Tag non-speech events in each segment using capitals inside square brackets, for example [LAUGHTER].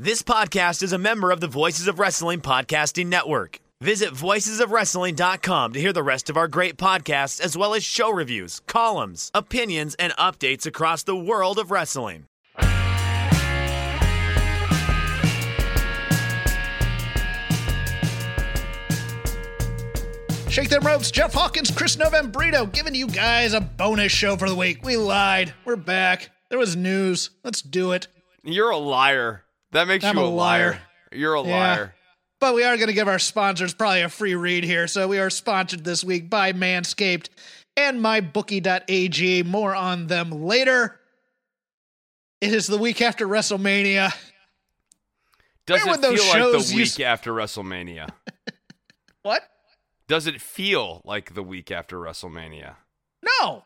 This podcast is a member of the Voices of Wrestling Podcasting Network. Visit voicesofwrestling.com to hear the rest of our great podcasts, as well as show reviews, columns, opinions, and updates across the world of wrestling. Shake them ropes, Jeff Hawkins, Chris Novembrino, giving you guys a bonus show for the week. We lied. We're back. There was news. Let's do it. You're a liar. That makes I'm you a a liar. liar. You're a Yeah. liar. But we are going to give our sponsors probably a free read here. So we are sponsored this week by Manscaped and mybookie.ag. More on them later. It is the week after WrestleMania. Does Where it feel like the week use- after WrestleMania? [LAUGHS] What? Does it feel like the week after WrestleMania? No.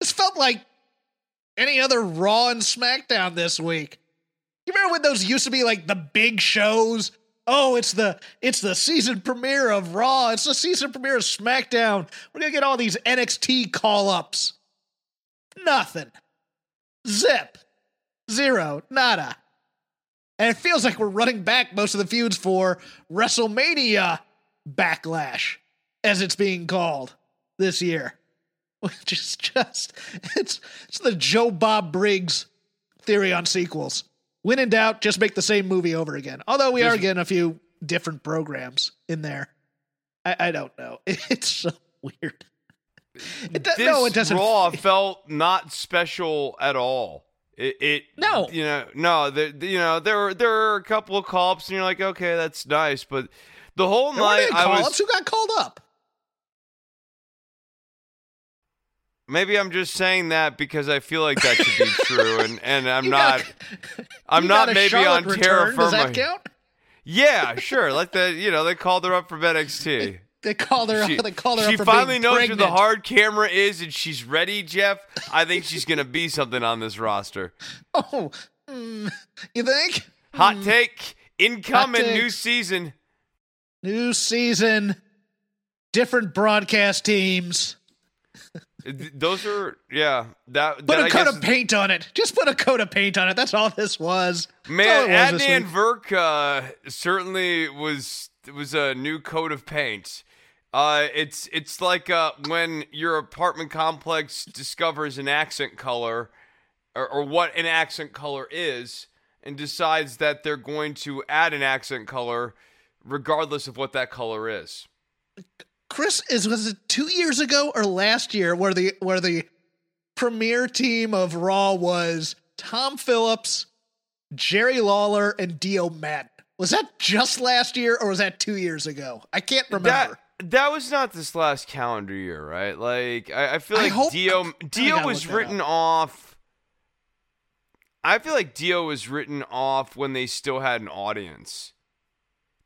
This felt like any other Raw and SmackDown this week. You remember when those used to be like the big shows? Oh, it's the it's the season premiere of Raw. It's the season premiere of SmackDown. We're gonna get all these NXT call ups. Nothing. Zip. Zero. Nada. And it feels like we're running back most of the feuds for WrestleMania Backlash, as it's being called this year. [LAUGHS] Which is just it's it's the Joe Bob Briggs theory on sequels. When in doubt, just make the same movie over again. Although we are getting a few different programs in there. I, I don't know. [LAUGHS] It's so weird. It do- This no, it doesn't. Raw felt not special at all. It, it No. you know, no, there, you know, there were there were a couple of call-ups, and you're like, okay, that's nice, but the whole There night I was Who got called up? Maybe I'm just saying that because I feel like that should be [LAUGHS] true, and and I'm not. got- [LAUGHS] I'm not maybe on return. terra Does that firma. count? Yeah, [LAUGHS] sure. Like the you know they called her up from NXT. They called her. She, up. They called her she up for finally knows pregnant. where the hard camera is and she's ready, Jeff. I think she's gonna be something on this roster. Oh, mm, you think? Hot take incoming. Hot take. new season. New season, different broadcast teams. Th- Those are yeah. That Put that a I coat of paint on it. Just put a coat of paint on it. That's all this was. Man, was Adnan week. Verk uh, certainly was was a new coat of paint. Uh, it's it's like uh, when your apartment complex discovers an accent color, or, or what an accent color is, and decides that they're going to add an accent color, regardless of what that color is. Chris is was it two years ago or last year where the where the premier team of Raw was Tom Phillips, Jerry Lawler, and Dio Maddin. Was that just last year or was that two years ago? I can't remember. That that was not this last calendar year, right? Like I, I feel I like hope- Dio I Dio was written off. I feel like Dio was written off when they still had an audience.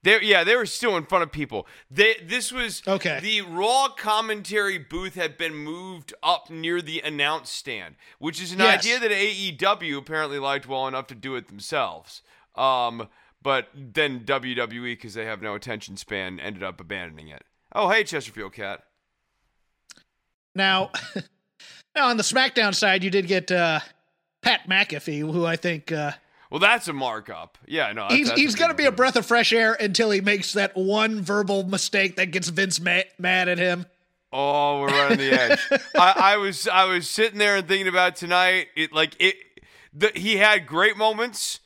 They yeah, they were still in front of people. They this was Okay. The Raw commentary booth had been moved up near the announce stand, which is an Yes. idea that AEW apparently liked well enough to do it themselves. Um, but then WWE, because they have no attention span, ended up abandoning it. Oh, hey, Chesterfield Cat. Now, [LAUGHS] now on the SmackDown side, you did get uh, Pat McAfee, who I think uh, Well, that's a markup. Yeah, no, that's, he's that's he's going to be a breath of fresh air until he makes that one verbal mistake that gets Vince ma- mad at him. Oh, we're running the edge. [LAUGHS] I, I was I was sitting there and thinking about tonight. It like it. The, he had great moments.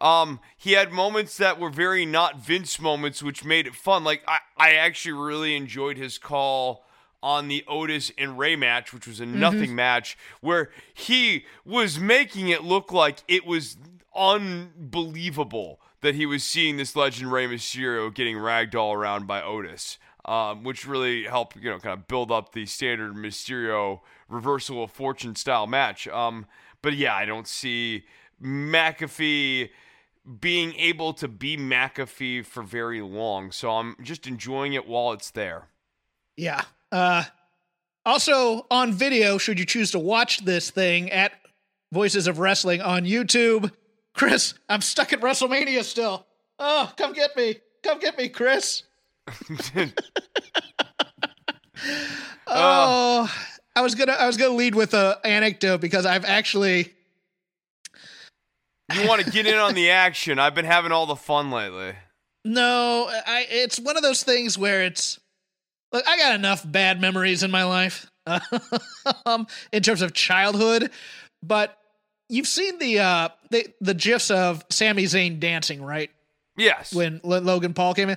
Um, he had moments that were very not Vince moments, which made it fun. Like I, I actually really enjoyed his call on the Otis and Rey match, which was a nothing match, where he was making it look like it was unbelievable that he was seeing this legend Rey Mysterio getting ragdoll around by Otis, um, which really helped you know kind of build up the standard Mysterio reversal of fortune style match. Um, but yeah, I don't see McAfee being able to be McAfee for very long, so I'm just enjoying it while it's there. Yeah. Uh, also on video, should you choose to watch this thing at Voices of Wrestling on YouTube. Chris, I'm stuck at WrestleMania still. Oh, come get me. Come get me, Chris. [LAUGHS] Oh, I was gonna I was gonna lead with a anecdote because I've actually you want to get in on the action. I've been having all the fun lately. No, I. It's one of those things where it's. Look, I got enough bad memories in my life, [LAUGHS] um, in terms of childhood, but you've seen the uh the the gifs of Sami Zayn dancing, right? Yes. When L- Logan Paul came in.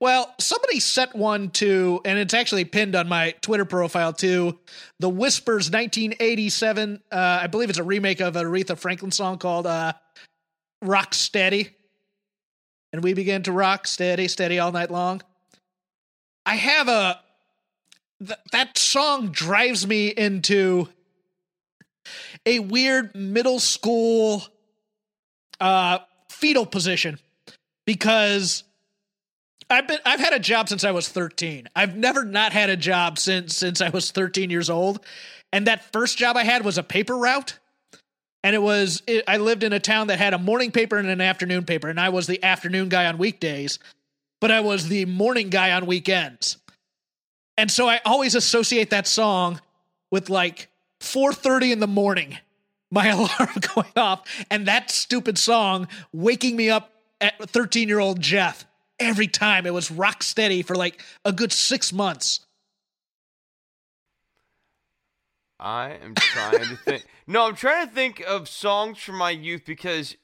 Well, somebody sent one to, and it's actually pinned on my Twitter profile too. The Whispers 1987. Uh, I believe it's a remake of an Aretha Franklin song called uh, "Rock Steady." And we began to rock steady, steady all night long. I have a th- that song drives me into a weird middle school uh fetal position because I've been I've had a job since I was 13. I've never not had a job since since I was 13 years old. And that first job I had was a paper route. And it was it, I lived in a town that had a morning paper and an afternoon paper and I was the afternoon guy on weekdays, but I was the morning guy on weekends. And so I always associate that song with like 4:30 in the morning. My [LAUGHS] alarm going off and that stupid song waking me up at 13-year-old Jeff every time. It was rock steady for like a good 6 months. I am trying to think. [LAUGHS] No, I'm trying to think of songs from my youth because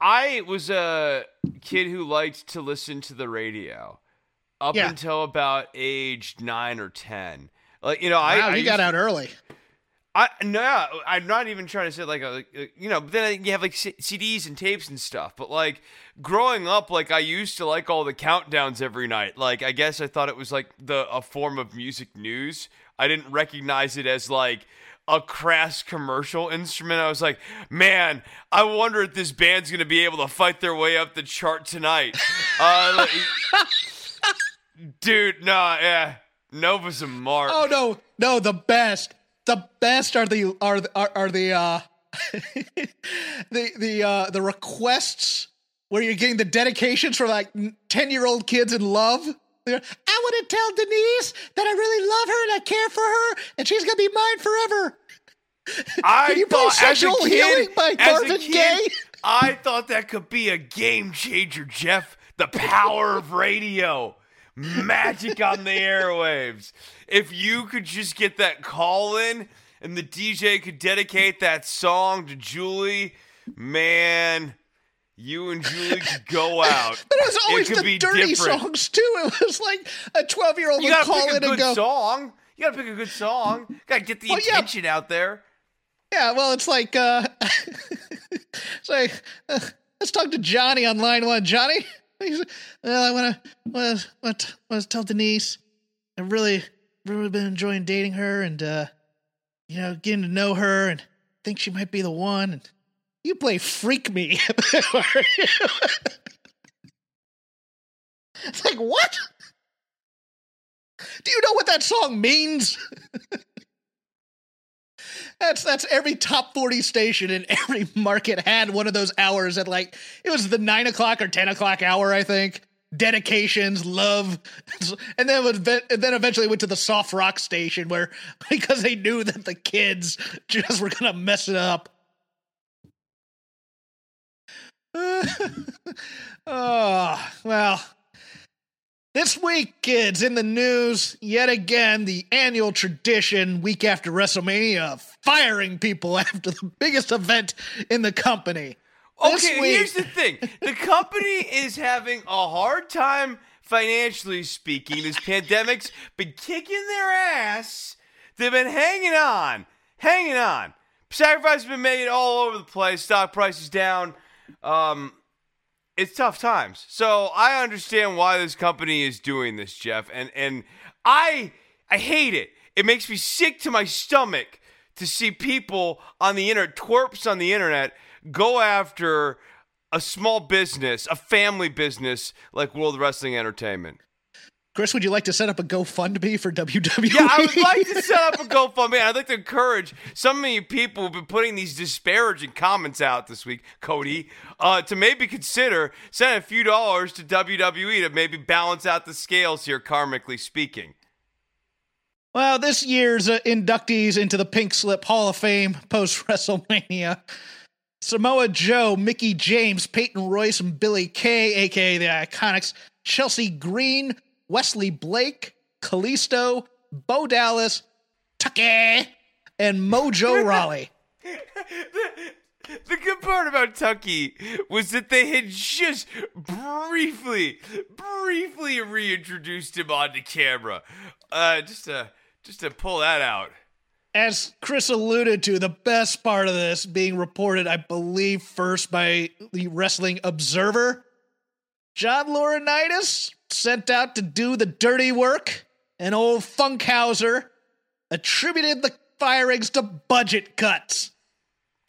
I was a kid who liked to listen to the radio up Yeah. until about age nine or ten. Like you know, Wow, I, I you got out early. I no, I'm not even trying to say like a, you know. But then you have like C- CDs and tapes and stuff. But like growing up, like I used to like all the countdowns every night. Like I guess I thought it was like the a form of music news. I didn't recognize it as like a crass commercial instrument. I was like, man, I wonder if this band's gonna be able to fight their way up the chart tonight. [LAUGHS] uh, like- dude, nah, yeah, Nova's a mark. Oh no, no, the best. The best are the are the- are, are the uh [LAUGHS] the the uh the requests where you're getting the dedications for like 10-year-old kids in love. They're, I want to tell Denise that I really love her and I care for her and she's going to be mine forever. [LAUGHS] I Can you play thought as a Sexual Healing kid- by as a Marvin kid, Gaye? I thought that could be a game changer, Jeff. The power of radio. Magic on the airwaves. If you could just get that call in and the DJ could dedicate that song to Julie, man, you and Julie could go [LAUGHS] out. But it was always could the be dirty different. songs too. It was like a 12-year-old You would gotta call in and good go, song. You gotta pick a good song. You gotta get the Well, yeah. attention out there. Yeah, well, it's like, uh, [LAUGHS] it's like, uh, let's talk to Johnny on line one. Johnny, well, I want to, want to, want to tell Denise, I've really, really been enjoying dating her and, uh, you know, getting to know her and think she might be the one. And you play Freak Me. [LAUGHS] [LAUGHS] it's like, what? Do you know what that song means? [LAUGHS] That's that's every top forty station in every market had one of those hours at like it was the nine o'clock or ten o'clock hour, I think. Dedications, love, [LAUGHS] and then and then eventually went to the soft rock station where [LAUGHS] because they knew that the kids just were gonna mess it up. oh [LAUGHS] well, this week, kids, in the news, yet again, the annual tradition week after WrestleMania of firing people [LAUGHS] after the biggest event in the company. This Okay, week- here's the thing. The company is having a hard time financially speaking. This pandemic's been kicking their ass. They've been hanging on, hanging on. Sacrifices been made all over the place. Stock prices down. Um, it's tough times. So I understand why this company is doing this, Jeff, and and I I hate it. It makes me sick to my stomach to see people on the internet, twerps on the internet, go after a small business, a family business like World Wrestling Entertainment. Chris, would you like to set up a GoFundMe for WWE? Yeah, I would like to set up a GoFundMe. I'd like to encourage some of you people who've been putting these disparaging comments out this week, Cody, uh, to maybe consider sending a few dollars to WWE to maybe balance out the scales here, karmically speaking. Well, this year's uh, inductees into the Pink Slip Hall of Fame post WrestleMania Samoa Joe, Mickie James, Peyton Royce, and Billie Kay, aka the Iconics, Chelsea Green, Wesley Blake, Kalisto, Bo Dallas, Tucky, and Mojo [LAUGHS] Rawley. the, the good part about Tucky was that they had just briefly, briefly reintroduced him onto camera. Uh, just to just to pull that out. As Chris alluded to, the best part of this being reported, I believe, first by the Wrestling Observer. John Laurinaitis sent out to do the dirty work, and old Funkhauser attributed the firings to budget cuts.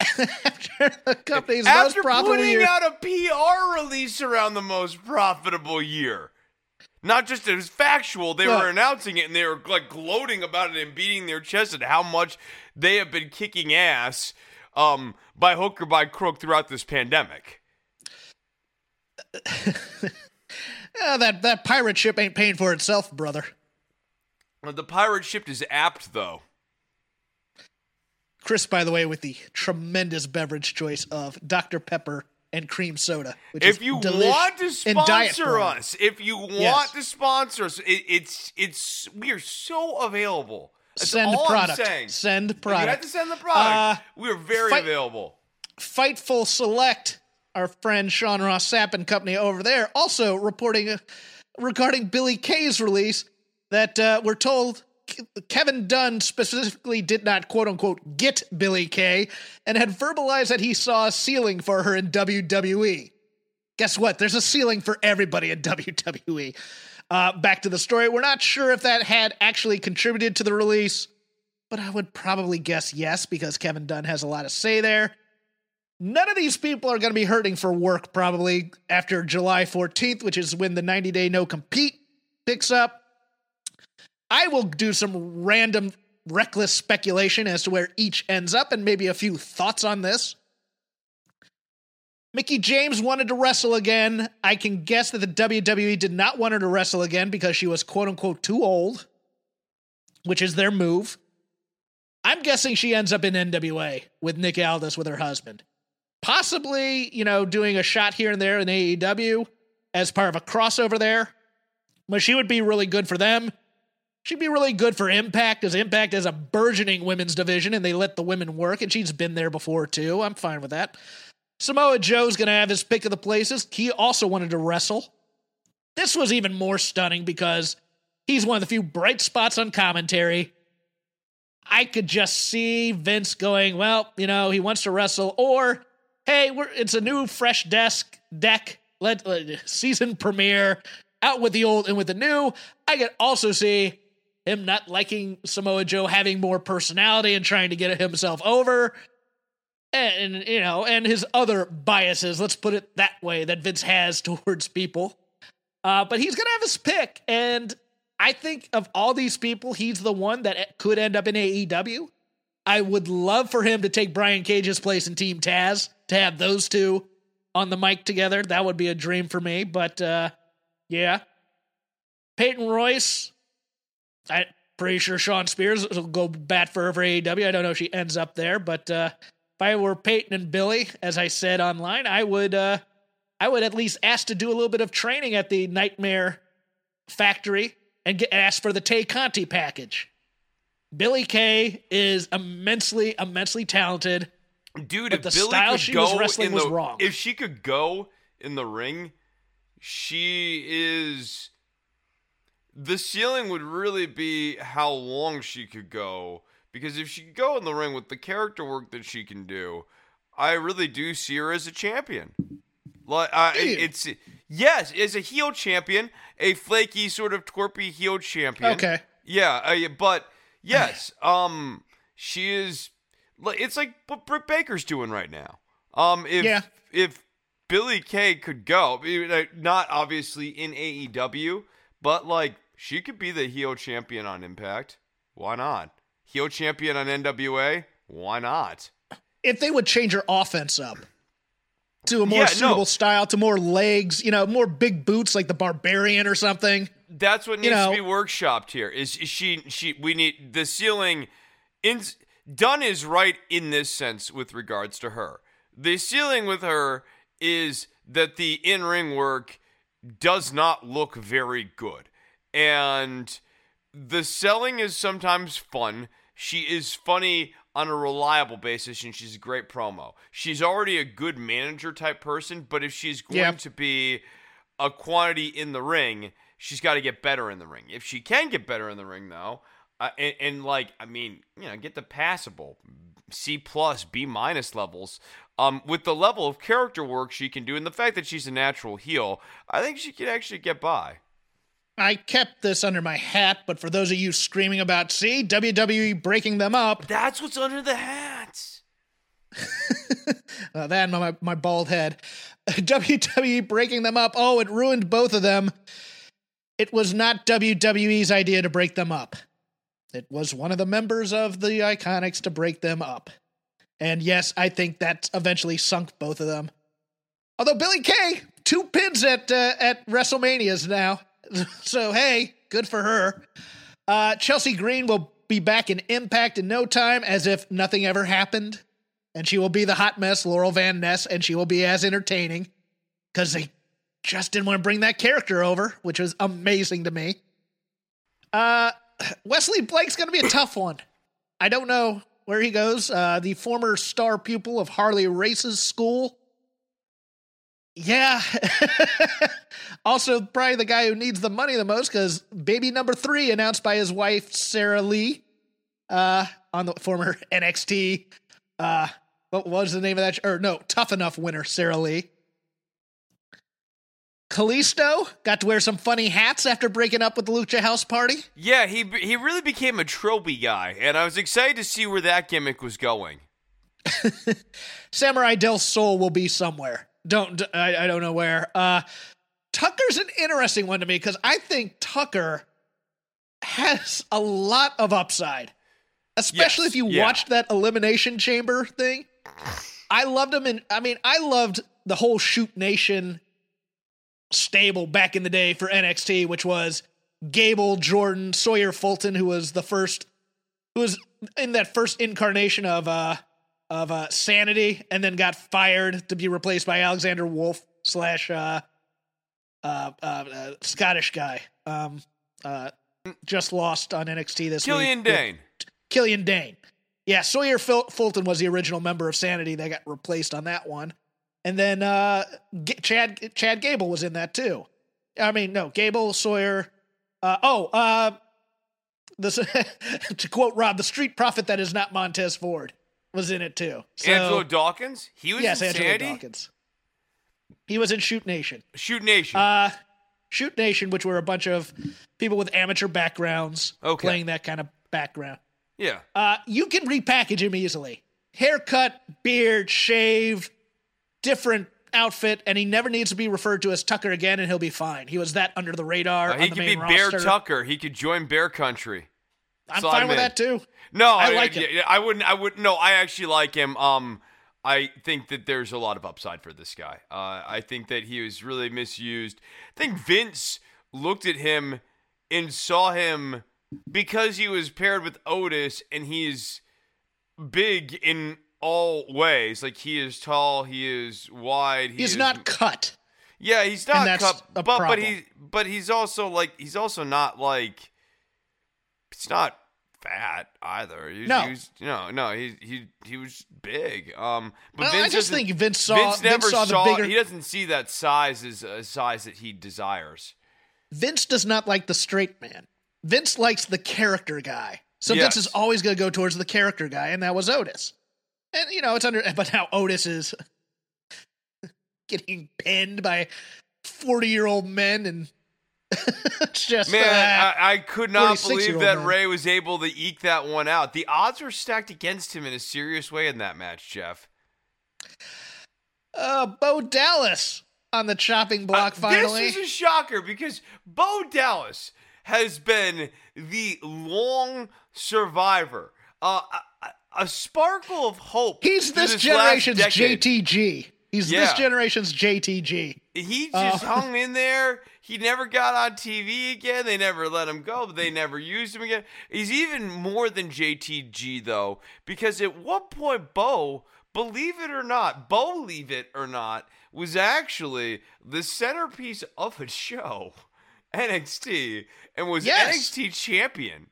[LAUGHS] After the company's most profitable putting year. out a PR release around the most profitable year. Not just as factual, they were announcing it and they were like gloating about it and beating their chest at how much they have been kicking ass um, by hook or by crook throughout this pandemic. [LAUGHS] Yeah, that, that pirate ship ain't paying for itself, brother. The pirate ship is apt though. Chris, by the way, with the tremendous beverage choice of Dr. Pepper and cream soda. Which If is you delish want to sponsor us, if you want Yes. to sponsor us, it, it's it's we are so available. That's send product. I'm saying. Send You have product. to send the product. Uh, we are very fight- available. Fightful Select, our friend Sean Ross Sapp and company over there, also reporting uh, regarding Billie Kay's release that uh, we're told Kevin Dunn specifically did not quote unquote get Billie Kay and had verbalized that he saw a ceiling for her in WWE. Guess what? There's a ceiling for everybody in [LAUGHS] WWE. Uh, back to the story. We're not sure if that had actually contributed to the release, but I would probably guess yes because Kevin Dunn has a lot to say there. None of these people are going to be hurting for work probably after July 14th, which is when the 90 day no compete picks up. I will do some random, reckless speculation as to where each ends up and maybe a few thoughts on this. Mickie James wanted to wrestle again. I can guess that the WWE did not want her to wrestle again because she was quote unquote too old, which is their move. I'm guessing she ends up in NWA with Nick Aldis with her husband. Possibly, you know, doing a shot here and there in AEW as part of a crossover there. But she would be really good for them. She'd be really good for Impact, as Impact is a burgeoning women's division and they let the women work, and she's been there before too. I'm fine with that. Samoa Joe's to have his pick of the places. He also wanted to wrestle. This was even more stunning because he's one of the few bright spots on commentary. I could just see Vince going, well, you know, he wants to wrestle, or hey, we're it's a new fresh desk deck. Let, let season premiere out with the old and with the new. I could also see him not liking Samoa Joe having more personality and trying to get himself over. And, and, you know, and his other biases, let's put it that way, that Vince has [LAUGHS] towards people. Uh, but he's gonna have his pick, and I think of all these people, he's the one that could end up in AEW. I would love for him to take Brian Cage's place in Team Taz to have those two on the mic together. That would be a dream for me. But uh, yeah, Peyton Royce. I'm pretty sure Shawn Spears will go bat for for AEW. I don't know if she ends up there, but uh, if I were Peyton and Billie, as I said online, I would uh, I would at least ask to do a little bit of training at the Nightmare Factory and get asked for the Tay Conti package. Billie Kay is immensely, immensely talented. Dude, But if the Billy style could she go was wrestling in was the, wrong. If she could go in the ring, she is. The ceiling would really be how long she could go. Because if she could go in the ring with the character work that she can do, I really do see her as a champion. Like, uh, Do it's yes, as a heel champion, a flaky sort of torpy heel champion. Okay. Yeah, uh, yeah, but yes, um, she is. It's like what Britt Baker's doing right now. Um, if Yeah. if Billie Kay could go, I mean, like, not obviously in AEW, but like she could be the heel champion on Impact. Why not? Heel champion on NWA. Why not? If they would change her offense up to a more Yeah, no. suitable style, to more legs, you know, more big boots like the Barbarian or something. That's what You needs know- to be workshopped here. Is, is she she we need the ceiling in Dunn is right in this sense with regards to her. The ceiling with her is that the in ring work does not look very good. And the selling is sometimes fun. She is funny on a reliable basis and she's a great promo. She's already a good manager type person, but if she's going Yeah. to be a quantity in the ring, she's got to get better in the ring. If she can get better in the ring, though, uh, and, and like I mean, you know, get the passable C plus, B minus levels. Um, with the level of character work she can do, and the fact that she's a natural heel, I think she could actually get by. I kept this under my hat, but for those of you screaming about, see, WWE breaking them up, That's what's under the hat. [LAUGHS] uh, that and my, my bald head, [LAUGHS] WWE breaking them up, oh, it ruined both of them. It was not WWE's idea to break them up. It was one of the members of the Iconics to break them up. And yes, I think that eventually sunk both of them. Although Billie Kay, two pins at uh, at WrestleManias now. [LAUGHS] So hey, good for her. Uh, Chelsea Green will be back in Impact in no time, as if nothing ever happened, and she will be the hot mess Laurel Van Ness, and she will be as entertaining because they just didn't want to bring that character over, which was amazing to me. Uh, [CLEARS THROAT] Wesley Blake's going to be a tough one. I don't know where he goes. Uh, the former star pupil of Harley Race's school. Yeah. [LAUGHS] also, probably the guy who needs the money the most because baby number three announced by his wife, Sarah Lee, uh, on the former [LAUGHS] NXT. Uh, what was the name of that? Or no, Tough Enough winner, Sarah Lee. Kalisto got to wear some funny hats after breaking up with the Lucha House Party. Yeah, he he really became a trophy guy, and I was excited to see where that gimmick was going. [LAUGHS] Samurai Del Sol will be somewhere. Don't I, I don't know where. Uh Tucker's an interesting one to me because I think Tucker has a lot of upside. Especially Yes, if you yeah. watched that elimination chamber thing. I loved him and I mean, I loved the whole Shoot Nation stable back in the day for NXT, which was Gable, Jordan, Sawyer Fulton, who was the first who was in that first incarnation of uh of uh sanity and then got fired to be replaced by Alexander Wolf slash uh uh, uh, uh Scottish guy. Um uh just lost on NXT this Killian week. Dane. Killian Dane. Yeah, Sawyer Ful- Fulton was the original member of Sanity. They got replaced on that one. And then uh, G- Chad Chad Gable was in that too. I mean, no, Gable, Sawyer. Uh, oh, uh, this, [LAUGHS] to quote Rob, the street prophet that is not Montez Ford was in it too. So, Angelo Dawkins. He was yes, in Angelo Sandy. Dawkins. He was in Shoot Nation. Shoot Nation. Uh, Shoot Nation, which were a bunch of people with amateur backgrounds Okay. playing that kind of background. yeah. Uh, you can repackage him easily. Haircut, beard, shave, different outfit, and he never needs to be referred to as Tucker again, and he'll be fine. He was that under the radar. Uh, he the could be main Bear. Tucker. He could join Bear Country. I'm Slide fine him with in. that too. No, I like him. I wouldn't. I would. No, I actually like him. Um, I think that there's a lot of upside for this guy. Uh, I think that he was really misused. I think Vince looked at him and saw him because he was paired with Otis, and he's big in all ways. Like he is tall, he is wide. He He's is- not cut. Yeah, he's not cut, but but he but he's also like he's also not like it's not fat either. He's, No. he was, no, no, he he he was big. Um, but Well, Vince I just think Vince saw Vince never Vince saw the bigger. He doesn't see that size as a size that he desires. Vince does not like the straight man. Vince likes the character guy. So Vince is always going to go towards the character guy, and that was Otis. And you know, it's under. But now Otis is [LAUGHS] getting pinned by forty-year-old men, and [LAUGHS] it's just Man, uh, I, I could not believe that man. Rey was able to eke that one out. The odds were stacked against him in a serious way in that match, Jeff. uh, Bo Dallas on the chopping block. Uh, finally, This is a shocker because Bo Dallas has been the long survivor, uh, a, sparkle of hope. he's through this generation's. JTG. He's this generation's JTG. He Oh. just [LAUGHS] hung in there. He never got on TV again. They never let him go, but they never used him again. He's even more than JTG though, because at one point Bo believe it or not, Bo, believe it or not, was actually the centerpiece of a show, [LAUGHS] NXT, and was Yes. NXT champion.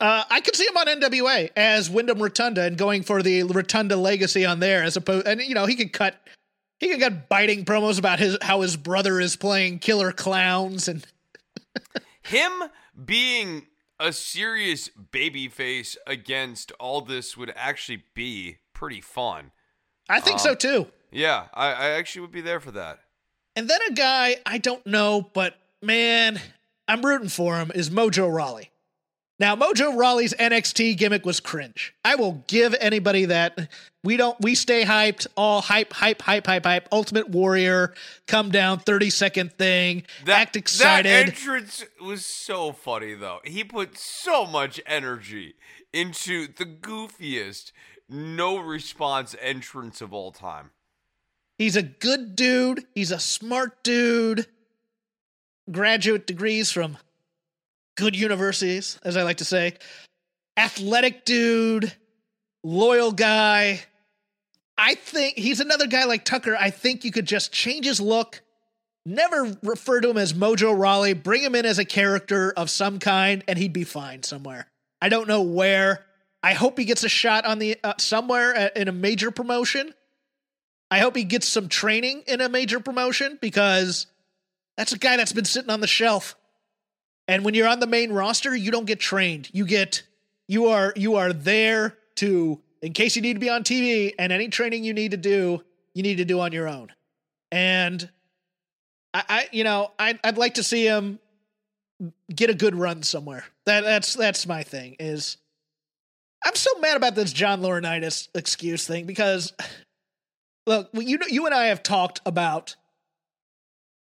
Uh, I could see him on NWA as Wyndham Rotunda and going for the Rotunda legacy on there, as opposed, and you know he could cut, he could cut biting promos about his how his brother is playing killer clowns, and [LAUGHS] Him being a serious babyface against all this would actually be pretty fun. I think Um, so too. Yeah, I, I actually would be there for that. And then a guy I don't know, but man, I'm rooting for him is Mojo Rawley. Now, Mojo Rawley's NXT gimmick was cringe. I will give anybody that. We don't. We stay hyped. All hype, hype, hype, hype, hype. Ultimate Warrior, come down, thirty second thing. act excited. That entrance was so funny, though. He put so much energy into the goofiest, no response entrance of all time. He's a good dude. He's a smart dude. Graduate degrees from good universities, as I like to say. Athletic dude, loyal guy. I think he's another guy like Tucker. I think you could just change his look, never refer to him as Mojo Rawley, bring him in as a character of some kind, and he'd be fine somewhere. I don't know where. I hope he gets a shot on the uh, somewhere at, in a major promotion. I hope he gets some training in a major promotion because that's a guy that's been sitting on the shelf. And when you're on the main roster, you don't get trained. You get you are you are there to in case you need to be on TV and any training you need to do, you need to do on your own. And I, I you know, I I'd like to see him get a good run somewhere. That that's that's my thing is I'm so mad about this John Laurinaitis excuse thing because [SIGHS] look, you know, you and I have talked about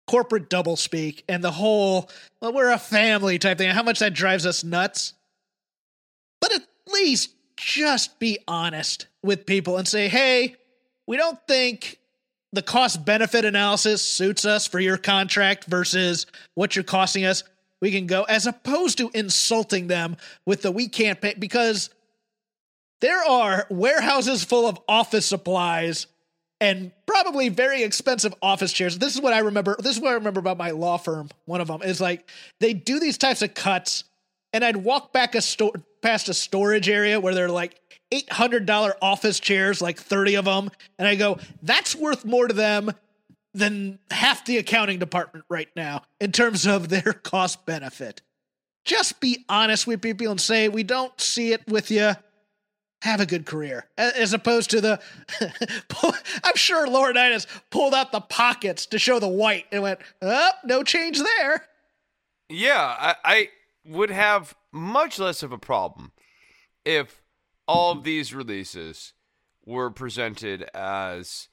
corporate doublespeak and the whole well, we're a family type thing. How much that drives us nuts. But at least just be honest with people and say, hey, we don't think the cost benefit analysis suits us for your contract versus what you're costing us. We can go as opposed to insulting them with the we can't pay because there are warehouses full of office supplies and probably very expensive office chairs. This is what I remember. This is what I remember about my law firm. One of them is like they do these types of cuts, and I'd walk back a store past a storage area where they're like eight hundred dollar office chairs, like thirty of them, and I go, that's worth more to them than half the accounting department right now in terms of their [LAUGHS] cost benefit. Just be honest with people and say we don't see it with you have a good career as opposed to the [LAUGHS] i'm sure laurinaitis pulled out the pockets to show the white and went oh no change there Yeah, I, I would have much less of a problem if all of these releases were presented as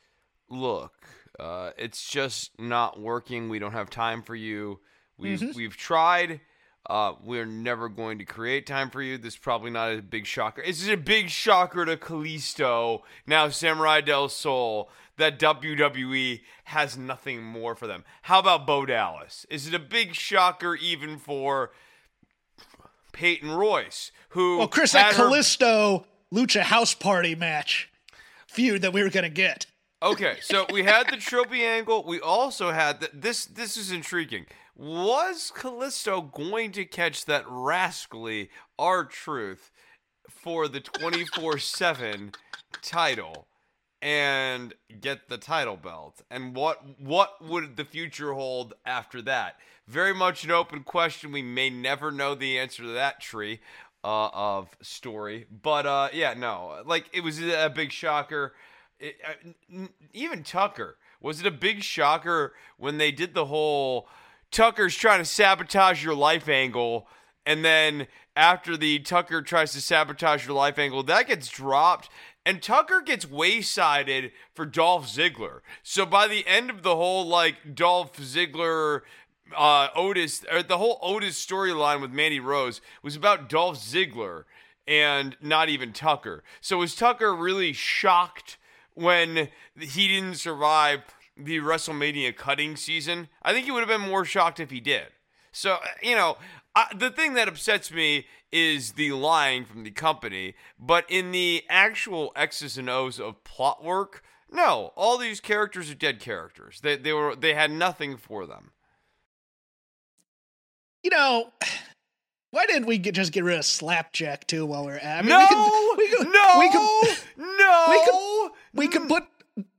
look, uh, it's just not working. We don't have time for you. We've we've tried. Uh, we're never going to create time for you. This is probably not a big shocker. This Is it a big shocker to Kalisto, now Samurai Del Sol, that WWE has nothing more for them? How about Bo Dallas? Is it a big shocker even for Peyton Royce, who well chris that her- Kalisto lucha house party match feud that we were gonna get Okay, so we had the trophy angle. We also had the, this. This is intriguing. Was Kalisto going to catch that rascally R Truth for the twenty four seven title and get the title belt? And what what would the future hold after that? Very much an open question. We may never know the answer to that tree uh, of story. But uh, yeah, no, like it was a big shocker. It, uh, even Tucker was it a big shocker when they did the whole Tucker's trying to sabotage your life angle, and then after the Tucker tries to sabotage your life angle, that gets dropped. And Tucker gets waysided for Dolph Ziggler. So by the end of the whole like Dolph Ziggler uh, Otis, or the whole Otis storyline with Mandy Rose was about Dolph Ziggler and not even Tucker. So was Tucker really shocked when he didn't survive the WrestleMania cutting season? I think he would have been more shocked if he did. So, you know, I, the thing that upsets me is the lying from the company, but in the actual X's and O's of plot work, no, all these characters are dead characters. They they were they had nothing for them. You know, why didn't we get, just get rid of Slapjack too while we're at? I mean, no, we could, we could, no, we could, no. we could, we could put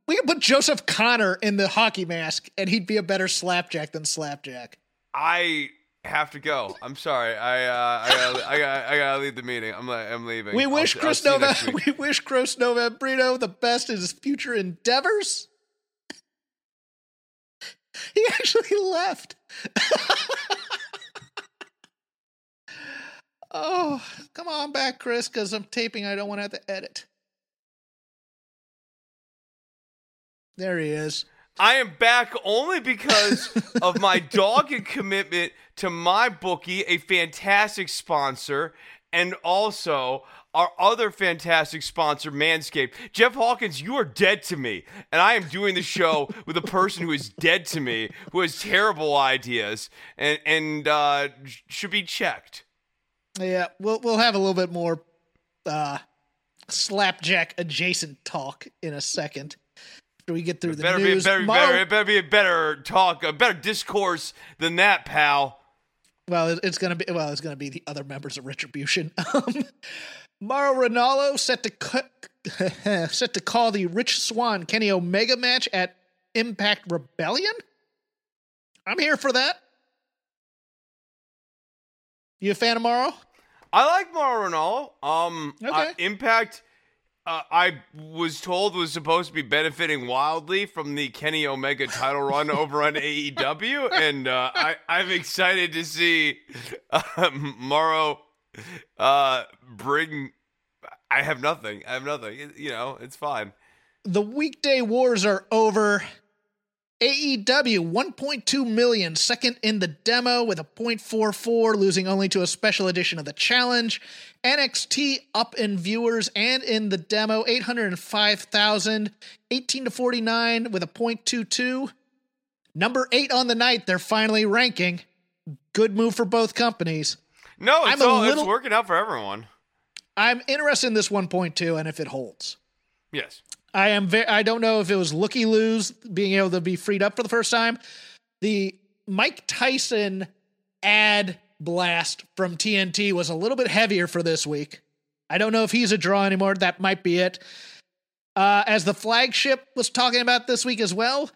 we could put Joseph Connor in the hockey mask, and he'd be a better Slapjack than Slapjack. I have to go. I'm sorry. I uh, I gotta, I gotta, I gotta leave the meeting. I'm I'm leaving. We wish I'll, Chris I'll Nova [LAUGHS] we wish Chris Novembrino the best in his future endeavors. [LAUGHS] he actually left. [LAUGHS] oh, come on back, Chris, because I'm taping. I don't want to have to edit. There he is. I am back only because of my [LAUGHS] dogged commitment to my bookie, a fantastic sponsor, and also our other fantastic sponsor, Manscaped. Jeff Hawkins, you are dead to me. And I am doing the show [LAUGHS] with a person who is dead to me, who has terrible ideas and, and uh, should be checked. Yeah, we'll we'll have a little bit more uh, slapjack adjacent talk in a second after we get through it the better news. Be, better, better, it better be a better talk, a better discourse than that, pal. Well, it's gonna be well, it's gonna be the other members of Retribution. [LAUGHS] Um, Mauro Ranallo set to cu- [LAUGHS] set to call the Rich Swann Kenny Omega match at Impact Rebellion. I'm here for that. You a fan of Mauro? I like Mauro Ranallo. Um, Okay. uh, Impact. Uh, I was told was supposed to be benefiting wildly from the Kenny Omega title run [LAUGHS] over on AEW, and uh, I, I'm excited to see uh, Mauro uh, bring. I have nothing. I have nothing. It- you know, it's fine. The weekday wars are over. AEW 1.2 million, second in the demo with a 0.44, losing only to a special edition of the challenge. NXT up in viewers and in the demo 805,000, 18 to 49 with a 0.22. Number eight on the night, they're finally ranking. Good move for both companies. No, it's all little- it's working out for everyone. I'm interested in this 1.2 and if it holds. Yes. I am very, I don't know if it was looky loos being able to be freed up for the first time. The Mike Tyson ad blast from TNT was a little bit heavier for this week. I don't know if he's a draw anymore. That might be it. Uh, as the flagship was talking about this week as well,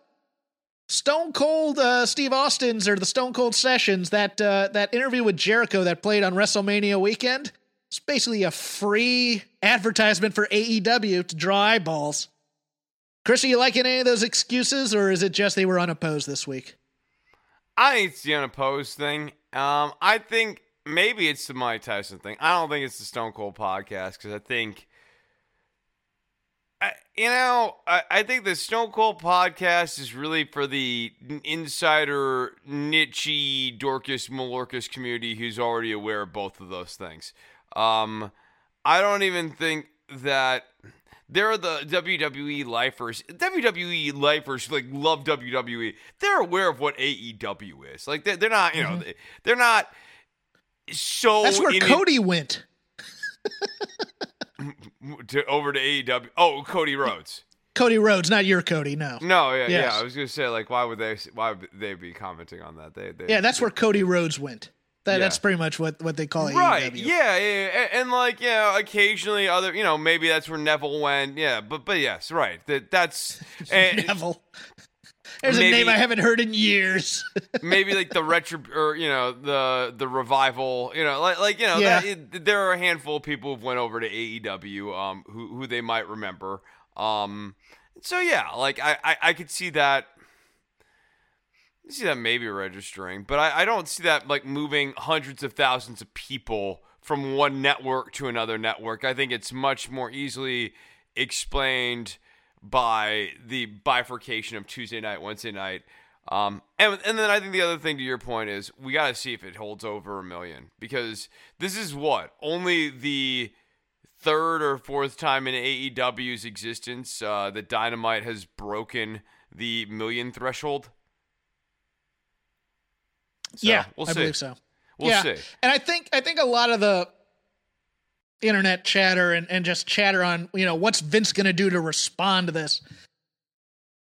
Stone Cold uh, Steve Austin's or the Stone Cold Sessions that uh, that interview with Jericho that played on WrestleMania weekend. It's basically a free advertisement for AEW to draw eyeballs. Chris, are you liking any of those excuses, or is it just they were unopposed this week? I think it's the unopposed thing. Um, I think maybe it's the Mike Tyson thing. I don't think it's the Stone Cold podcast because I think, I, you know, I, I think the Stone Cold podcast is really for the insider, nichey, Dorcas, Malorcas community who's already aware of both of those things. Um, I don't even think that there are the WWE lifers. WWE lifers like love WWE. They're aware of what AEW is. Like they're, they're not, you know, they're not so That's where in it- Cody went. [LAUGHS] to, over to AEW. Oh, Cody Rhodes. Cody Rhodes, not your Cody, no. No, yeah, Yes. yeah. I was gonna say like, why would they? Why would they be commenting on that? They, they Yeah, that's where Cody Rhodes went. That, Yeah. That's pretty much what, what they call it. Right. Yeah, yeah, yeah. And, like, know, occasionally other, you know, maybe that's where Neville went. Yeah, but but yes, right. That that's [LAUGHS] and Neville. There's a name I haven't heard in years. [LAUGHS] maybe like the retro or you know the the revival. You know, like like you know, Yeah. that, it, there are a handful of people who've went over to AEW, um, who who they might remember. Um, so yeah, like I I, I could see that. I see that maybe registering, but I, I don't see that like moving hundreds of thousands of people from one network to another network. I think it's much more easily explained by the bifurcation of Tuesday night, Wednesday night. Um, and, and then I think the other thing to your point is we got to see if it holds over a million because this is what only the third or fourth time in AEW's existence uh, that Dynamite has broken the million threshold. So, yeah, we'll I see. believe so. We'll yeah. see. And I think I think a lot of the internet chatter and, and just chatter on, you know, what's Vince gonna do to respond to this.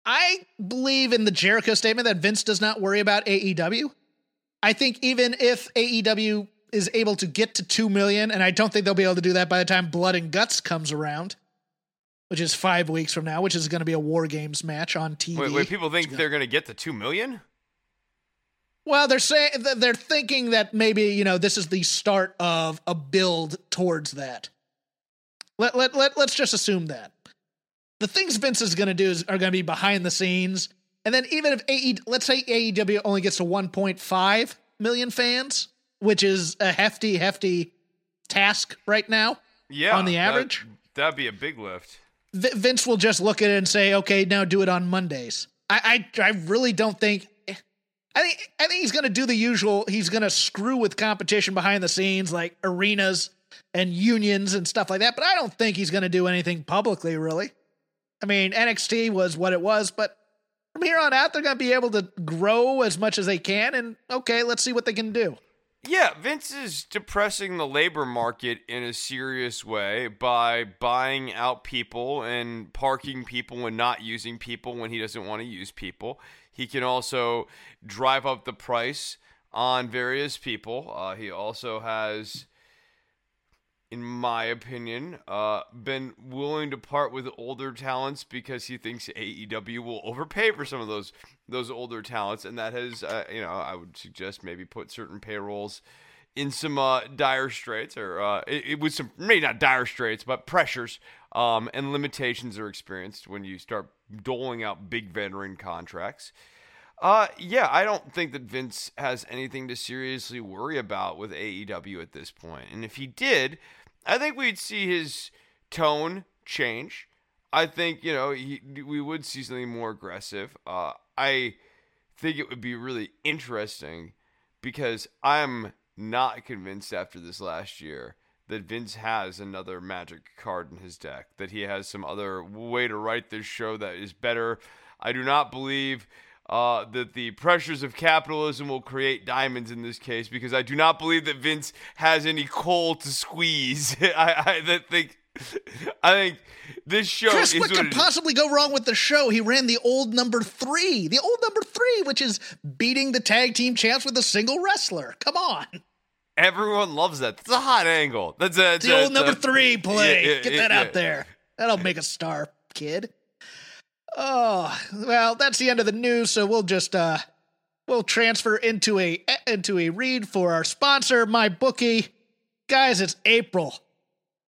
I believe in the Jericho statement that Vince does not worry about AEW. I think even if AEW is able to get to 2 million, and I don't think they'll be able to do that by the time Blood and Guts comes around, which is five weeks from now, which is going to be a War Games match on TV. Wait, wait people think they're going to get to 2 million? Well, they're saying they're thinking that maybe, you know, this is the start of a build towards that. Let, let, let, let's just assume that. The things Vince is going to do is, are going to be behind the scenes. And then even if AE, let's say AEW only gets to 1.5 million fans, which is a hefty, hefty task right now. Yeah. On the average, that, that'd be a big lift. V- Vince will just look at it and say, "Okay, now do it on Mondays." I, I, I really don't think. I think I think he's going to do the usual. He's going to screw with competition behind the scenes, like arenas and unions and stuff like that. But I don't think he's going to do anything publicly, really. I mean, NXT was what it was, but from here on out, they're going to be able to grow as much as they can. And okay, let's see what they can do. Yeah, Vince is depressing the labor market in a serious way by buying out people and parking people and not using people when he doesn't want to use people. He can also drive up the price on various people. Uh, he also has, in my opinion, uh, been willing to part with older talents because he thinks AEW will overpay for some of those those older talents, and that has, uh, you know, I would suggest maybe put certain payrolls in some uh, dire straits, or it, it was some maybe not dire straits, but pressures um, and limitations are experienced when you start doling out big veteran contracts. Uh, yeah, I don't think that Vince has anything to seriously worry about with AEW at this point. And if he did, I think we'd see his tone change. I think, you know, he, we would see something more aggressive. Uh, I think it would be really interesting because I'm not convinced after this last year that Vince has another magic card in his deck, that he has some other way to write this show that is better. I do not believe uh, that the pressures of capitalism will create diamonds in this case because I do not believe that Vince has any coal to squeeze. [LAUGHS] I, I think [LAUGHS] I think this show Chris, is what could possibly go wrong with the show? He ran the old number three, the old number three, which is beating the tag team champs with a single wrestler. Come on. Everyone loves that. That's a hot angle. That's a, the a, old number a, three play. Yeah, yeah, Get that yeah, out there. That'll make a star, kid. Oh well, that's the end of the news. So we'll just uh, we'll transfer into a into a read for our sponsor, my bookie. Guys, it's April.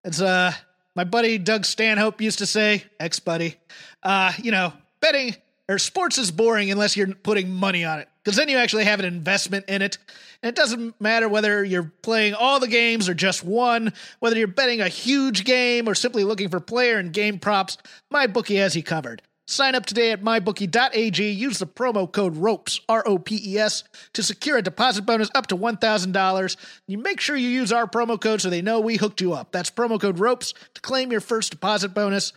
It's uh my buddy Doug Stanhope used to say, ex buddy, uh, you know, betting or sports is boring unless you're putting money on it. Because then you actually have an investment in it. And it doesn't matter whether you're playing all the games or just one, whether you're betting a huge game or simply looking for player and game props, my bookie has you covered. Sign up today at mybookie.ag. Use the promo code ROPES, R O P E S, to secure a deposit bonus up to $1,000. You make sure you use our promo code so they know we hooked you up. That's promo code ROPES to claim your first deposit bonus.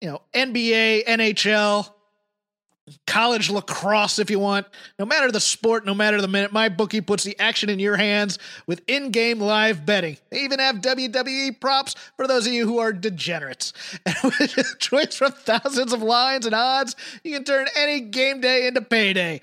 You know, NBA, NHL, college lacrosse if you want. No matter the sport, no matter the minute, my bookie puts the action in your hands with in-game live betting. They even have WWE props for those of you who are degenerates. [LAUGHS] And with choice from thousands of lines and odds, you can turn any game day into payday.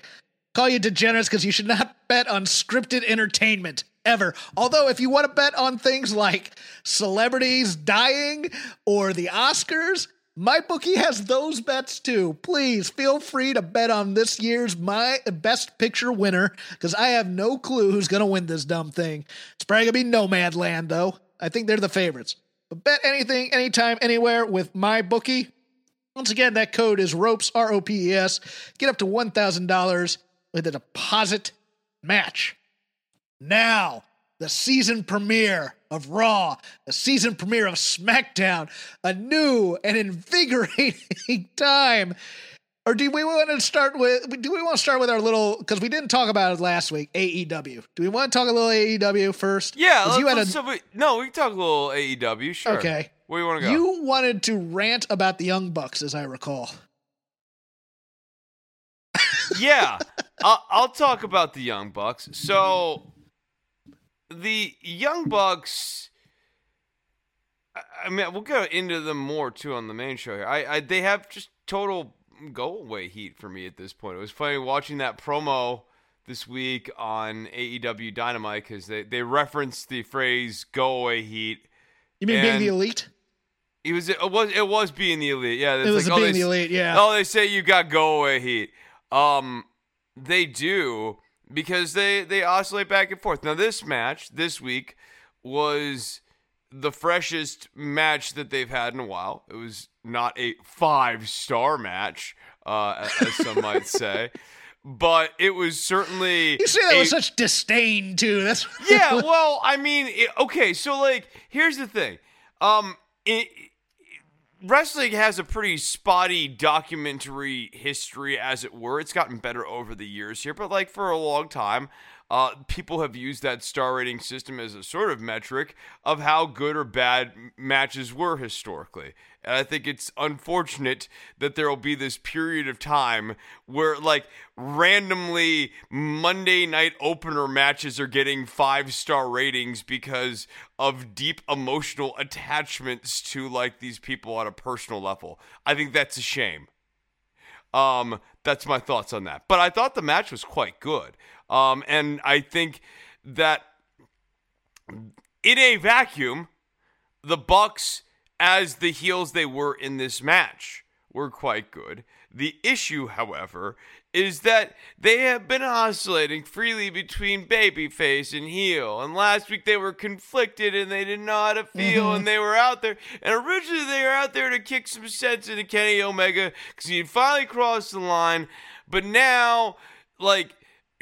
Call you degenerates because you should not bet on scripted entertainment ever. Although, if you want to bet on things like celebrities dying or the Oscars, my bookie has those bets too. Please feel free to bet on this year's my best picture winner because I have no clue who's going to win this dumb thing. It's probably going to be Nomadland though. I think they're the favorites. But bet anything, anytime, anywhere with my bookie. Once again, that code is ROPES, R O P E S. Get up to $1,000 with a deposit match. Now, the season premiere of Raw, the season premiere of SmackDown, a new and invigorating [LAUGHS] time. Or do we want to start with? Do we want to start with our little? Because we didn't talk about it last week. AEW. Do we want to talk a little AEW first? Yeah. Let's, you had a, so we, no, we can talk a little AEW. Sure. Okay. Where do you want to go? You wanted to rant about the Young Bucks, as I recall. yeah, I'll, I'll talk about the Young Bucks. So the Young Bucks. I- mean, we'll go into them more too on the main show here. I, I they have just total go away heat for me at this point. It was funny watching that promo this week on AEW Dynamite because they they referenced the phrase "go away heat." You mean being the elite? It was it was it was being the elite. Yeah, It was like, oh, being they the elite, yeah. Oh, they say you got go away heat. Um, they do because they they oscillate back and forth. Now this match this week was the freshest match that they've had in a while. It was not a five star match, uh, as some [LAUGHS] might say, but it was certainly You say that a- with such disdain too. That's yeah, [LAUGHS] well, I mean, it, okay, so like, here's the thing. Um, it, wrestling has a pretty spotty documentary history, as it were. It's gotten better over the years here, but like for a long time, uh, people have used that star rating system as a sort of metric of how good or bad matches were historically. And I think it's unfortunate that there will be this period of time where, like, randomly Monday night opener matches are getting five star ratings because of deep emotional attachments to, like, these people on a personal level. I think that's a shame. Um, that's my thoughts on that. But I thought the match was quite good. Um, and I think that in a vacuum, the Bucks, as the heels they were in this match, were quite good. The issue, however, is that they have been oscillating freely between babyface and heel. And last week they were conflicted and they didn't know how to feel and they were out there. And originally they were out there to kick some sense into Kenny Omega because he had finally crossed the line. But now, like,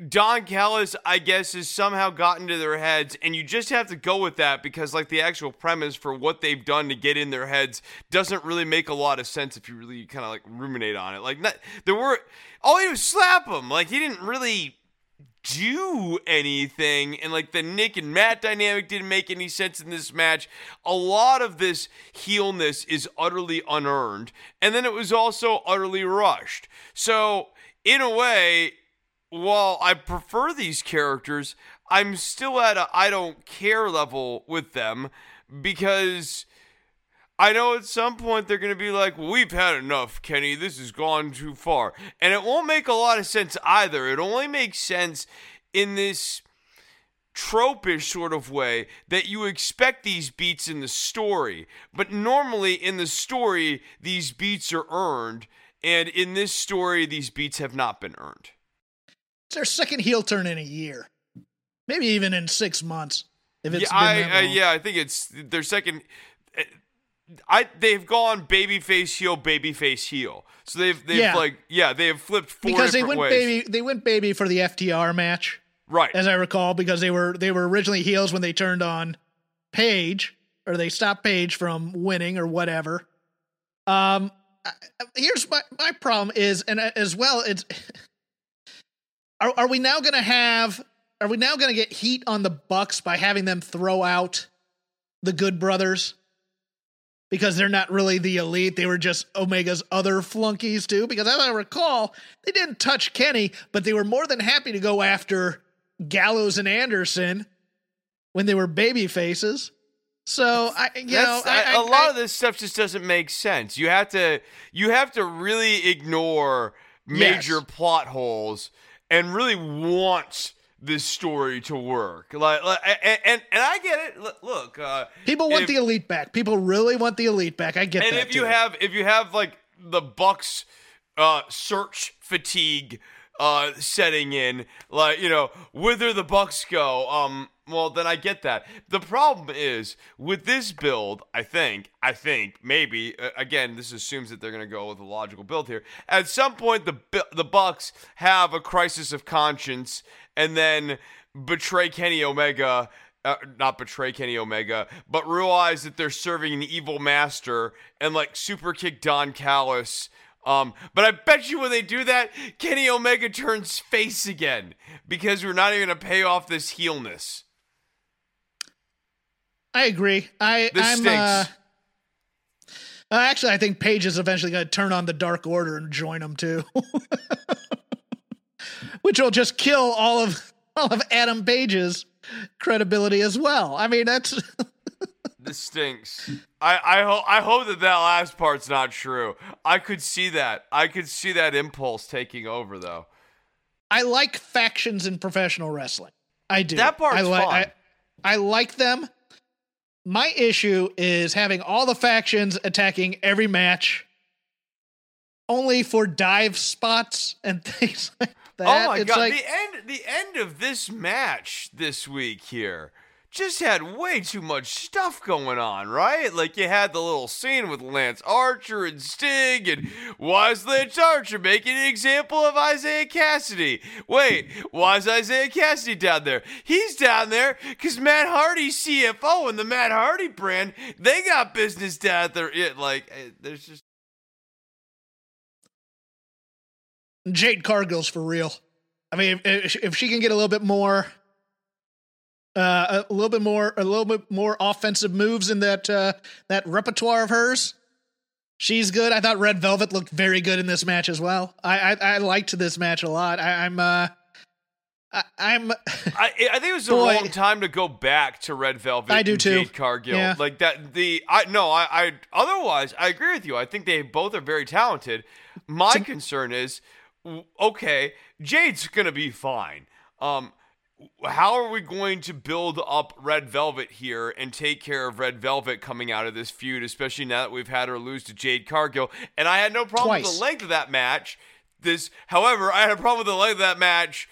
Don Callis, I guess, has somehow gotten to their heads, and you just have to go with that because, like, the actual premise for what they've done to get in their heads doesn't really make a lot of sense if you really kind of like ruminate on it. Like, not, there were all he did was slap him. Like, he didn't really do anything, and like the Nick and Matt dynamic didn't make any sense in this match. A lot of this heelness is utterly unearned, and then it was also utterly rushed. So, in a way, while I prefer these characters, I'm still at a I don't care level with them because I know at some point they're going to be like, We've had enough, Kenny. This has gone too far. And it won't make a lot of sense either. It only makes sense in this tropish sort of way that you expect these beats in the story. But normally in the story, these beats are earned. And in this story, these beats have not been earned. It's their second heel turn in a year, maybe even in six months. If it's yeah, I, uh, yeah, I think it's their second. uh, I they've gone babyface heel, babyface heel. So they've they've Yeah. like yeah they have flipped four because they went ways. baby. They went baby for the FTR match, right. as I recall, because they were they were originally heels when they turned on Page or they stopped Page from winning or whatever. Um, here's my my problem is, and uh, as well, it's [LAUGHS] are are we now going to have? Are we now going to get heat on the Bucks by having them throw out the Good Brothers? Because they're not really the elite. They were just Omega's other flunkies, too. Because as I recall, they didn't touch Kenny, but they were more than happy to go after Gallows and Anderson when they were baby faces. So I, you know, That's- I, a lot I- of this stuff just doesn't make sense. You have to you have to really ignore major Yes. plot holes and really want this story to work. Like, like and, and and I get it. Look, Look, uh, people want if- the elite back. People really want the elite back. I get and that. if you too. have if you have like the bucks uh search fatigue uh setting in like you know whither the bucks go um well then i get that the problem is with this build i think i think maybe uh, again this assumes that they're going to go with a logical build here at some point the the bucks have a crisis of conscience and then betray kenny omega uh, not betray Kenny Omega, but realize that they're serving an evil master and like super kick Don Callis. Um, but I bet you when they do that, Kenny Omega turns face again because we're not even gonna pay off this heelness. I agree. I This I'm stinks. uh, actually I think Page is eventually going to turn on the Dark Order and join them too, [LAUGHS] which will just kill all of all of Adam Page's credibility as well. I mean, that's [LAUGHS] this stinks. I I hope I hope that that last part's not true. I could see that. I could see that impulse taking over though. I like factions in professional wrestling. I do. That part's I li- fun. I, I like them. My issue is having all the factions attacking every match only for dive spots and [LAUGHS] things like oh that. oh my it's god, like the end the end of this match this week here just had way too much stuff going on, right? Like you had the little scene with Lance Archer and Sting, and why is Lance Archer making an example of Isiah Kassidy? Wait, why is Isiah Kassidy down there? He's down there because Matt Hardy's CFO and the Matt Hardy brand, they got business down there. It like eh, there's just Jade Cargill's for real. I mean, if, if she can get a little bit more, uh, a little bit more, a little bit more offensive moves in that uh, that repertoire of hers, she's good. I thought Red Velvet looked very good in this match as well. I I, I liked this match a lot. I, I'm uh, I, I'm [LAUGHS] I, I think it was a Boy. wrong time to go back to Red Velvet. I do and too. Jade Cargill, Yeah. like that. The I no, I, I otherwise I agree with you. I think they both are very talented. My concern is, okay, Jade's gonna be fine. Um, how are we going to build up Red Velvet here and take care of Red Velvet coming out of this feud, especially now that we've had her lose to Jade Cargill? And I had no problem with the length of that match. This, however, I had a problem with the length of that match.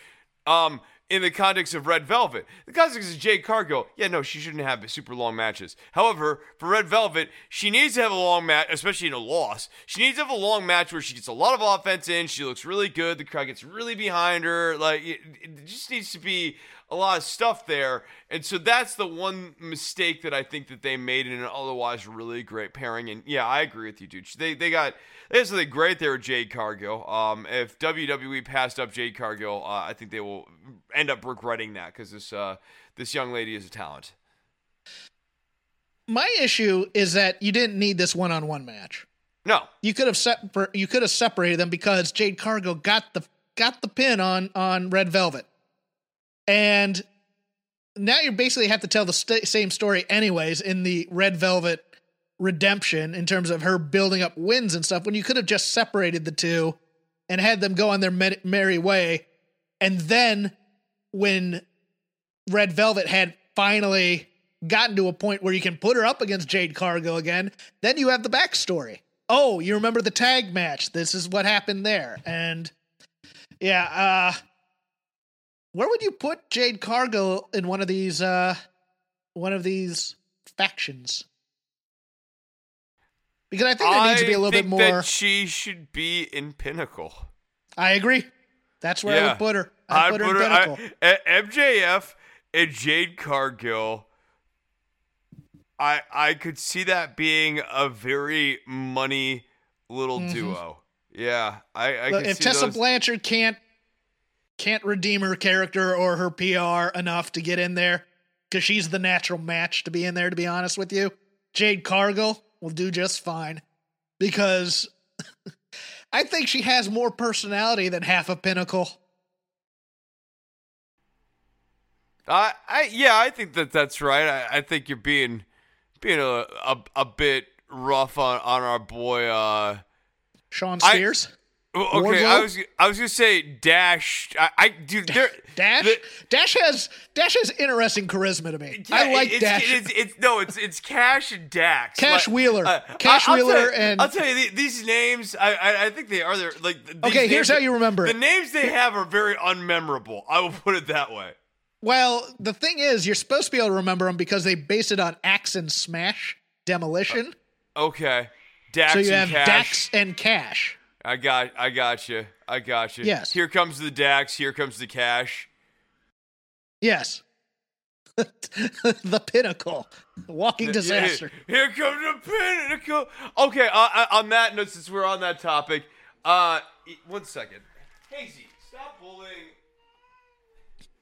Um, in the context of Red Velvet, the context of Jade Cargill, yeah, no, she shouldn't have super long matches. However, for Red Velvet, she needs to have a long match, especially in a loss. She needs to have a long match where she gets a lot of offense in. She looks really good. The crowd gets really behind her. Like it, it just needs to be a lot of stuff there. And so that's the one mistake that I think that they made in an otherwise really great pairing. And yeah, I agree with you, dude. They they got they have something great there with Jade Cargill. Um, if WWE passed up Jade Cargill, uh, I think they will end up regretting that because this uh this young lady is a talent. my issue is that you didn't need this one on one match. No, You could have separ- you could have separated them because Jade Cargill got the got the pin on on Red Velvet, and now you basically have to tell the st- same story anyways in the Red Velvet redemption in terms of her building up wins and stuff. When you could have just separated the two and had them go on their mer- merry way, and then when Red Velvet had finally gotten to a point where you can put her up against Jade Cargill again, then you have the backstory. Oh, you remember the tag match? This is what happened there. And yeah, uh where would you put Jade Cargill in one of these uh one of these factions? Because I think there needs to be a little bit more. That she should be in Pinnacle. I agree. That's where I would put her. I'd, put her in Pinnacle. A- MJF and Jade Cargill. I I could see that being a very money little duo. Yeah, I, I Mm-hmm. Look, if Tessa those. Blanchard can't can't redeem her character or her PR enough to get in there because she's the natural match to be in there. To be honest with you, Jade Cargill will do just fine because [LAUGHS] I think she has more personality than half a Pinnacle. I, I yeah, I think that that's right. I, I think you're being being a, a a bit rough on on our boy. uh Shawn I- Spears, well, Okay, I was I was gonna say Dash. I, I dude, [LAUGHS] Dash, the- Dash has Dash has interesting charisma to me. I like it's, Dash. It's, it's, no, it's it's Cash and Dax. Cash Wheeler. uh, Cash I'll Wheeler you- and- I'll tell you the- these names. I, I I think they are there. Like Okay, here's names- how you remember the it. names they have are very unmemorable. I will put it that way. Well, the thing is, you're supposed to be able to remember them because they base it on Axe and Smash Demolition. Okay, Dax so you and have Cash. Dax and Cash. I got I got you. I got you. Yes. Here comes the Dax. Here comes the Cash. Yes. [LAUGHS] the pinnacle. The walking disaster. Here comes the pinnacle. Okay, uh, uh, on that note, since we're on that topic, uh, one second. Hazy, stop bullying.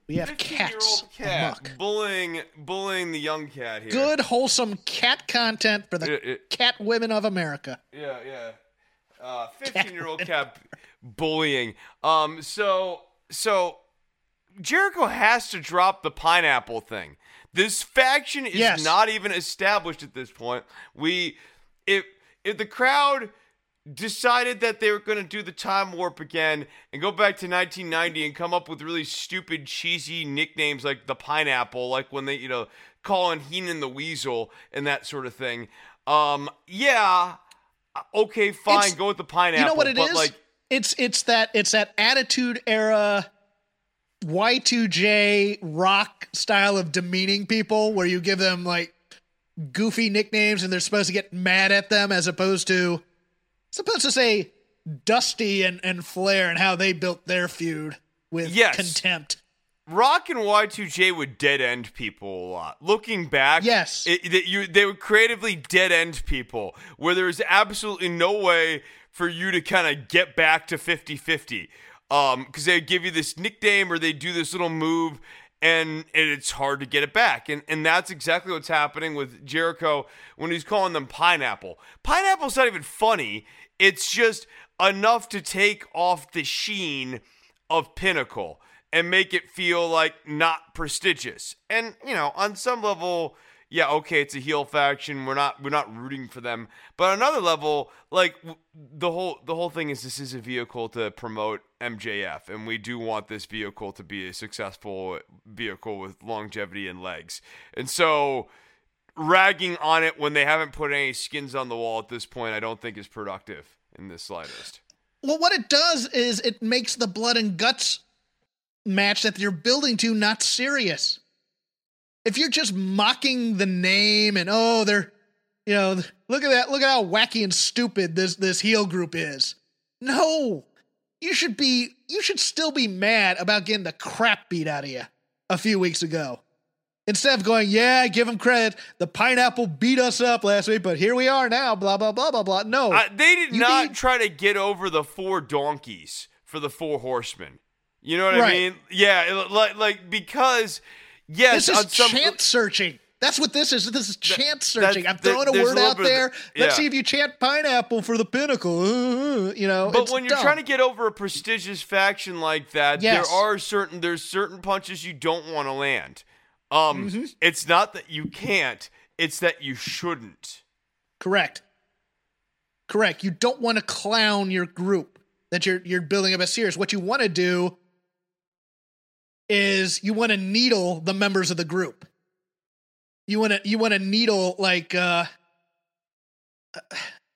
We have cats cat bullying bullying the young cat here. Good, wholesome cat content for the Yeah, yeah. cat women of America. Yeah, yeah. Uh, [LAUGHS] 15 year old cat bullying. Um, so so Jericho has to drop the pineapple thing. This faction is Yes. not even established at this point. We if if the crowd decided that they were going to do the time warp again and go back to 1990 and come up with really stupid cheesy nicknames like the pineapple like when they you know calling Heenan the weasel and that sort of thing um yeah okay fine It's- go with the pineapple you know what it is? like it's it's that it's that attitude era Y2J rock style of demeaning people where you give them like goofy nicknames and they're supposed to get mad at them as opposed to supposed to say Dusty and, and Flair and how they built their feud with Yes. contempt. Rock and Y2J would dead end people a lot. Looking back, Yes. it, you they would creatively dead end people where there's absolutely no way for you to kind of get back to 50-50. Um, because they give you this nickname or they do this little move and, and it's hard to get it back. And and that's exactly what's happening with Jericho when he's calling them pineapple. Pineapple's not even funny. It's just enough to take off the sheen of Pinnacle and make it feel like not prestigious. And you know, on some level, yeah, okay, it's a heel faction. We're not we're not rooting for them. But on another level, like the whole the whole thing is this is a vehicle to promote MJF, and we do want this vehicle to be a successful vehicle with longevity and legs. And so ragging on it when they haven't put any skins on the wall at this point, I don't think is productive in the slightest. Well, what it does is it makes the blood and guts match that you're building to not serious. If you're just mocking the name and oh, they're, you know, look at that, look at how wacky and stupid this this heel group is. No, you should be, you should still be mad about getting the crap beat out of you a few weeks ago. Instead of going, yeah, give them credit. The pineapple beat us up last week, but here we are now. Blah blah blah blah blah. No, Uh, they did You not need- try to get over the four donkeys for the four horsemen. You know what I mean? Yeah, like like because yes, This on is some chant searching. That's what this is. This is chant searching. I'm throwing a a word little out of there. the- Let's see if you chant pineapple for the pinnacle. [LAUGHS] You know, But when you're dumb. trying to get over a prestigious faction like that, Yes. there are certain there's certain punches you don't want to land. Um, Mm-hmm. it's not that you can't; it's that you shouldn't. correct, correct. You don't want to clown your group that you're you're building up as serious. What you want to do is you want to needle the members of the group. You want to you want to needle like uh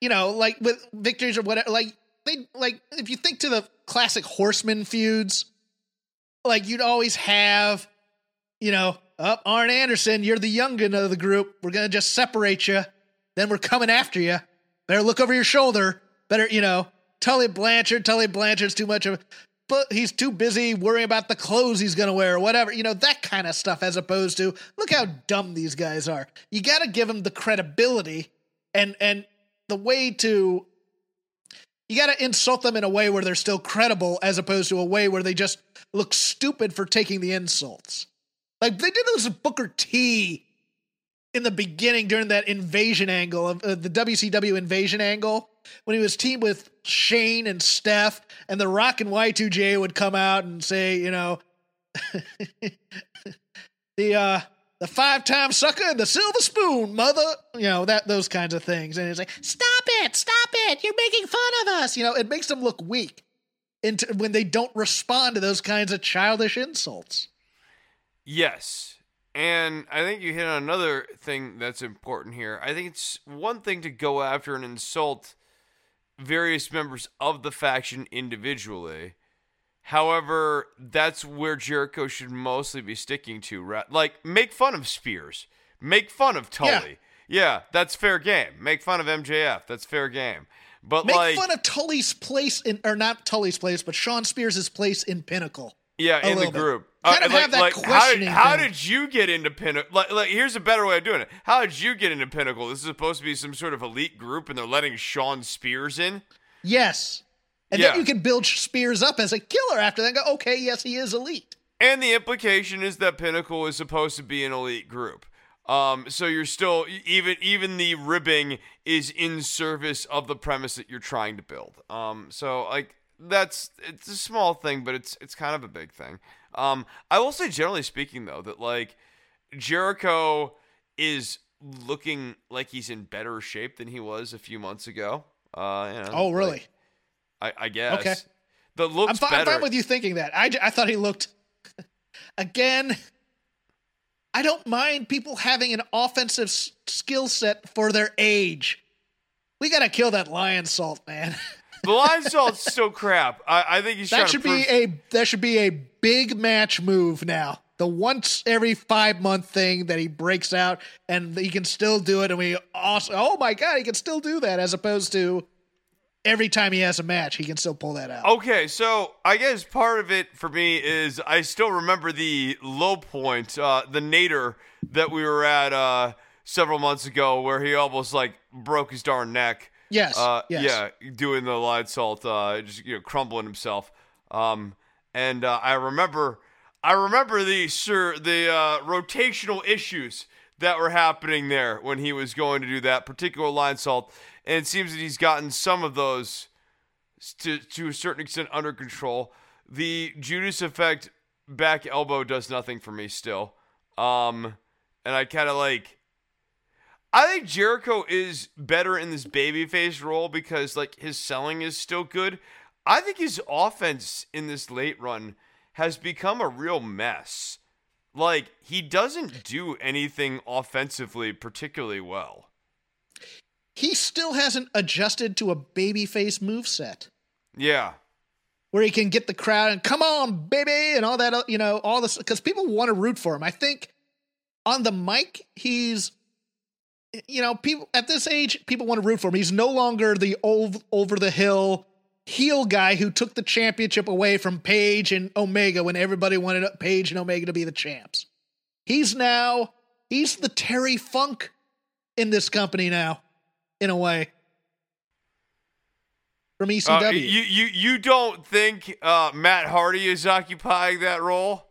you know like with victories or whatever like they like if you think to the classic horseman feuds like you'd always have you know up Arn Anderson you're the youngin of the group. We're going to just separate you then we're coming after you better look over your shoulder. Better you know Tully Blanchard Tully Blanchard's too much of but he's too busy worrying about the clothes he's going to wear or whatever you know that kind of stuff as opposed to look how dumb these guys are. You got to give them the credibility and and the way to you got to insult them in a way where they're still credible as opposed to a way where they just look stupid for taking the insults. Like they did this with booker t in the beginning during that invasion angle of uh, the WCW invasion angle when he was teamed with Shane and Steph and the Rock and Y2J would come out and say, you know, [LAUGHS] the uh the five-time sucker and the silver spoon, mother, you know, that those kinds of things. And it's like, "Stop it. Stop it. You're making fun of us." You know, it makes them look weak into when they don't respond to those kinds of childish insults. Yes. And I think you hit on another thing that's important here. I think it's one thing to go after an insult various members of the faction individually. However, that's where Jericho should mostly be sticking to. ra- Like, make fun of Spears, make fun of Tully. Yeah, that's fair game. Make fun of MJF. That's fair game. But Make like, fun of Tully's place in, or not Tully's place, but Shawn Spears' place in Pinnacle. Yeah, in the group. Kind Uh, of like, have that like, how, did, questioning how did you get into Pinnacle? Like, like, here's a better way of doing it. How did you get into Pinnacle? This is supposed to be some sort of elite group, and they're letting Shawn Spears in. Yes. And Yeah. then you can build Spears up as a killer after that and go, okay, yes, he is elite. And the implication is that Pinnacle is supposed to be an elite group. Um, so you're still even even the ribbing is in service of the premise that you're trying to build. Um, so like that's it's a small thing, but it's it's kind of a big thing. Um, I will say, generally speaking, though, that like Jericho is looking like he's in better shape than he was a few months ago. Uh, you know, Oh, really? like, I, I guess. Okay. The looks I'm, fi- I'm fine with you thinking that. I, I thought he looked. [LAUGHS] Again, [LAUGHS] I don't mind people having an offensive s- skill set for their age. We got to kill that Lionsault, man. [LAUGHS] salt's so crap. I, I think he's that should prove- be a that should be a big match move now. The once every five month thing that he breaks out and he can still do it, and we also oh my god, he can still do that as opposed to every time he has a match, he can still pull that out. Okay, so I guess part of it for me is I still remember the low point, uh, the nadir that we were at uh, several months ago, where he almost like broke his darn neck. Yes, Uh, yes. Yeah, doing the Lionsault, uh, just you know, crumbling himself. Um, and uh, I remember, I remember the sir, the uh, rotational issues that were happening there when he was going to do that particular Lionsault. And it seems that he's gotten some of those to to a certain extent under control. The Judas effect back elbow does nothing for me still. Um, and I kind of like. I think Jericho is better in this babyface role because like his selling is still good. I think his offense in this late run has become a real mess. Like he doesn't do anything offensively particularly well. He still hasn't adjusted to a babyface moveset. Yeah. where he can get the crowd and come on, baby, and all that, you know, all this, because people want to root for him. I think on the mic, he's, you know, people at this age, people want to root for him. He's no longer the old over the hill heel guy who took the championship away from Page and Omega when everybody wanted Page and Omega to be the champs. He's now, he's the Terry Funk in this company now, in a way. From ECW. Uh, you you you don't think uh, Matt Hardy is occupying that role?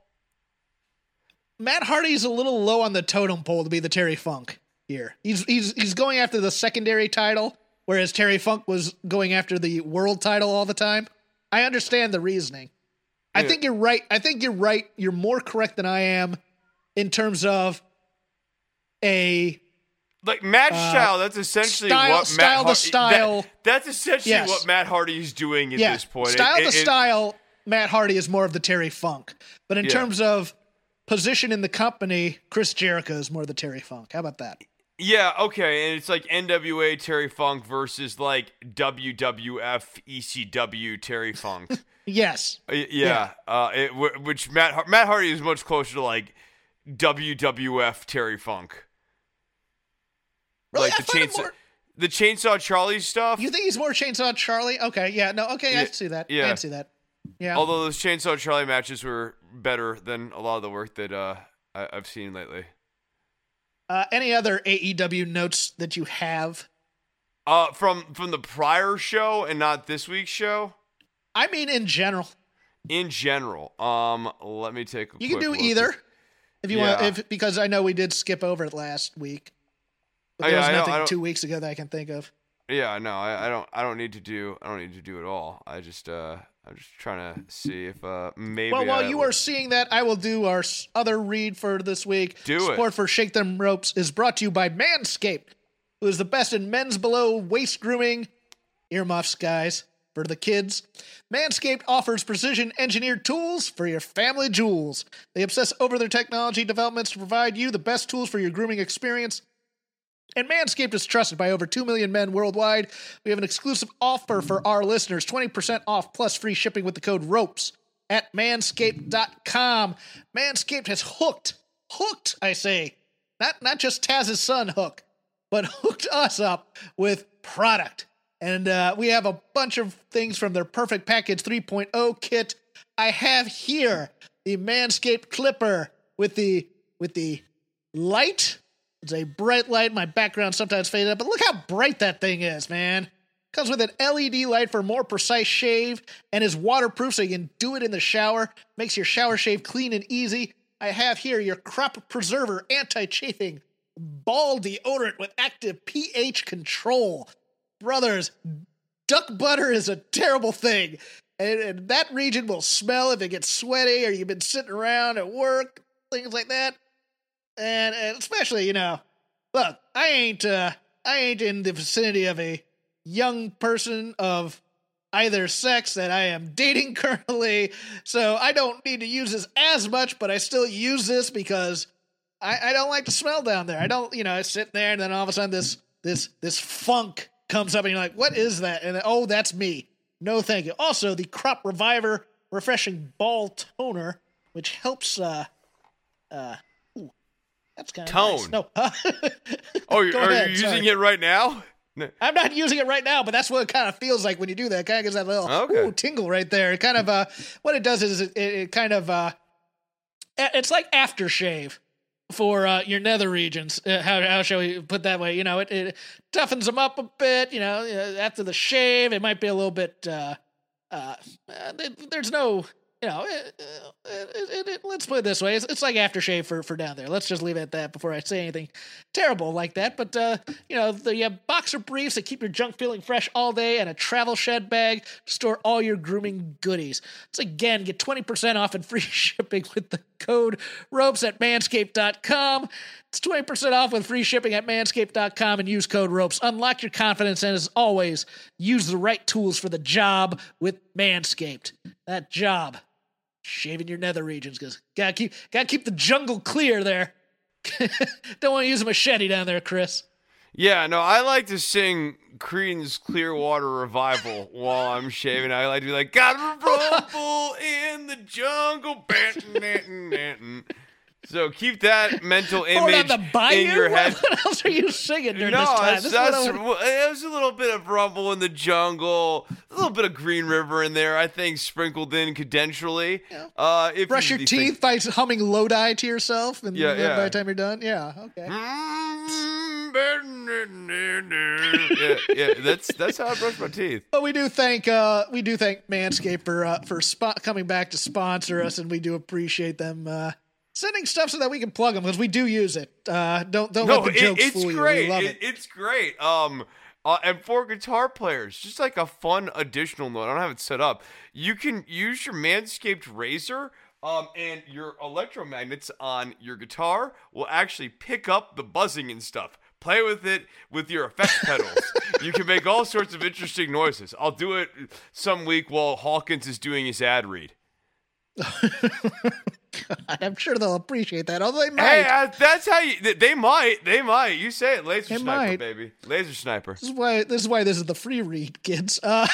Matt Hardy's a little low on the totem pole to be the Terry Funk here. He's he's he's going after the secondary title, whereas Terry Funk was going after the world title all the time. I understand the reasoning. I think you're right. I think you're right. You're more correct than I am in terms of a Like match style, that's essentially Uh, style- what style Matt to Har- style. that- that's essentially Yes. what Matt Hardy is doing at yeah, this point. Style it- to it- style. Matt Hardy is more of the Terry Funk, but in Yeah. terms of position in the company, Chris Jericho is more of the Terry Funk. How about that? Yeah, okay, and it's like NWA Terry Funk versus like WWF ECW Terry Funk. [LAUGHS] Yes. Uh, yeah, Uh, it, wh- which Matt Matt Hardy is much closer to like WWF Terry Funk. Really? like I the chainsaw, more- the chainsaw Charlie stuff. You think he's more Chainsaw Charlie? Okay, yeah, no, okay, I Yeah, can see that. yeah. I see that. Yeah. Although those chainsaw Charlie matches were better than a lot of the work that uh, I- I've seen lately. Uh, any other AEW notes that you have? Uh, from from the prior show and not this week's show. I mean, in general, In general, um, let me take. A you can do look. either if you Yeah. want. If because I know we did skip over it last week. But Oh, there yeah, was I nothing I two weeks ago that I can think of. Yeah, no, I, I don't. I don't need to do. I don't need to do it all. I just. Uh, I'm just trying to see if uh maybe. Well, while I you would- are seeing that, I will do our other read for this week. Do it. Support for Shake Them Ropes is brought to you by Manscaped, who is the best in men's below waist grooming. Earmuffs, guys, for the kids. Manscaped offers precision engineered tools for your family jewels. They obsess over their technology developments to provide you the best tools for your grooming experience. And Manscaped is trusted by over 2 million men worldwide. We have an exclusive offer for our listeners 20% off plus free shipping with the code ROPES at manscaped.com. Manscaped has hooked, hooked, I say, not, not just Taz's son hook, but [LAUGHS] hooked us up with product. And uh, we have a bunch of things from their Perfect Package 3.0 kit. I have here the Manscaped Clipper with the with the light. It's a bright light. My background sometimes fades up, but look how bright that thing is, man. Comes with an LED light for more precise shave and is waterproof so you can do it in the shower. Makes your shower shave clean and easy. I have here your crop preserver anti-chafing ball deodorant with active pH control. Brothers, duck butter is a terrible thing. and, and that region will smell if it gets sweaty or you've been sitting around at work, things like that. And, especially, you know, look, I ain't uh I ain't in the vicinity of a young person of either sex that I am dating [LAUGHS] currently, so I don't need to use this as much, but I still use this because I, I don't like to smell down there. I don't, you know, I sit there and then all of a sudden this this this funk comes up and you're like, what is that? And oh, that's me. No, thank you. Also, the Crop Reviver Refreshing Ball Toner, which helps. uh uh That's kind of Tone. Nice. No. [LAUGHS] Oh, you're, are ahead, you sorry. using it right now? I'm not using it right now, but that's what it kind of feels like when you do that. It kind of gives that little Okay. ooh, tingle right there. It kind of uh, what it does is it, it kind of uh, it's like aftershave for uh, your nether regions. Uh, how how shall we put that way? You know, it, it toughens them up a bit. You know, uh, after the shave, it might be a little bit. Uh, uh, uh, there's no. You know, it, it, it, let's put it this way: it's, it's like aftershave for for down there. Let's just leave it at that before I say anything terrible like that. But uh, you know, the you boxer briefs that keep your junk feeling fresh all day, and a travel shed bag to store all your grooming goodies. So again, get twenty percent off and free [LAUGHS] shipping with the code ropes at manscaped.com. It's twenty percent off with free shipping at manscaped.com and use code ropes. Unlock your confidence, and as always, use the right tools for the job with Manscaped. That job shaving your nether regions because gotta keep gotta keep the jungle clear there. [LAUGHS] Don't want to use a machete down there, Chris. Yeah, no, I like to sing Creedence Clearwater Revival [LAUGHS] while I'm shaving. I like to be like, got a rumble [LAUGHS] in the jungle. So keep that mental [LAUGHS] image in your head. [LAUGHS] What else are you singing during No, this time? that's, This is that's, I would- there's a little bit of rumble in the jungle, a little bit of Green River in there, I think, sprinkled in cadentially. Yeah. Uh, if brush you your teeth by humming Lodi to yourself, and Yeah, yeah. by the time you're done, yeah, okay. [LAUGHS] yeah, yeah, that's that's how I brush my teeth. But we do thank uh, we do thank Manscaped for uh, for spo- coming back to sponsor us, and we do appreciate them uh, sending stuff so that we can plug them because we do use it. Uh, don't don't No, let the it, jokes it's fool great. you. We love It- it. It's great. Um, uh, and for guitar players, just like a fun additional note, I don't have it set up. You can use your Manscaped razor. Um, and your electromagnets on your guitar will actually pick up the buzzing and stuff. Play with it with your effects [LAUGHS] pedals. you can make all sorts of interesting noises. I'll do it some week while Hawkins is doing his ad read. [LAUGHS] I'm sure they'll appreciate that. Although they might. Hey, uh, that's how you. They, they might. They might. You say it. Laser They sniper, might. baby. Laser sniper. This is why this is why this is the free read, kids. Uh,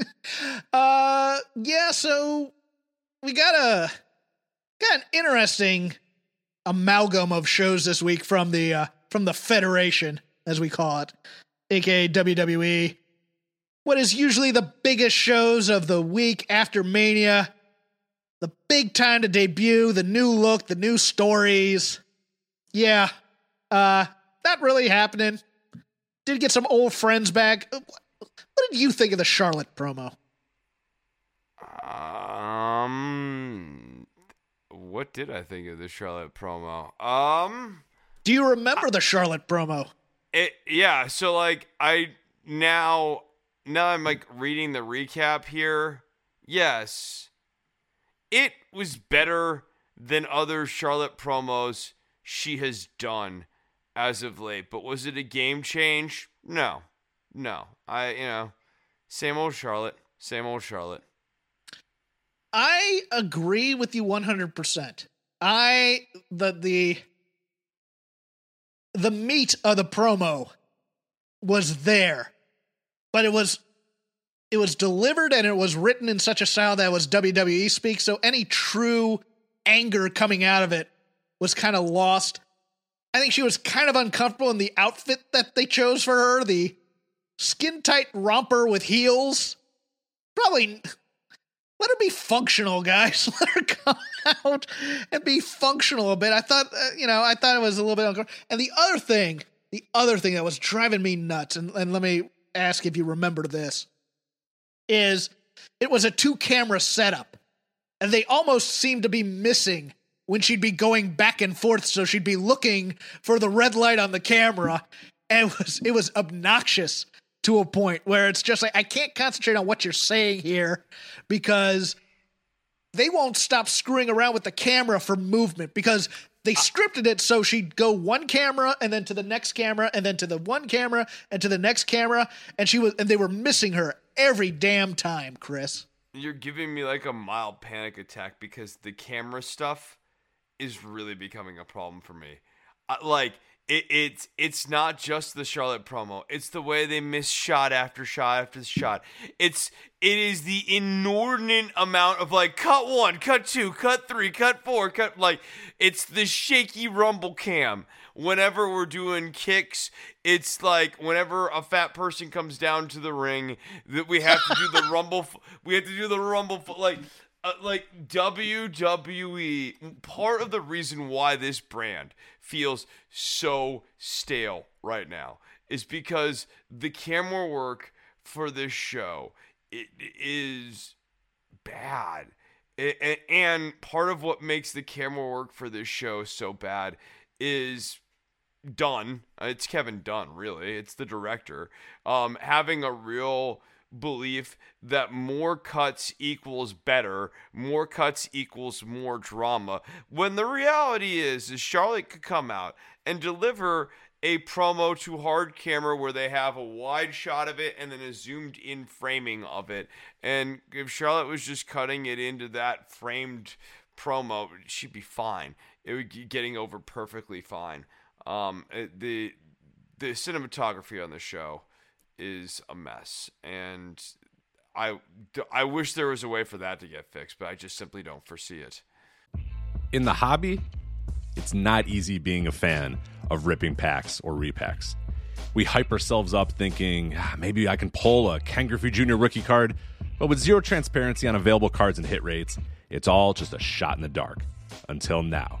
[LAUGHS] uh, yeah. So we got a got an interesting amalgam of shows this week from the uh, from the Federation, as we call it, aka WWE. What is usually the biggest shows of the week after Mania, the big time to debut, the new look, the new stories. Yeah, uh, not really happening did get some old friends back. Uh, What did you think of the Charlotte promo? Um, what did I think of the Charlotte promo? Um, Do you remember the Charlotte promo? it yeah. So like I now now I'm like reading the recap here. Yes, it was better than other Charlotte promos she has done as of late. But was it a game change? No, no. I you know, same old Charlotte, same old Charlotte. I agree with you 100%. I the the the meat of the promo was there, but it was it was delivered and it was written in such a style that was WWE speak. So any true anger coming out of it was kind of lost. I think she was kind of uncomfortable in the outfit that they chose for her, the skin tight romper with heels. Probably let her be functional, guys. [LAUGHS] Let her come out and be functional a bit. I thought, uh, you know, I thought it was a little bit uncomfortable. And the other thing, the other thing that was driving me nuts, and, and let me ask if you remember this, is it was a two camera setup. And they almost seemed to be missing when she'd be going back and forth. So she'd be looking for the red light on the camera. And it was, it was obnoxious to a point where it's just like I can't concentrate on what you're saying here because they won't stop screwing around with the camera for movement because they scripted it so she'd go one camera and then to the next camera and then to the one camera and to the next camera and she was and they were missing her every damn time, Chris. You're giving me like a mild panic attack because the camera stuff is really becoming a problem for me. I, like it, it's it's not just the Charlotte promo. It's the way they miss shot after shot after shot. It's it is the inordinate amount of like cut one, cut two, cut three, cut four, cut like it's the shaky rumble cam. Whenever we're doing kicks, it's like whenever a fat person comes down to the ring that we have to do the [LAUGHS] rumble. We have to do the rumble like uh, like WWE, part of the reason why this brand feels so stale right now is because the camera work for this show it is bad. It, and part of what makes the camera work for this show so bad is Dunn. It's Kevin Dunn, really. It's the director. Um, having a real belief that more cuts equals better, more cuts equals more drama. When the reality is, is Charlotte could come out and deliver a promo to hard camera where they have a wide shot of it and then a zoomed in framing of it. And if Charlotte was just cutting it into that framed promo, she'd be fine. It would be getting over perfectly fine. Um, the the cinematography on the show is a mess, and I I wish there was a way for that to get fixed, but I just simply don't foresee it. In the hobby, it's not easy being a fan of ripping packs or repacks. We hype ourselves up thinking ah, maybe I can pull a Ken Griffey Jr. rookie card, but with zero transparency on available cards and hit rates, it's all just a shot in the dark. Until now.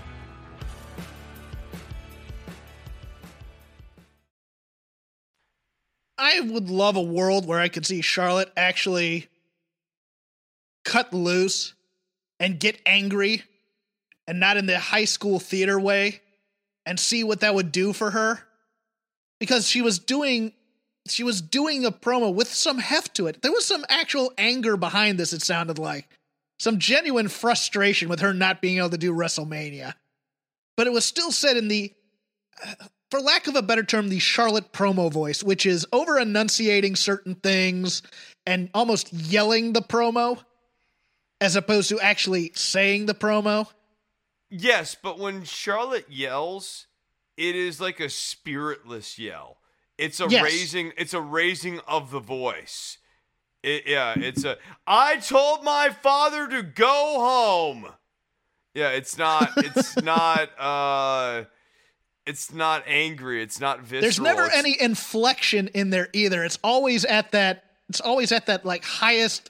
I would love a world where I could see Charlotte actually cut loose and get angry and not in the high school theater way and see what that would do for her because she was doing she was doing a promo with some heft to it. There was some actual anger behind this it sounded like. Some genuine frustration with her not being able to do WrestleMania. But it was still said in the for lack of a better term, the Charlotte promo voice, which is over enunciating certain things and almost yelling the promo as opposed to actually saying the promo. Yes, but when Charlotte yells, it is like a spiritless yell. It's a Yes. raising it's a raising of the voice. It, yeah, it's a I told my father to go home. Yeah, it's not it's [LAUGHS] not uh it's not angry, it's not visceral. There's never it's- any inflection in there either. It's always at that it's always at that like highest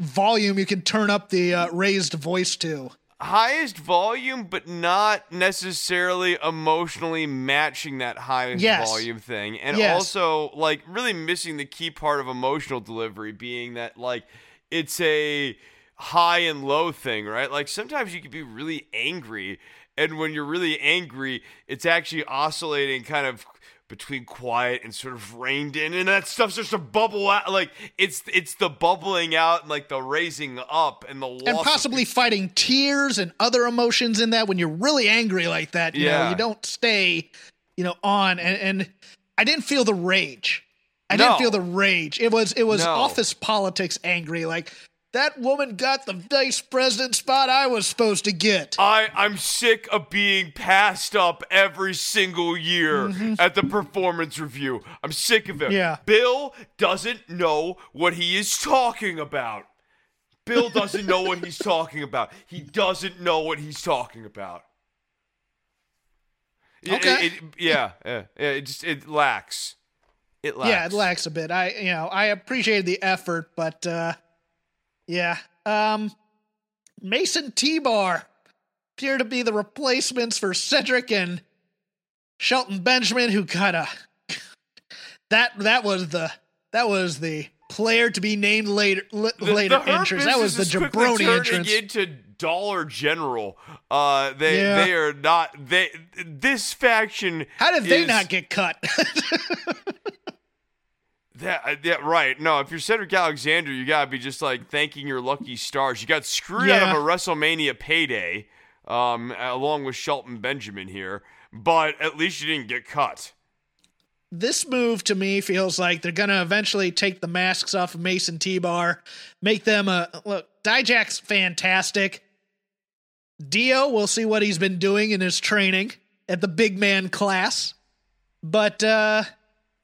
volume you can turn up the uh, raised voice to. highest volume, but not necessarily emotionally matching that highest Yes. volume thing. And Yes. also, like, really missing the key part of emotional delivery being that, like, it's a high and low thing, right? Like, sometimes you can be really angry, and when you're really angry, it's actually oscillating kind of between quiet and sort of reined in and that stuff starts to bubble out like it's it's the bubbling out and like the raising up and the loss and possibly fighting tears and other emotions in that when you're really angry like that you know Yeah. you don't stay you know on and, and i didn't feel the rage i No. didn't feel the rage it was it was No. office politics angry like that woman got the vice president spot i was supposed to get I, I'm sick of being passed up every single year at the performance review. I'm sick of it. Yeah. Bill doesn't know what he is talking about. Bill [LAUGHS] doesn't know what he's talking about. He doesn't know what he's talking about. Okay. it- it- yeah, yeah, yeah. It just it lacks. It lacks. yeah it lacks a bit i you know i appreciated the effort but uh yeah um Mace and t-bar appear to be the replacements for Cedric and Shelton Benjamin, who kind of [LAUGHS] that that was the that was the player to be named later l- The- later the entrance. That was the jabroni entrance. into Dollar General. Uh, they Yeah. they are not they. This faction. How did they not get cut? [LAUGHS] That, uh, yeah, right. No, if you're Cedric Alexander, you gotta be just like thanking your lucky stars. You got screwed out of a WrestleMania payday, um, along with Shelton Benjamin here, but at least you didn't get cut. this move to me feels like they're gonna eventually take the masks off of Mace and T-Bar, make them a look. Dijak's fantastic. Dio, we'll see what he's been doing in his training at the big man class, but uh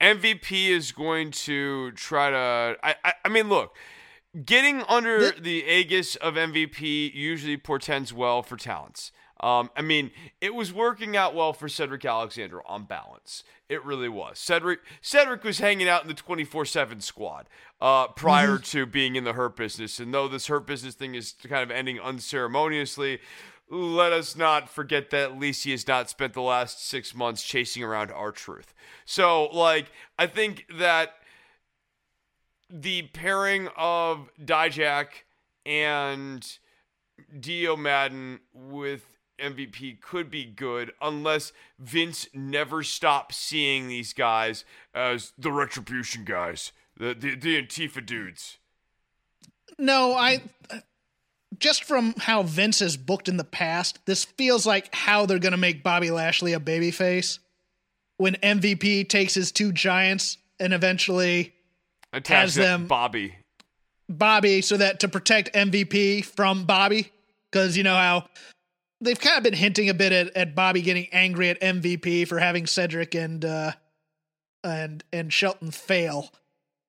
MVP is going to try to. I, I, I mean, look, getting under Th- the aegis of MVP usually portends well for talents. Um, I mean, it was working out well for Cedric Alexander on balance. It really was. Cedric Cedric was hanging out in the 24/7 squad uh, prior to being in the hurt business, and though this hurt business thing is kind of ending unceremoniously, let us not forget that Lisi has not spent the last six months chasing around R-Truth. So, like, I think that the pairing of Dijak and Dio Maddin with MVP could be good unless Vince never stops seeing these guys as the retribution guys, the the, the Antifa dudes. no, I just from how Vince has booked in the past, this feels like how they're gonna make Bobby Lashley a babyface when MVP takes his two giants and eventually Attach Has them- Bobby. Bobby so that to protect MVP from Bobby because you know how they've kind of been hinting a bit at, at Bobby getting angry at MVP for having Cedric and uh and and Shelton fail.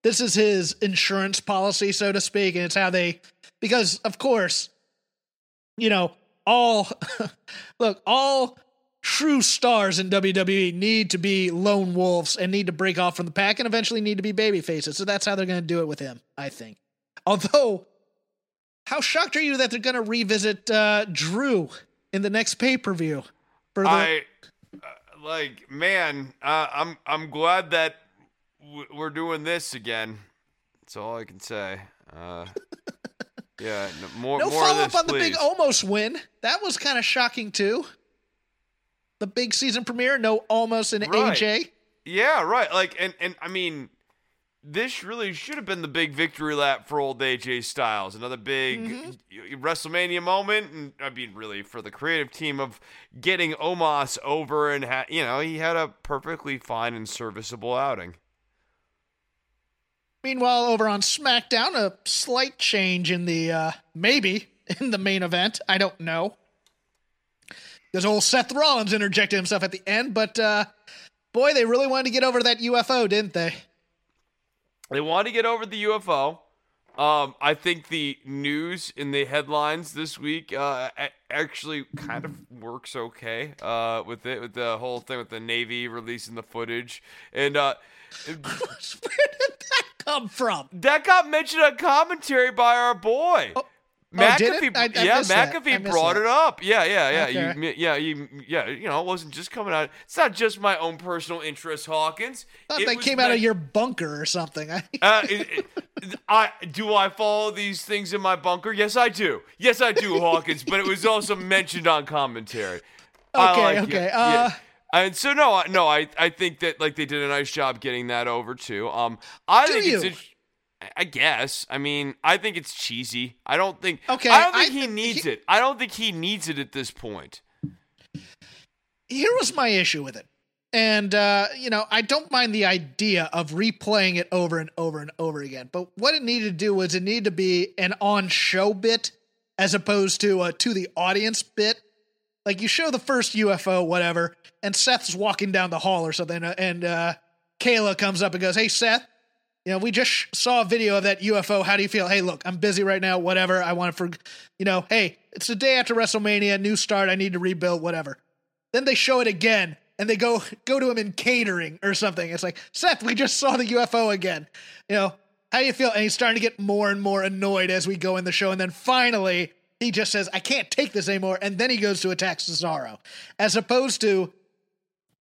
This is his insurance policy, so to speak, and it's how they because of course, you know, all [LAUGHS] look, all true stars in WWE need to be lone wolves and need to break off from the pack and eventually need to be baby faces. So that's how they're going to do it with him, I think. Although, how shocked are you that they're going to revisit uh, Drew in the next pay per view? The I uh, like, man. Uh, I'm I'm glad that w- we're doing this again. That's all I can say. Uh, yeah, no, more no more of follow this, up on the big almost win. That was kind of shocking too. The big season premiere, no almost in Right. AJ. Yeah, right. Like, and and I mean, this really should have been the big victory lap for old AJ Styles. Another big Mm-hmm. WrestleMania moment, and I mean, really for the creative team of getting Omos over, and ha- you know, he had a perfectly fine and serviceable outing. Meanwhile, over on SmackDown, a slight change in the uh maybe [LAUGHS] in the main event. I don't know. Because old Seth Rollins interjected himself at the end, but uh boy, they really wanted to get over that UFO, didn't they? They wanted to get over the UFO. Um, I think the news in the headlines this week uh, actually kind of works okay uh, with it, with the whole thing with the Navy releasing the footage, and uh, [LAUGHS] Where did that come from? that got mentioned on commentary by our boy. oh, did it? McAfee, I- I yeah, missed that. I McAfee brought that. it up. Yeah, yeah, yeah. Okay. You, yeah, you, yeah. You know, it wasn't just coming out. It's not just my own personal interest, Hawkins. I thought It came out of your bunker or something. [LAUGHS] I, uh, it- it- I do I follow these things in my bunker? Yes, I do. Yes, I do, Hawkins. but it was also mentioned on commentary. [LAUGHS] Okay, like it. okay, Yeah. And so no, I- no, I I think that like they did a nice job getting that over too. Um, I Do think it's. you? int- I guess. I mean, I think it's cheesy. I don't think. Okay, I don't think I he needs he- it. I don't think he needs it at this point. here was my issue with it. And uh, you know, I don't mind the idea of replaying it over and over and over again. But what it needed to do was it needed to be an on-show bit as opposed to a to the audience bit. Like you show the first UFO, whatever, and Seth's walking down the hall or something, and uh, Kayla comes up and goes, "Hey, Seth, you know, we just sh- saw a video of that UFO. How do you feel? Hey, look, I'm busy right now. Whatever. I want to, for, you know, hey, it's the day after WrestleMania, new start. I need to rebuild. Whatever." Then they show it again, and they go go to him in catering or something. It's like Seth, we just saw the UFO again. You know, how do you feel? And he's starting to get more and more annoyed as we go in the show, and then finally he just says, I can't take this anymore. And then he goes to attack Cesaro, as opposed to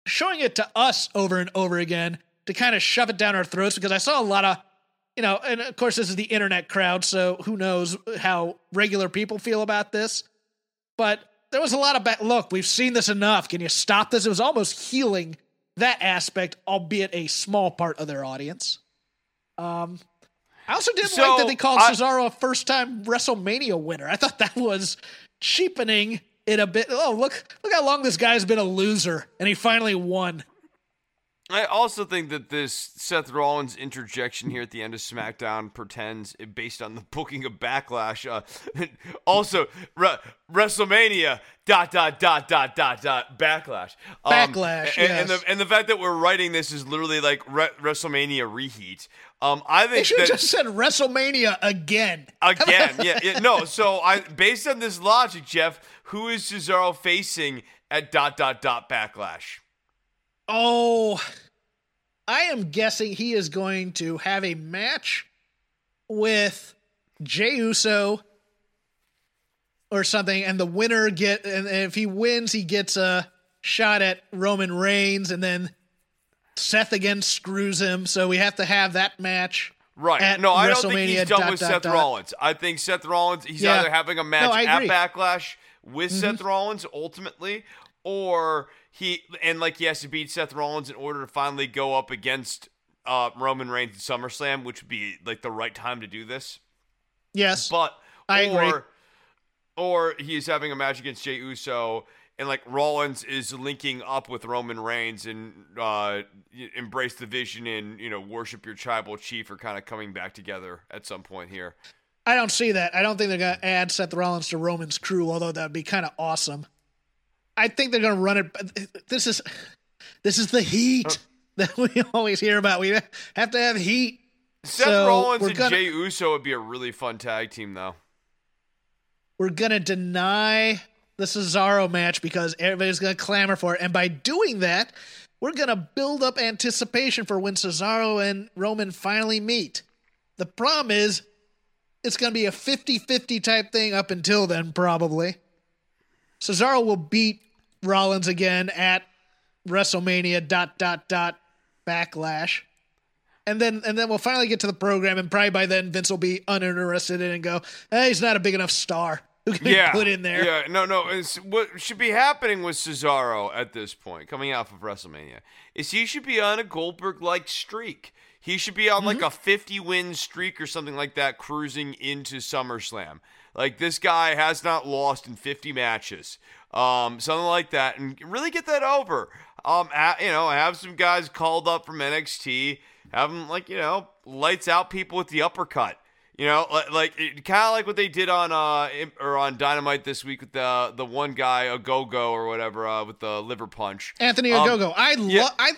showing it to us over and over again to kind of shove it down our throats. Because I saw a lot of, you know, and of course, this is the internet crowd. So who knows how regular people feel about this. But there was a lot of, ba- look, we've seen this enough. Can you stop this? It was almost healing that aspect, albeit a small part of their audience. Um, I also didn't So, like that they called I- Cesaro a first time WrestleMania winner. I thought that was cheapening it a bit. Oh, look look how long this guy's been a loser and he finally won. I also think that this Seth Rollins interjection here at the end of SmackDown pretends based on the [LAUGHS] booking of Backlash. Uh, [LAUGHS] also, Re- WrestleMania dot dot dot dot dot dot Backlash. Um, Backlash, and, and yes. the and the fact that we're writing this is literally like Re- WrestleMania reheat. Um, I They think should have that just said WrestleMania again. [LAUGHS] again, yeah, yeah, no. So I, based on this logic, Jeff, who is Cesaro facing at dot dot dot Backlash? Oh, I am guessing he is going to have a match with Jey Uso or something, and the winner get and if he wins, he gets a shot at Roman Reigns, and then Seth again screws him. So we have to have that match. Right. no, I don't think he's done dot, with dot, Seth dot. Rollins. I think Seth Rollins, he's Yeah. either having a match No, at. Mm-hmm. Backlash with Seth Rollins ultimately, or he, and like he has to beat Seth Rollins in order to finally go up against uh, Roman Reigns at SummerSlam, which would be like the right time to do this. Yes, But, I or, agree. or he's having a match against Jey Uso. And like Rollins is linking up with Roman Reigns and uh, embrace the vision and you know worship your tribal chief are kind of coming back together at some point here. I don't see that. I don't think they're going to add Seth Rollins to Roman's crew, although that would be kind of awesome. I think they're going to run it. This is this is the heat uh. that we [LAUGHS] always hear about. We have to have heat. Seth So, Rollins and gonna- Jey Uso would be a really fun tag team, though. We're going to deny the Cesaro match because everybody's going to clamor for it, and by doing that, we're going to build up anticipation for when Cesaro and Roman finally meet. The problem is, it's going to be a 50 50 type thing up until then, probably. Cesaro will beat Rollins again at WrestleMania dot dot dot backlash. And then and then we'll finally get to the program and probably by then Vince will be uninterested in and go, eh, he's not a big enough star. [LAUGHS] Who can Yeah, put in there? Yeah, no, no. It's, what should be happening with Cesaro at this point, coming off of WrestleMania, is he should be on a Goldberg-like streak. He should be on like a 50 win streak or something like that, cruising into SummerSlam. Like this guy has not lost in 50 matches, um, something like that, and really get that over. Um, ha- you know, have some guys called up from NXT, have them like you know lights out people with the uppercut. You know, like, kind of like what they did on uh or on Dynamite this week with the the one guy, a go go or whatever, uh, with the liver punch. Anthony Um, Ogogo. I love yeah. I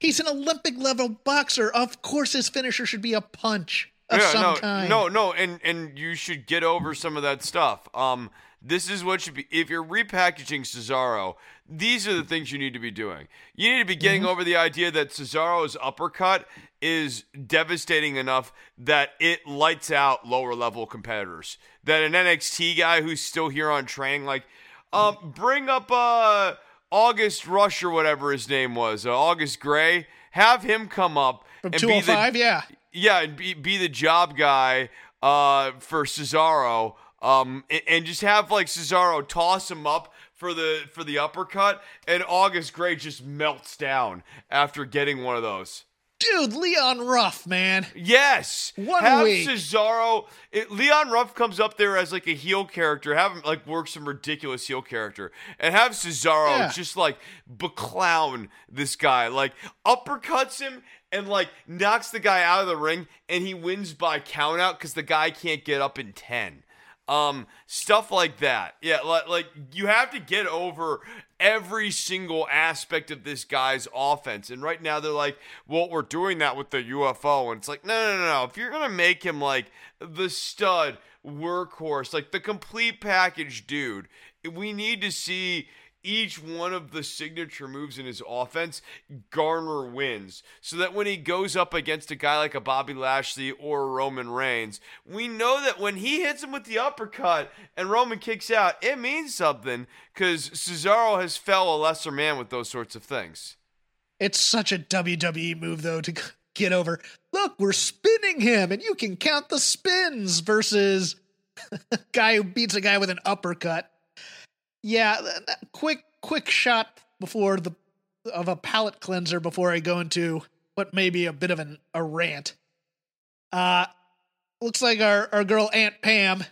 he's an Olympic level boxer. Of course his finisher should be a punch of some no, kind. no, no, and and you should get over some of that stuff. Um, this is what should be if you're repackaging Cesaro. These are the things you need to be doing. You need to be getting Mm-hmm. over the idea that Cesaro's uppercut is devastating enough that it lights out lower level competitors. That an NXT guy who's still here on training, like, um, bring up uh August Rush or whatever his name was, uh, August Grey. Have him come up From and be the 205, yeah. Yeah, and be, be the job guy uh, for Cesaro, um, and, and just have like Cesaro toss him up for the for the uppercut, and August Grey just melts down after getting one of those. Dude, Leon Ruff, man. Yes, One have week. Cesaro. It, Leon Ruff comes up there as like a heel character. Have him like work some ridiculous heel character, and have Cesaro Yeah. just like beclown this guy, like uppercuts him and like knocks the guy out of the ring, and he wins by countout because the guy can't get up in ten. Um, stuff like that. Yeah, like, like you have to get over every single aspect of this guy's offense. And right now they're like, well, we're doing that with the UFO. And it's like, no, no, no, no. If you're to make him like the stud workhorse, like the complete package dude, we need to see each one of the signature moves in his offense garner wins. So that when he goes up against a guy like a Bobby Lashley or Roman Reigns, we know that when he hits him with the uppercut and Roman kicks out, it means something because Cesaro has fell a lesser man with those sorts of things. It's such a WWE move, though, to [LAUGHS] get over. Look, we're spinning him, and you can count the spins versus [LAUGHS] guy who beats a guy with an uppercut. Yeah, quick, quick shot before the of a palate cleanser before I go into what may be a bit of an, a rant. Uh, looks like our, our girl Aunt Pam.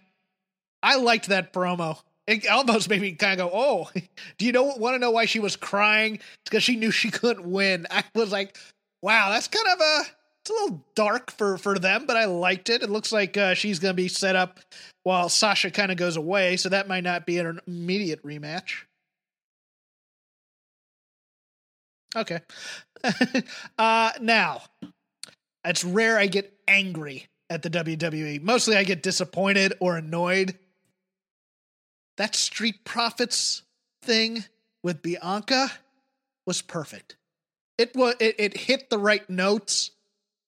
I liked that promo. It almost made me kind of go, "Oh, [LAUGHS] do you know want to know why she was crying? Because she knew she couldn't win." I was like, "Wow, that's kind of a it's a little dark for for them, but I liked it. It looks like uh, she's going to be set up while Sasha kind of goes away, so that might not be an immediate rematch." Okay. [LAUGHS] uh, now, it's rare I get angry at the WWE. Mostly I get disappointed or annoyed that Street Profits thing with Bianca was perfect. It was it, it hit the right notes.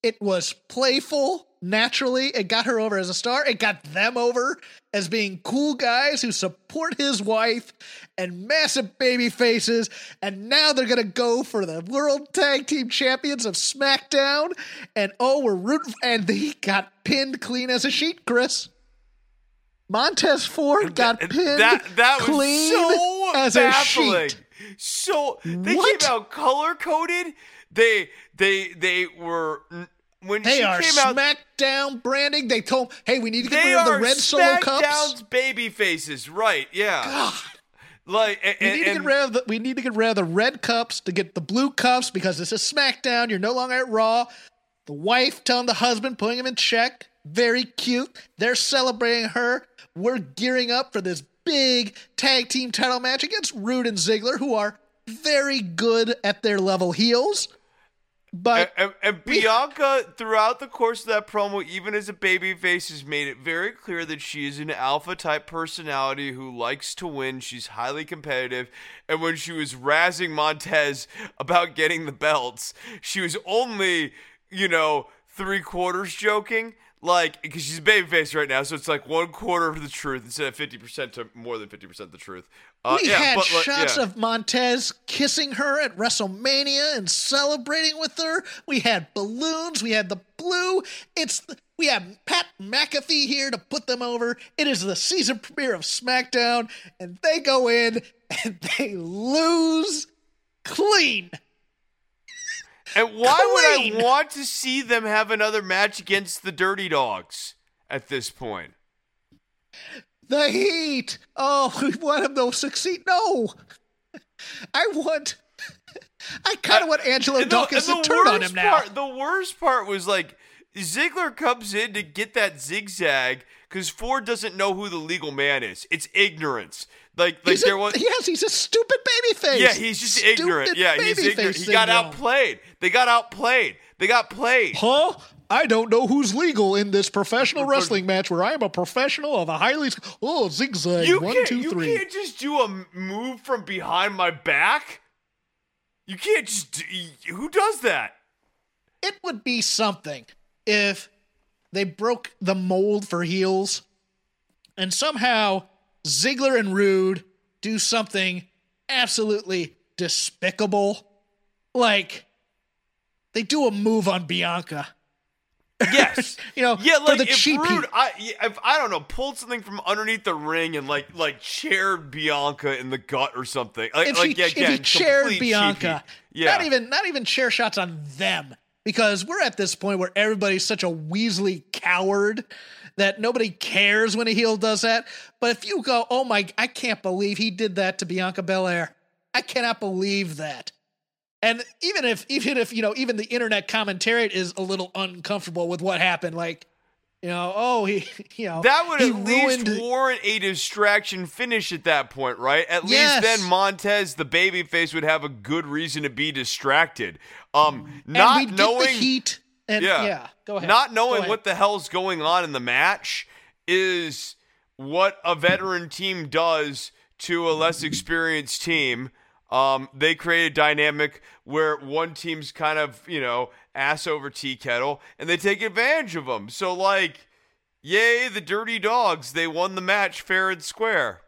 It was playful naturally. It got her over as a star. It got them over as being cool guys who support his wife and massive baby faces. And now they're going to go for the World Tag Team Champions of SmackDown. And oh, we're rooting. And he got pinned clean as a sheet, Chris. Montez Ford got pinned that, that clean so as baffling. a sheet. So they what? came out color coded. They they they were when they are came SmackDown branding. They told, "Hey, we need to get rid of the red solo cups." SmackDown's baby faces, right? Yeah. God. Like and, we need to get rid of the, we need to get rid of the red cups to get the blue cups because this is SmackDown. You're no longer at Raw. The wife telling the husband, putting him in check. Very cute. They're celebrating her. We're gearing up for this big tag team title match against Roode and Ziggler, who are very good at their level heels. But and, and, and Bianca, throughout the course of that promo, even as a babyface, has made it very clear that she is an alpha type personality who likes to win. She's highly competitive. And when she was razzing Montez about getting the belts, she was only, you know, three quarters joking like because she's babyface right now, so it's like one quarter of the truth instead of fifty percent to more than fifty percent the truth. Uh, we yeah, had but, shots yeah. of Montez kissing her at WrestleMania and celebrating with her. We had balloons. We had the blue. It's we have Pat McAfee here to put them over. It is the season premiere of SmackDown, and they go in and [LAUGHS] they lose clean. And why Clean. would I want to see them have another match against the Dirty Dogs at this point? The Heat. Oh, we want them to succeed. No, I want. I kind of uh, want Angelo Dawkins to turn on him now. Part, the worst part was like Ziggler comes in to get that zigzag because Ford doesn't know who the legal man is. It's ignorance. Like, like he's there a, was. [LAUGHS] Yes, he's a stupid baby face. Yeah, he's just stupid ignorant. Yeah, he's ignorant. He got outplayed. They got outplayed. They got played. Huh? I don't know who's legal in this professional [LAUGHS] wrestling match where I am a professional of a highly oh zigzag you one two three. You can't just do a move from behind my back. You can't just. Do, who does that? It would be something if they broke the mold for heels and somehow Ziggler and Roode do something absolutely despicable. Like they do a move on Bianca. Yes, [LAUGHS] you know, yeah, like the if cheap Roode, I, if I don't know, pulled something from underneath the ring and like like chaired Bianca in the gut or something. Like, if, like, he, again, if he chaired Bianca, yeah. not even not even chair shots on them because we're at this point where everybody's such a Weasley coward that nobody cares when a heel does that. But if you go, oh my, I can't believe he did that to Bianca Belair. I cannot believe that. And even if, even if, you know, even the internet commentary is a little uncomfortable with what happened, like, you know, oh, he, [LAUGHS] you know, that would at least warrant a distraction finish at that point, right? At yes. least then Montez, the babyface, would have a good reason to be distracted. Um, not knowing heat and yeah, yeah go ahead. Not knowing ahead. what the hell's going on in the match is what a veteran team does to a less experienced team. Um, they create a dynamic where one team's kind of, you know, ass over tea kettle, and they take advantage of them. So, like, yay, the dirty dogs. They won the match fair and square,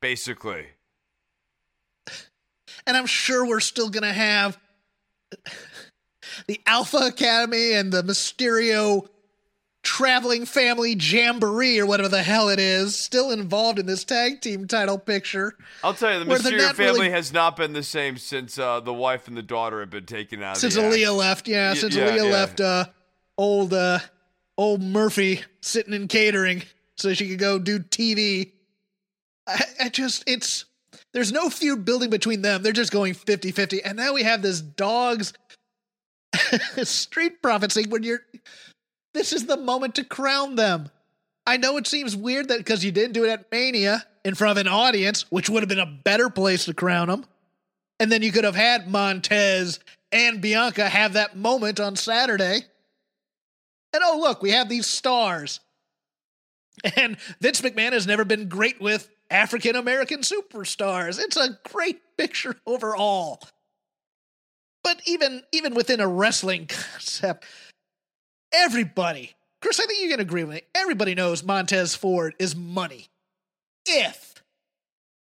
basically. And I'm sure we're still going to have the Alpha Academy and the Mysterio traveling family jamboree or whatever the hell it is still involved in this tag team title picture. I'll tell you, the Mysterio family really- has not been the same since uh, the wife and the daughter have been taken out. Since of the act. Aalyah left, yeah, Y- since yeah, Aalyah yeah. left uh old uh old Murphy sitting in catering so she could go do TV. I, I just it's there's no feud building between them. They're just going 50-50. And now we have this dogs [LAUGHS] Street Profits when you're this is the moment to crown them. I know it seems weird that because you didn't do it at Mania in front of an audience, which would have been a better place to crown them. And then you could have had Montez and Bianca have that moment on Saturday. And oh, look, we have these stars. And Vince McMahon has never been great with African American superstars. It's a great picture overall. But even even within a wrestling [LAUGHS] concept, everybody, Chris, I think you can agree with me. Everybody knows Montez Ford is money. If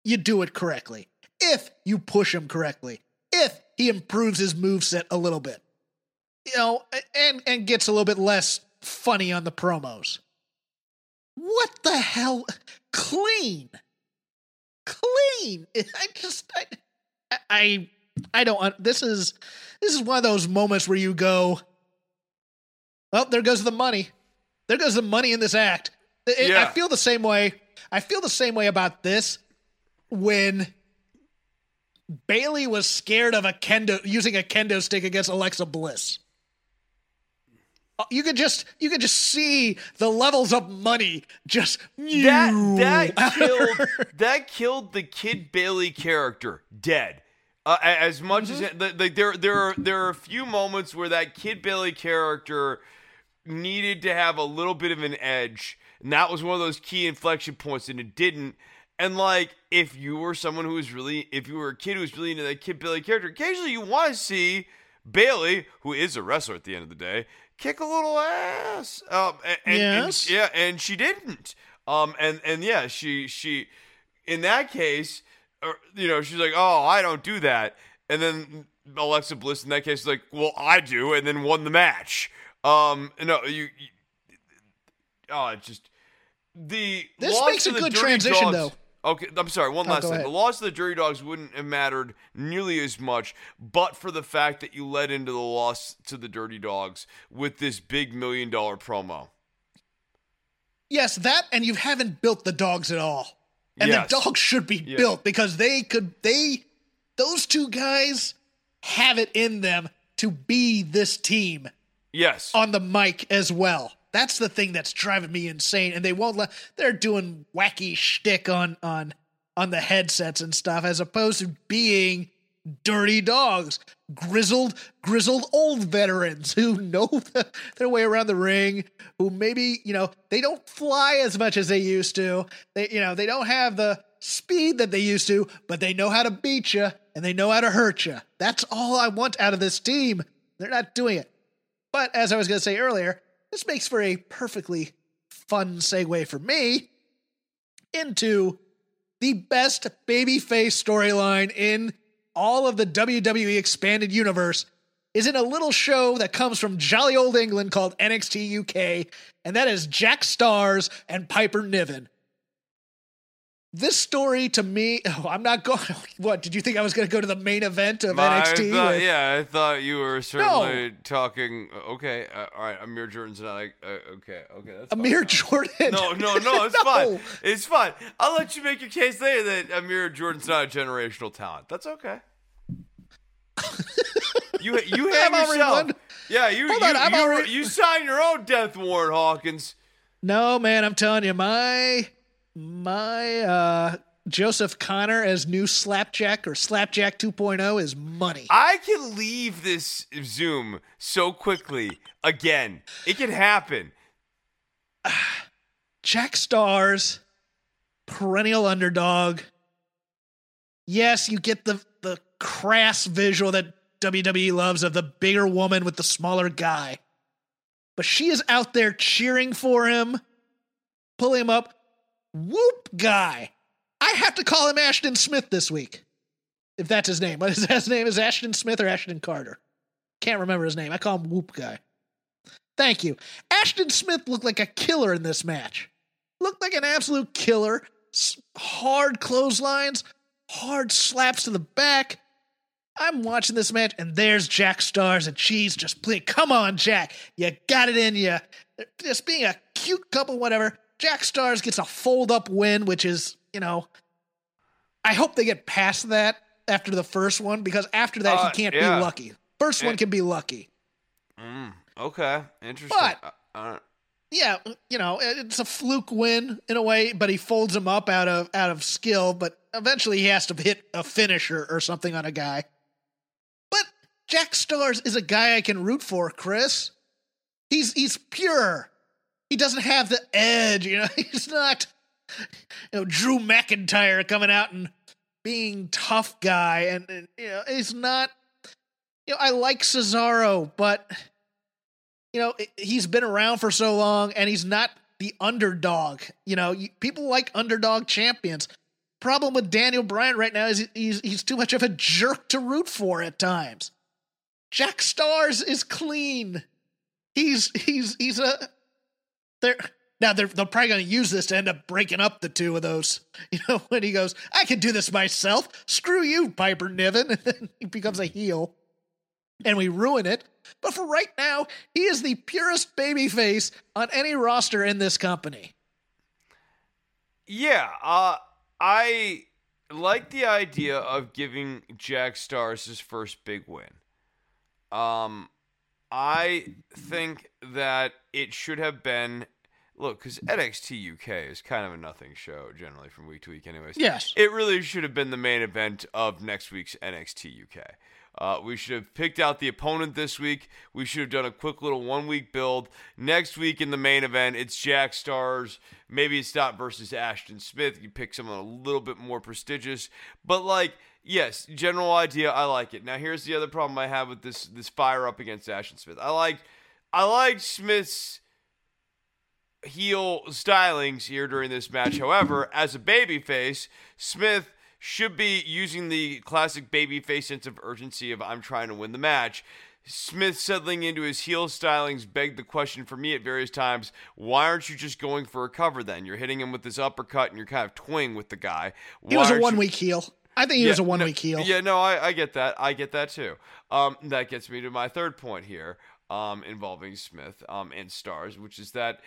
you do it correctly, if you push him correctly, if he improves his moveset a little bit, you know, and and gets a little bit less funny on the promos. What the hell? Clean, clean. [LAUGHS] I just, I, I, I don't. This is this is one of those moments where you go, well, there goes the money. There goes the money in this act. It- I feel the same way. I feel the same way about this when Bayley was scared of a kendo using a kendo stick against Alexa Bliss. You could just you could just see the levels of money just that that [LAUGHS] killed that killed the Kid Bayley character dead. Uh, as much as Mm-hmm. the, the, there there are there are a few moments where that Kid Bayley character needed to have a little bit of an edge, and that was one of those key inflection points, and it didn't. And like, if you were someone who was really, if you were a kid who was really into that Kid Bayley character, occasionally you want to see Bayley, who is a wrestler at the end of the day, kick a little ass. Um, and, and- and- Yes. yeah, and she didn't. Um, and and yeah, she she, in that case, or, you know, she's like, oh, I don't do that. And then Alexa Bliss in that case is like, well, I do, and then won the match. Um, no, you, you oh, it just the This makes a good transition, Dogs- though. Okay, I'm sorry. One Oh, last thing. ahead. The loss of the Dirty Dogs wouldn't have mattered nearly as much, but for the fact that you led into the loss to the Dirty Dogs with this big million dollar promo. Yes, that and you haven't built the dogs at all. And Yes. the dogs should be Yeah. built because they could they those two guys have it in them to be this team Yes. on the mic as well. That's the thing that's driving me insane. And they won't let they're doing wacky shtick on on on the headsets and stuff as opposed to being dirty dogs, grizzled, grizzled old veterans who know the, their way around the ring, who maybe, you know, they don't fly as much as they used to. They, you know, they don't have the speed that they used to, but they know how to beat you and they know how to hurt you. That's all I want out of this team. They're not doing it. But as I was going to say earlier, this makes for a perfectly fun segue for me into the best babyface storyline in all of the WWE expanded universe is in a little show that comes from jolly old England called NXT UK, and that is Jack Starz and Piper Niven. This story to me, [LAUGHS] oh, I'm not going. [LAUGHS] What did you think I was going to go to the main event of I NXT? thought- with- yeah, I thought you were certainly talking. Okay, uh, all right. Amir Jordan's not like. Uh, okay, okay. That's fine. Amir Jordan. No, no, no. [LAUGHS] It's No. fine. It's fine. I'll let you make your case later that Amir Jordan's not a generational talent. That's okay. you you have I'm yourself. Yeah, you Hold you, on, you, already- you sign your own death warrant, Hawkins. No, man, I'm telling you, my my uh Joseph Connor as new Slapjack or Slapjack 2.0 is money. I can leave this Zoom so quickly again. It can happen. [SIGHS] Jack Starz, perennial underdog, Yes, you get the the crass visual that WWE loves of the bigger woman with the smaller guy. But she is out there cheering for him, pulling him up. Whoop guy. I have to call him Ashton Smith this week. If that's his name. [LAUGHS] His name? Is Ashton Smith or Ashton Carter? Can't remember his name. I call him Whoop guy. Thank you. Ashton Smith looked like a killer in this match. Looked like an absolute killer. Hard clotheslines, hard slaps to the back. I'm watching this match, and there's Jack Starz, and Cheese just playing. Come on, Jack. You got it in you. Just being a cute couple, whatever. Jack Starz gets a fold up win, which is, you know, I hope they get past that after the first one because after that, uh, he can't yeah. be lucky. First it, one can be lucky. Mm, okay. Interesting. But, uh, uh, yeah, you know, it's a fluke win in a way, but he folds him up out of out of skill, but eventually he has to hit a finisher or something on a guy. But Jack Starz is a guy I can root for, Chris. He's he's pure. He doesn't have the edge, you know. [LAUGHS] He's not you know Drew McIntyre coming out and being tough guy and, and you know, he's not you know, I like Cesaro, but you know, he's been around for so long and he's not the underdog. You know, people like underdog champions. Problem with Daniel Bryan right now is he's he's too much of a jerk to root for at times. Jack Starz is clean. He's he's he's a they're now they're they're probably going to use this to end up breaking up the two of those. [LAUGHS] You know when he goes, I can do this myself. Screw you, Piper Niven, [LAUGHS] and then he becomes a heel, and we ruin it. But for right now, he is the purest baby face on any roster in this company. Yeah, uh, I like the idea of giving Jack Starz his first big win. Um, I think that it should have been look because NXT UK is kind of a nothing show generally from week to week, anyways. Yes, it really should have been the main event of next week's NXT UK. Uh, we should have picked out the opponent this week. We should have done a quick little one week build. Next week in the main event, it's Jack Starz. Maybe it's not versus Ashton Smith. You pick someone a little bit more prestigious. But, like, yes, general idea, I like it. Now, here's the other problem I have with this this fire up against Ashton Smith. I like I like Smith's heel stylings here during this match. However, as a babyface, Smith should be using the classic babyface sense of urgency of I'm trying to win the match. Smith settling into his heel stylings begged the question for me at various times why aren't you just going for a cover then? You're hitting him with this uppercut and you're kind of toying with the guy. Why he was a one week heel. I think he yeah, was a one week heel. Yeah, no, I, I, get that. I get that too. Um, that gets me to my third point here um, involving Smith um, and Starz, which is that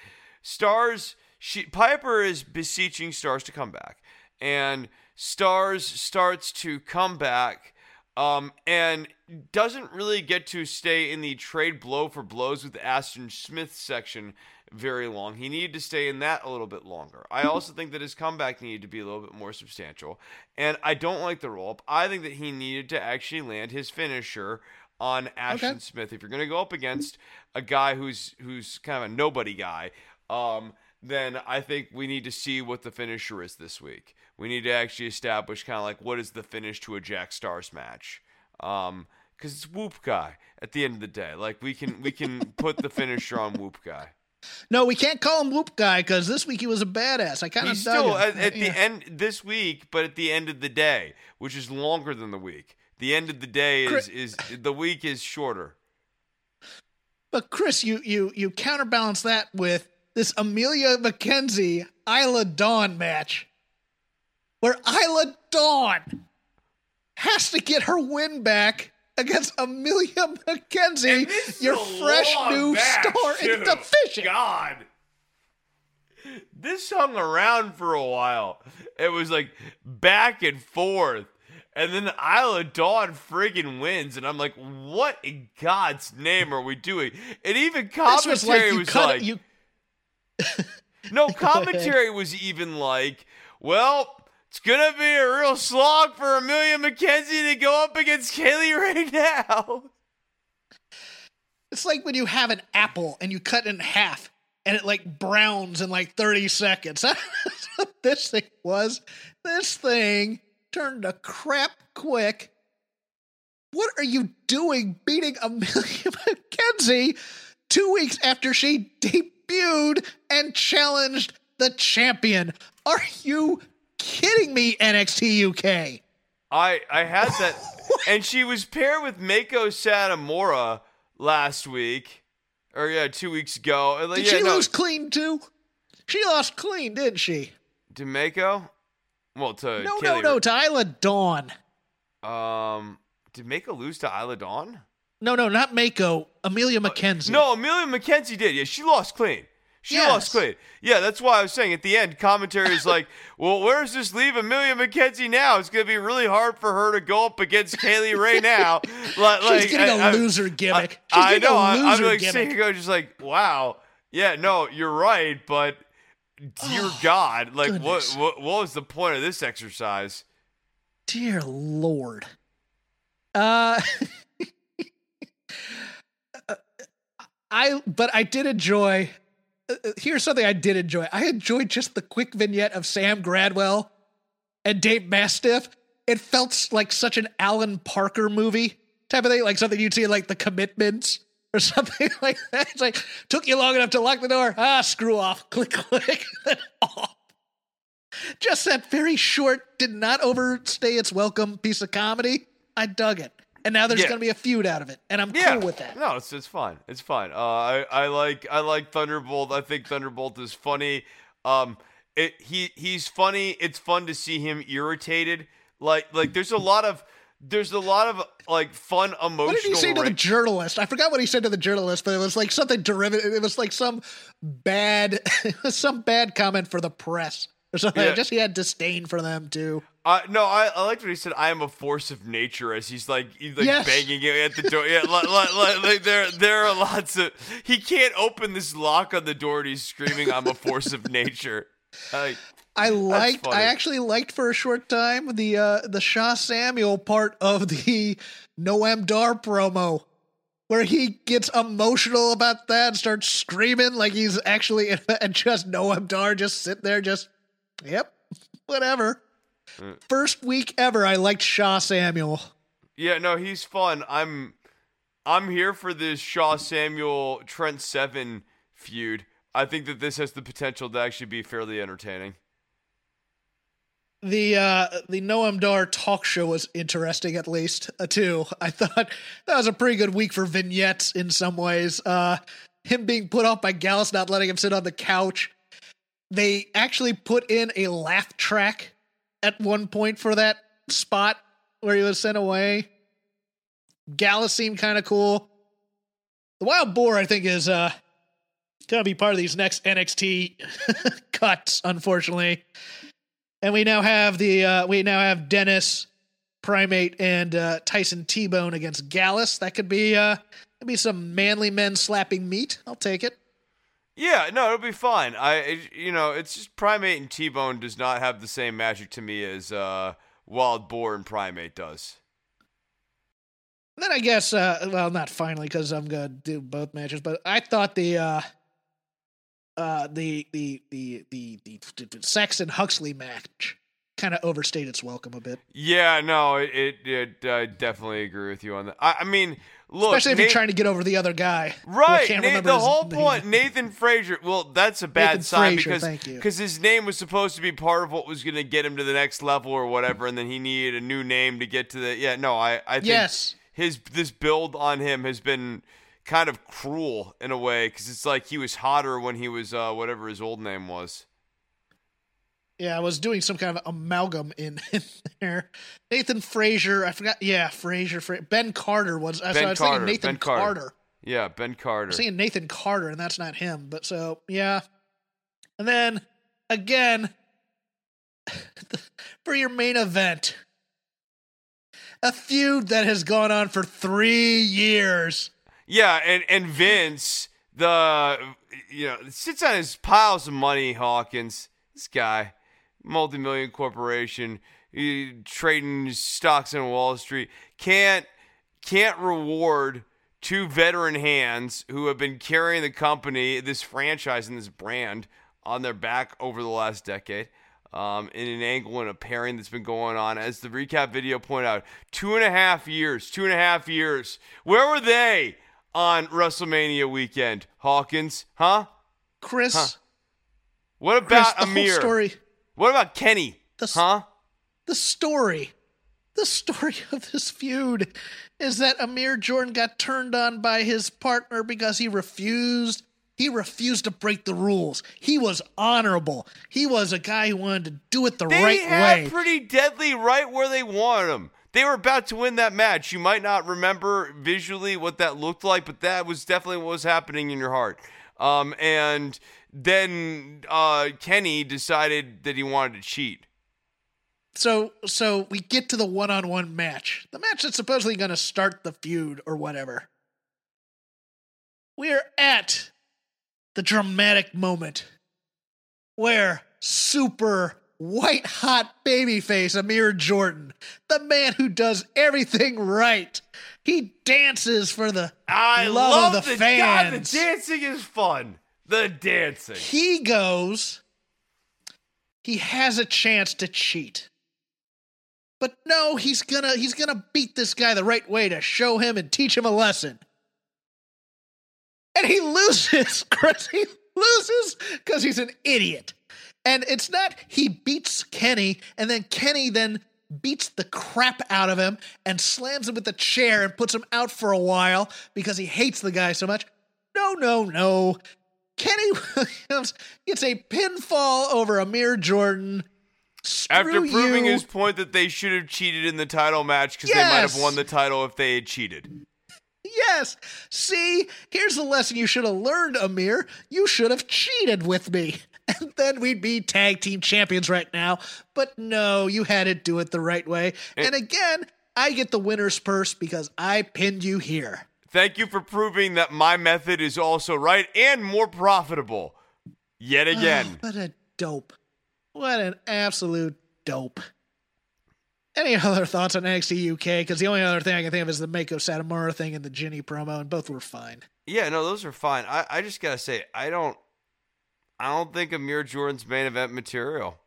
Starz, she, Piper is beseeching Starz to come back. And Starz starts to come back um, and doesn't really get to stay in the trade blow for blows with Ashton Smith section very long. He needed to stay in that a little bit longer. I also think that his comeback needed to be a little bit more substantial. And I don't like the roll up. I think that he needed to actually land his finisher on Ashton okay. Smith. If you're going to go up against a guy who's who's kind of a nobody guy, um, then I think we need to see what the finisher is this week. We need to actually establish kind of like what is the finish to a Jack Starz match. Um, because it's Whoop Guy at the end of the day. Like we can we can [LAUGHS] put the finisher on Whoop Guy. No, we can't call him Whoop Guy because this week he was a badass. I kind of still at, at yeah. the end this week, but at the end of the day, which is longer than the week. The end of the day is Chris, is the week is shorter. But Chris, you you you counterbalance that with this Amelia McKenzie Isla Dawn match where Isla Dawn has to get her win back against Amelia McKenzie, your fresh new star too. in the division. God. This hung around for a while. It was like back and forth. And then Isla Dawn friggin' wins, and I'm like, "What in God's name are we doing?" And even commentary was like, was like you... "No, [LAUGHS] commentary was even like, well, it's gonna be a real slog for Amelia McKenzie to go up against Kay right now. It's like when you have an apple and you cut it in half and it like browns in like 30 seconds. [LAUGHS] That's what this thing was. This thing turn to crap quick. What are you doing beating Amelia [LAUGHS] McKenzie two weeks after she debuted and challenged the champion? Are you kidding me, NXT UK? I I had that, [LAUGHS] and she was paired with Meiko Satomura last week, or yeah, two weeks ago. Like, Did yeah, she no, lose clean too? She lost clean, didn't she? to Meiko? Well, to No, no, no, to Isla Dawn. Um, did Meiko lose to Isla Dawn? No, no, not Meiko. Amelia McKenzie. No, Amelia McKenzie did. Yeah, she lost clean. She Yes. lost clean. Yeah, that's why I was saying at the end, commentary is like, [LAUGHS] well, where does this leave Amelia McKenzie now? It's going to be really hard for her to go up against Kay Lee Ray now. [LAUGHS] Like, She's getting a I- loser gimmick. I, She's I know. I, I'm loser like gimmick. here going, just like, wow. Yeah, no, you're right, but dear God, like, what, Oh, what, what was the point of this exercise? Dear Lord. Uh [LAUGHS] I but I did enjoy uh, uh, here's something I did enjoy. I enjoyed just the quick vignette of Sam Gradwell and Dave Mastiff. It felt like such an Alan Parker movie type of thing, like something you'd see in like The Commitments or [LAUGHS] something like that. It's like took you long enough to lock the door. Ah, screw off. [LAUGHS] Click, click, off. Just that very short, did not overstay its welcome piece of comedy. I dug it. And now there's Yeah. going to be a feud out of it. And I'm Yeah, cool with that. No, it's it's fine. It's fine. Uh, I I like I like Thunderbolt. I think Thunderbolt is funny. Um, it he he's funny. It's fun to see him irritated. Like like there's a lot of there's a lot of like fun emotional. What did he say to the journalist? I forgot what he said to the journalist, but it was like something derivative. It was like some bad, [LAUGHS] some bad comment for the press or something. Yeah. Just he had disdain for them too. Uh, no, I, I liked what he said. I am a force of nature as he's like he's like Yes. banging it at the door. Yeah, like, like, like, like there there are lots of he can't open this lock on the door and he's screaming, "I'm a force of nature." Like, I liked. I actually liked for a short time the uh the Sha Samuel part of the Noam Dar promo, where he gets emotional about that and starts screaming like he's actually and just Noam Dar just sit there, just yep, whatever. Mm. First week ever, I liked Sha Samuel. Yeah, no, he's fun. I'm I'm here for this Sha Samuel Trent Seven feud. I think that this has the potential to actually be fairly entertaining. The uh the Noam Dar talk show was interesting at least uh, too. I thought that was a pretty good week for vignettes in some ways. Uh him being put off by Gallus not letting him sit on the couch. They actually put in a laugh track at one point for that spot where he was sent away. Gallus seemed kind of cool. The Wild Boar, I think, is uh gonna be part of these next NXT [LAUGHS] cuts, unfortunately. And we now have the uh, we now have Dennis Primate and uh, Tyson T Bone against Gallus. That could be uh, could be some manly men slapping meat. I'll take it. Yeah, no, it'll be fine. I, you know, it's just Primate and T Bone does not have the same magic to me as uh, Wild Boar and Primate does. Then I guess uh, well, not finally because I'm gonna do both matches, but I thought the uh, uh, the the the the the, the Saxon Huxley match kind of overstayed its welcome a bit, Yeah, no, it, it, it I definitely agree with you on that. I, I mean, look, especially if Nate- you're trying to get over the other guy. Right, remember the whole name. point, Nathan Frazer. Well, that's a bad Nathan sign Frazer, because because his name was supposed to be part of what was going to get him to the next level or whatever, and then he needed a new name to get to the. Yeah, no, I I think Yes. his this build on him has been kind of cruel in a way because it's like he was hotter when he was uh, whatever his old name was. Yeah, I was doing some kind of amalgam in, [LAUGHS] in there. Nathan Frazer, I forgot. Yeah, Frazer. Fra- ben Carter was. Ben I was Carter, thinking Nathan Ben Carter. Carter. Yeah, Ben Carter. I was thinking Nathan Carter, and that's not him. But so yeah, and then again [LAUGHS] for your main event, a feud that has gone on for three years. Yeah, and and Vince, the you know sits on his piles of money. Hawkins, this guy, multi-million corporation, trading stocks on Wall Street, can't can't reward two veteran hands who have been carrying the company, this franchise, and this brand on their back over the last decade. um, in an angle and a pairing that's been going on. As the recap video pointed out, two and a half years, two and a half years. Where were they on WrestleMania weekend? Hawkins, huh? Chris, Huh. What Chris, about whole Amir? story, What about Kenny? The huh? the story, the story [LAUGHS] of this feud is that Amir Jordan got turned on by his partner because he refused. He refused to break the rules. He was honorable. He was a guy who wanted to do it the right way. They right had way. pretty deadly right where they wanted him. They were about to win that match. You might not remember visually what that looked like, but that was definitely what was happening in your heart. Um, and then uh, Kenny decided that he wanted to cheat. So so we get to the one-on-one match. The match that's supposedly going to start the feud or whatever. We're at the dramatic moment where super white hot babyface Amir Jordan, the man who does everything right, he dances for the I love, love, of the, the fans. God, the dancing is fun. The dancing. he goes he has a chance to cheat. But no he's gonna he's gonna beat this guy the right way to show him and teach him a lesson. And he loses [LAUGHS] chris he loses because he's an idiot. And it's not he beats kenny and then kenny then beats the crap out of him and slams him with the chair and puts him out for a while because he hates the guy so much. No no no Kenny [LAUGHS] Williams gets a pinfall over Amir Jordan. Screw After proving you. his point that they should have cheated in the title match because they might have won the title if they had cheated. Yes. See, here's the lesson you should have learned, Amir. You should have cheated with me. [LAUGHS] And then we'd be tag team champions right now. But no, you had to do it the right way. And again, I get the winner's purse because I pinned you here. Thank you for proving that my method is also right and more profitable. Yet ah, again. What a dope. What an absolute dope. Any other thoughts on NXT UK? Because the only other thing I can think of is the Meiko Satomura thing and the Ginny promo, and both were fine. yeah, no, those are fine. I, I just gotta say, I don't I don't think Amir Jordan's main event material.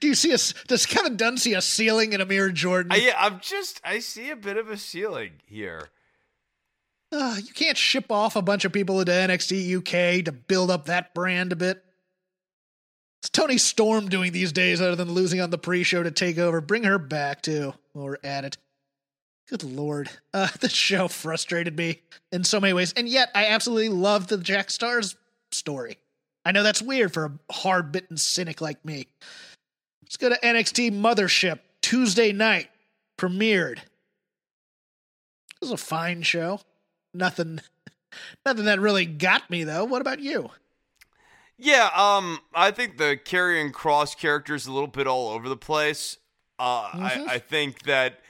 Do you see a? Does Kevin Dunn see a ceiling in Amir Jordan? I, I'm just I see a bit of a ceiling here. Uh, you can't ship off a bunch of people into NXT UK to build up that brand a bit. It's Toni Storm doing these days, other than losing on the pre-show to take over. Bring her back too, while we're at it. Good lord, uh, [LAUGHS] this show frustrated me in so many ways, and yet I absolutely love the Jack Starz story. I know that's weird for a hard-bitten cynic like me. Let's go to NXT Mothership Tuesday night. Premiered. It was a fine show. Nothing, [LAUGHS] nothing that really got me though. What about you? Yeah, um, I think the Karrion Cross character is a little bit all over the place. Uh, I, I think that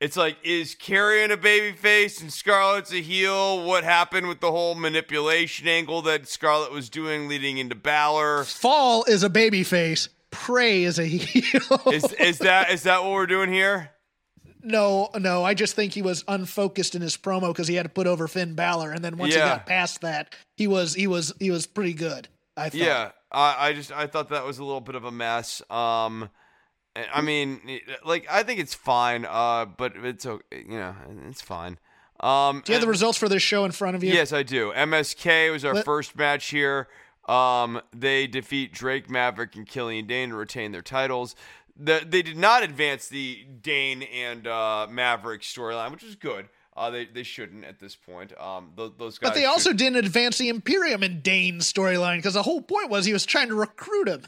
it's like, is Karrion a babyface and Scarlett's a heel? What happened with the whole manipulation angle that Scarlett was doing leading into Balor? Fall is a baby face. Prey is a [LAUGHS] heel. Is is that is that what we're doing here? no, no. I just think he was unfocused in his promo because he had to put over Finn Balor, and then once Yeah. he got past that, he was he was he was pretty good. I thought. Yeah, I, I just I thought that was a little bit of a mess. Um, I mean, like I think it's fine. Uh, but it's okay. You know, it's fine. Um, Do you have the results for this show in front of you? Yes, I do. MSK was our Let- first match here. Um, they defeat Drake Maverick and Killian Dane to retain their titles. The, they did not advance the Dane and uh, Maverick storyline, which is good. Uh, they they shouldn't at this point. Um, those, those guys. But they should- also didn't advance the Imperium and Dane storyline because the whole point was he was trying to recruit him.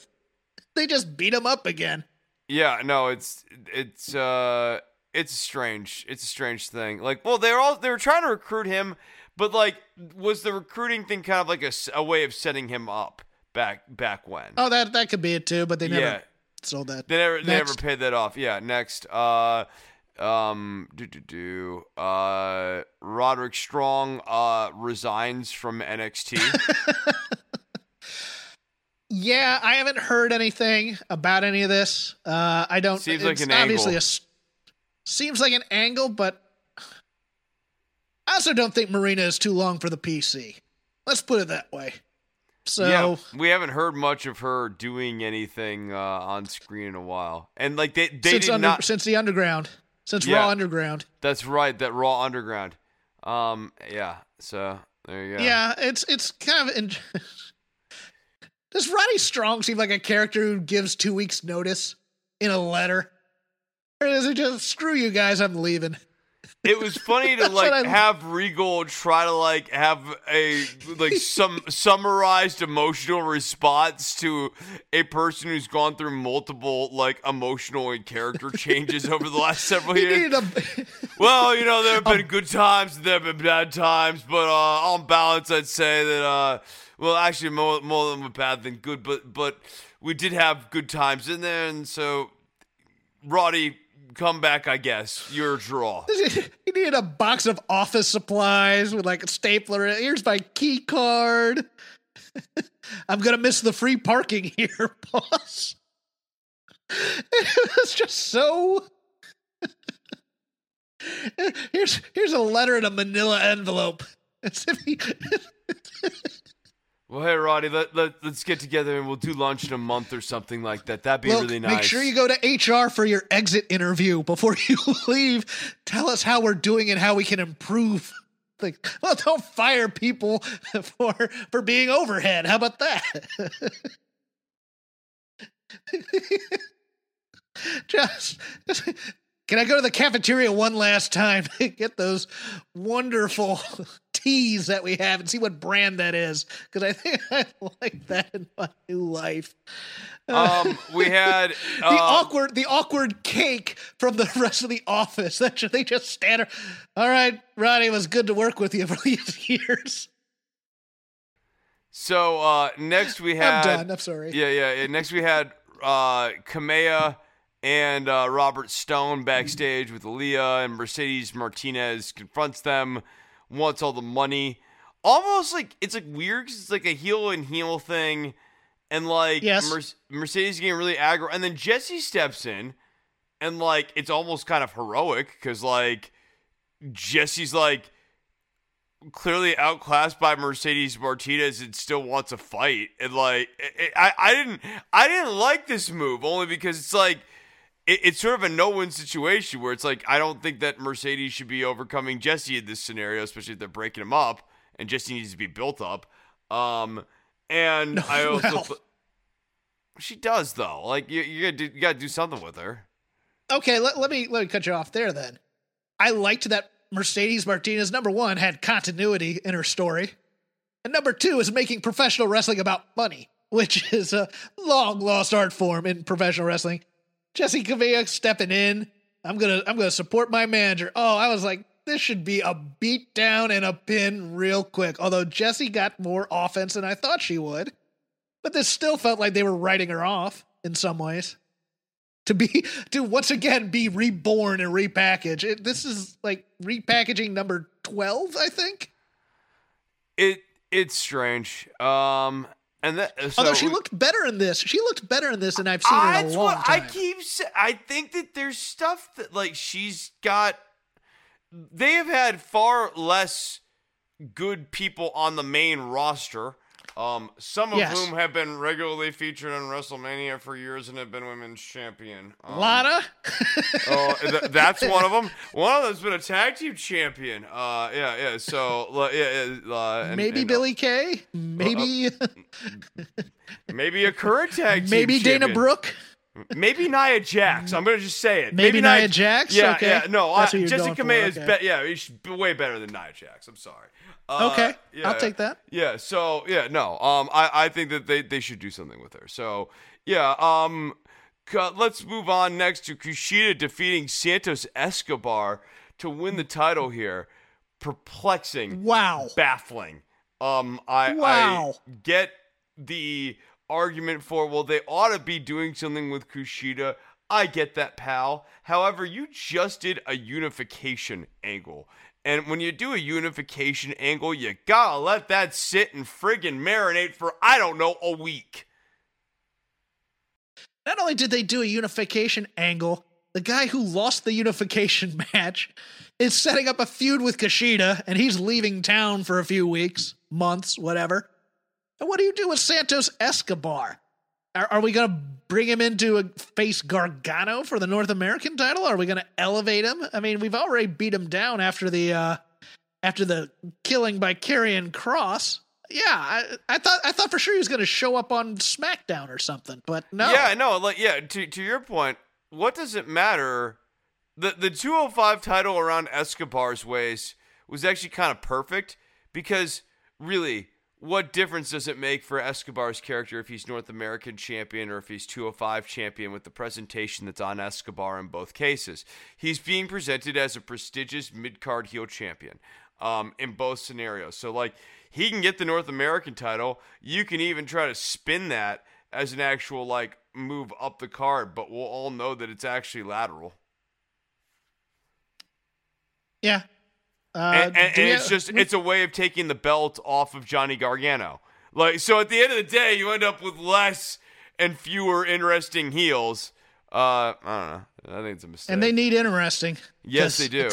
They just beat him up again. Yeah, no, it's it's uh it's strange. It's a strange thing. Like, well, they're all they were trying to recruit him, but like, was the recruiting thing kind of like a, a way of setting him up back back when? Oh, that that could be it too, but they never yeah, sold that. they never they never paid that off. Yeah, next, uh, um, do do do, uh, Roderick Strong uh resigns from NXT. [LAUGHS] Yeah, I haven't heard anything about any of this. Uh, I don't. Seems like it's an obviously angle. a seems like an angle, but I also don't think Marina is too long for the PC. Let's put it that way. So yeah, we haven't heard much of her doing anything uh, on screen in a while, and like they they since did under, not. since the underground, since Yeah. Raw Underground. That's right, that Raw Underground. Um, yeah. So there you go. Yeah, it's it's kind of. In- [LAUGHS] Does Roddy Strong seem like a character who gives two weeks' notice in a letter, or is it just screw you guys, I'm leaving? It was funny to like I- have Regal try to like have a like some [LAUGHS] summarized emotional response to a person who's gone through multiple like emotional and character [LAUGHS] changes over the last several years. a. [LAUGHS] Well, you know, there have been good times and there have been bad times, but uh, on balance, I'd say that, uh, well, actually, more, more than bad than good, but, but we did have good times in there, and so, Roddy, come back, I guess. You're draw. [LAUGHS] he needed a box of office supplies with like a stapler. Here's my key card. [LAUGHS] I'm gonna miss the free parking [LAUGHS] here, boss. It was just so. here's here's a letter in a Manila envelope. As if he, Well, hey, Roddy, let, let, let's get together and we'll do lunch in a month or something like that. That'd be Look, really nice. make sure you go to HR for your exit interview before [LAUGHS] you leave. Tell us how we're doing and how we can improve. Like, well, don't fire people [LAUGHS] for for being overhead. How about that? [LAUGHS] just, just can I go to the cafeteria one last time and get those wonderful teas that we have and see what brand that is because I think [LAUGHS] I like that in my new life. Um, we had [LAUGHS] the uh, awkward the awkward cake from the rest of the office. [LAUGHS] That ju- they just stand. All right, Roddy, it was good to work with you for these years. So uh, next we had. I'm done. I'm sorry. Yeah, yeah. yeah. Next we had uh, Kamea and uh, Robert Stone backstage with Leah and Mercedes Martinez confronts them, wants all the money. Almost like it's like weird because it's like a heel and heel thing, and like Yes. Mer- Mercedes getting really aggro, and then Jessi steps in, and like it's almost kind of heroic because like Jessi's like clearly outclassed by Mercedes Martinez and still wants a fight. And like, it, I, I didn't, I didn't like this move only because it's like, it, it's sort of a no-win situation where it's like, I don't think that Mercedes should be overcoming Jessi in this scenario, especially if they're breaking him up and Jessi needs to be built up. Um, and No, I [LAUGHS] also, well. th- she does though. Like, you, you gotta do, you gotta do something with her. Okay, let, let me let me cut you off there then. I liked that Mercedes Martinez number one had continuity in her story, and number two is making professional wrestling about money, which is a long lost art form in professional wrestling. Jessi Kamea stepping in. I'm gonna I'm gonna support my manager. Oh, I was like, this should be a beat down and a pin real quick. Although Jessi got more offense than I thought she would, but this still felt like they were writing her off in some ways to be [LAUGHS] to once again be reborn and repackaged. It, this is like repackaging number twelve, I think. It, it's strange. Um, and that, uh, so Although she looked better in this, she looked better in this than I've seen her in a long what I keep. I think that there's stuff that like she's got. They have had far less good people on the main roster. Um, some of Yes. whom have been regularly featured on WrestleMania for years and have been women's champion. Um, Lana, Oh, th- [LAUGHS] that's one of them. One of them's been a tag team champion. Uh, yeah, yeah. So, [LAUGHS] yeah, yeah, uh, and- maybe and, Billie Kay, maybe uh, [LAUGHS] maybe a current tag team. maybe Dana. Brooke, Maybe Nia Jax. I'm gonna just say it. maybe, Nia Jax. Yeah, okay. yeah. No, I, you're Jessi Kamea is okay. be- yeah, she's way better than Nia Jax. I'm sorry. Uh, Okay, yeah, I'll take that. Yeah. So yeah, no. Um, I I think that they they should do something with her. So yeah. Um, let's move on next to Kushida defeating Santos Escobar to win the title here. Perplexing Wow. baffling. Um, I, Wow. I get the argument for well, they ought to be doing something with Kushida. I get that, pal. However, you just did a unification angle. And when you do a unification angle, you gotta let that sit and friggin' marinate for, I don't know, a week. Not only did they do a unification angle, the guy who lost the unification [LAUGHS] match is setting up a feud with Kushida, and he's leaving town for a few weeks, months, whatever. And what do you do with Santos Escobar? Are, are we going to bring him into a face Gargano for the North American title? Are we going to elevate him? I mean, we've already beat him down after the uh after the killing by Karrion Cross. Yeah, I, I thought I thought for sure he was going to show up on SmackDown or something, but no. Yeah, no, like yeah, to to your point, what does it matter? The the 205 title around Escobar's waist was actually kind of perfect because really what difference does it make for Escobar's character if he's North American champion or if he's 205 champion with the presentation that's on Escobar in both cases? He's being presented as a prestigious mid card heel champion um, in both scenarios. So, like, he can get the North American title. You can even try to spin that as an actual, like, move up the card, but we'll all know that it's actually lateral. Yeah, uh, and, and, and it's just it's a way of taking the belt off of Johnny Gargano. Like so, at the end of the day, you end up with less and fewer interesting heels. Uh, I don't know. I think it's a mistake. And they need interesting. Yes, they do.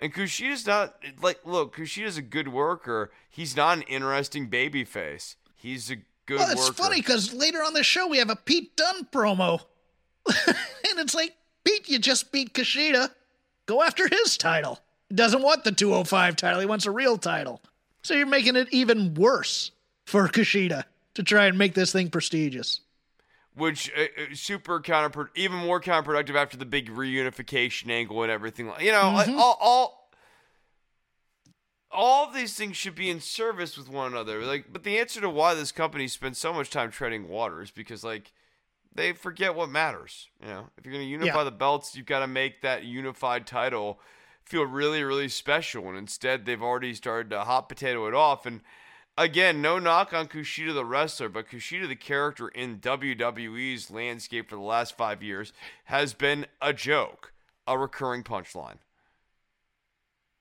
And Kushida's not like look. Kushida's a good worker. He's not an interesting baby face. He's a good. Well, it's worker. funny because later on the show we have a Pete Dunne promo, [LAUGHS] and it's like Pete, you just beat Kushida. Go after his title doesn't want the 205 title. He wants a real title. So you're making it even worse for Kushida to try and make this thing prestigious. Which uh, uh super counter, even more counterproductive after the big reunification angle and everything. You know, mm-hmm. like all, all, all of these things should be in service with one another. Like, but the answer to why this company spends so much time treading water is because like they forget what matters. You know, if you're going to unify yeah. the belts, you've got to make that unified title feel really, really special. And instead, they've already started to hot potato it off. And again, no knock on Kushida the wrestler, but Kushida the character in WWE's landscape for the last five years has been a joke, a recurring punchline.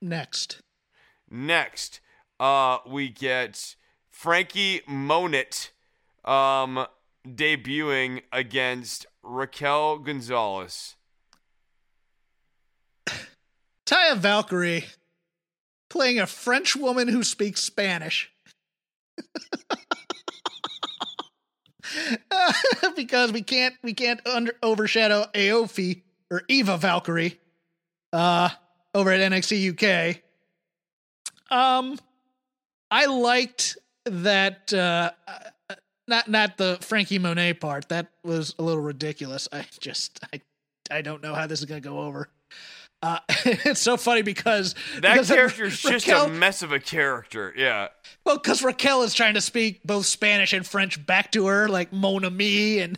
Next. Next, uh, we get Franky Monet um, debuting against Raquel Gonzalez. Taya Valkyrie playing a French woman who speaks Spanish. [LAUGHS] because we can't we can't under, overshadow Aoife or Aoife Valkyrie uh over at NXT UK. Um I liked that uh not not the Franky Monet part. That was a little ridiculous. I just I I don't know how this is going to go over. Uh, [LAUGHS] it's so funny because that because character is just a mess of a character. Yeah. Well, because Raquel is trying to speak both Spanish and French back to her, like Mona Me [LAUGHS] and.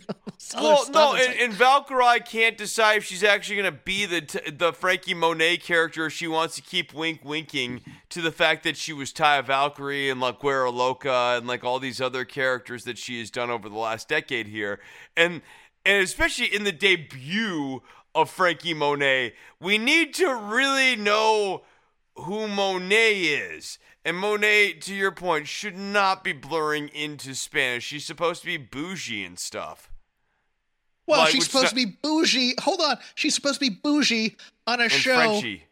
well, no, and, like, and Valkyrie can't decide if she's actually going to be the t- the Franky Monet character. She wants to keep wink winking to the fact that she was Taya Valkyrie and La Wera Loca and like all these other characters that she has done over the last decade here, and and especially in the debut of Franky Monet. We need to really know who Monet is. And Monet, to your point, should not be blurring into Spanish. She's supposed to be bougie and stuff. Well, like, she's supposed to be bougie. Hold on. She's supposed to be bougie on a show Frenchy.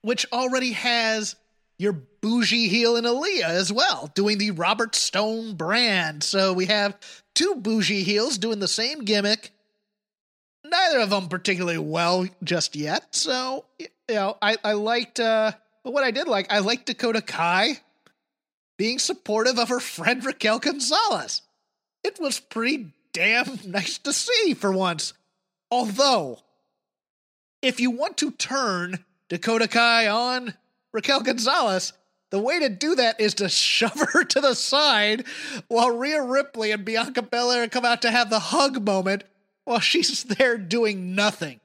which already has your bougie heel in Aaliyah as well, doing the Robert Stone brand. So we have two bougie heels doing the same gimmick neither of them particularly well just yet. So you know, I I liked. uh But what I did like, I liked Dakota Kai being supportive of her friend Raquel Gonzalez. It was pretty damn nice to see for once. Although, if you want to turn Dakota Kai on Raquel Gonzalez, the way to do that is to [LAUGHS] shove her to the side while Rhea Ripley and Bianca Belair come out to have the hug moment while she's there doing nothing.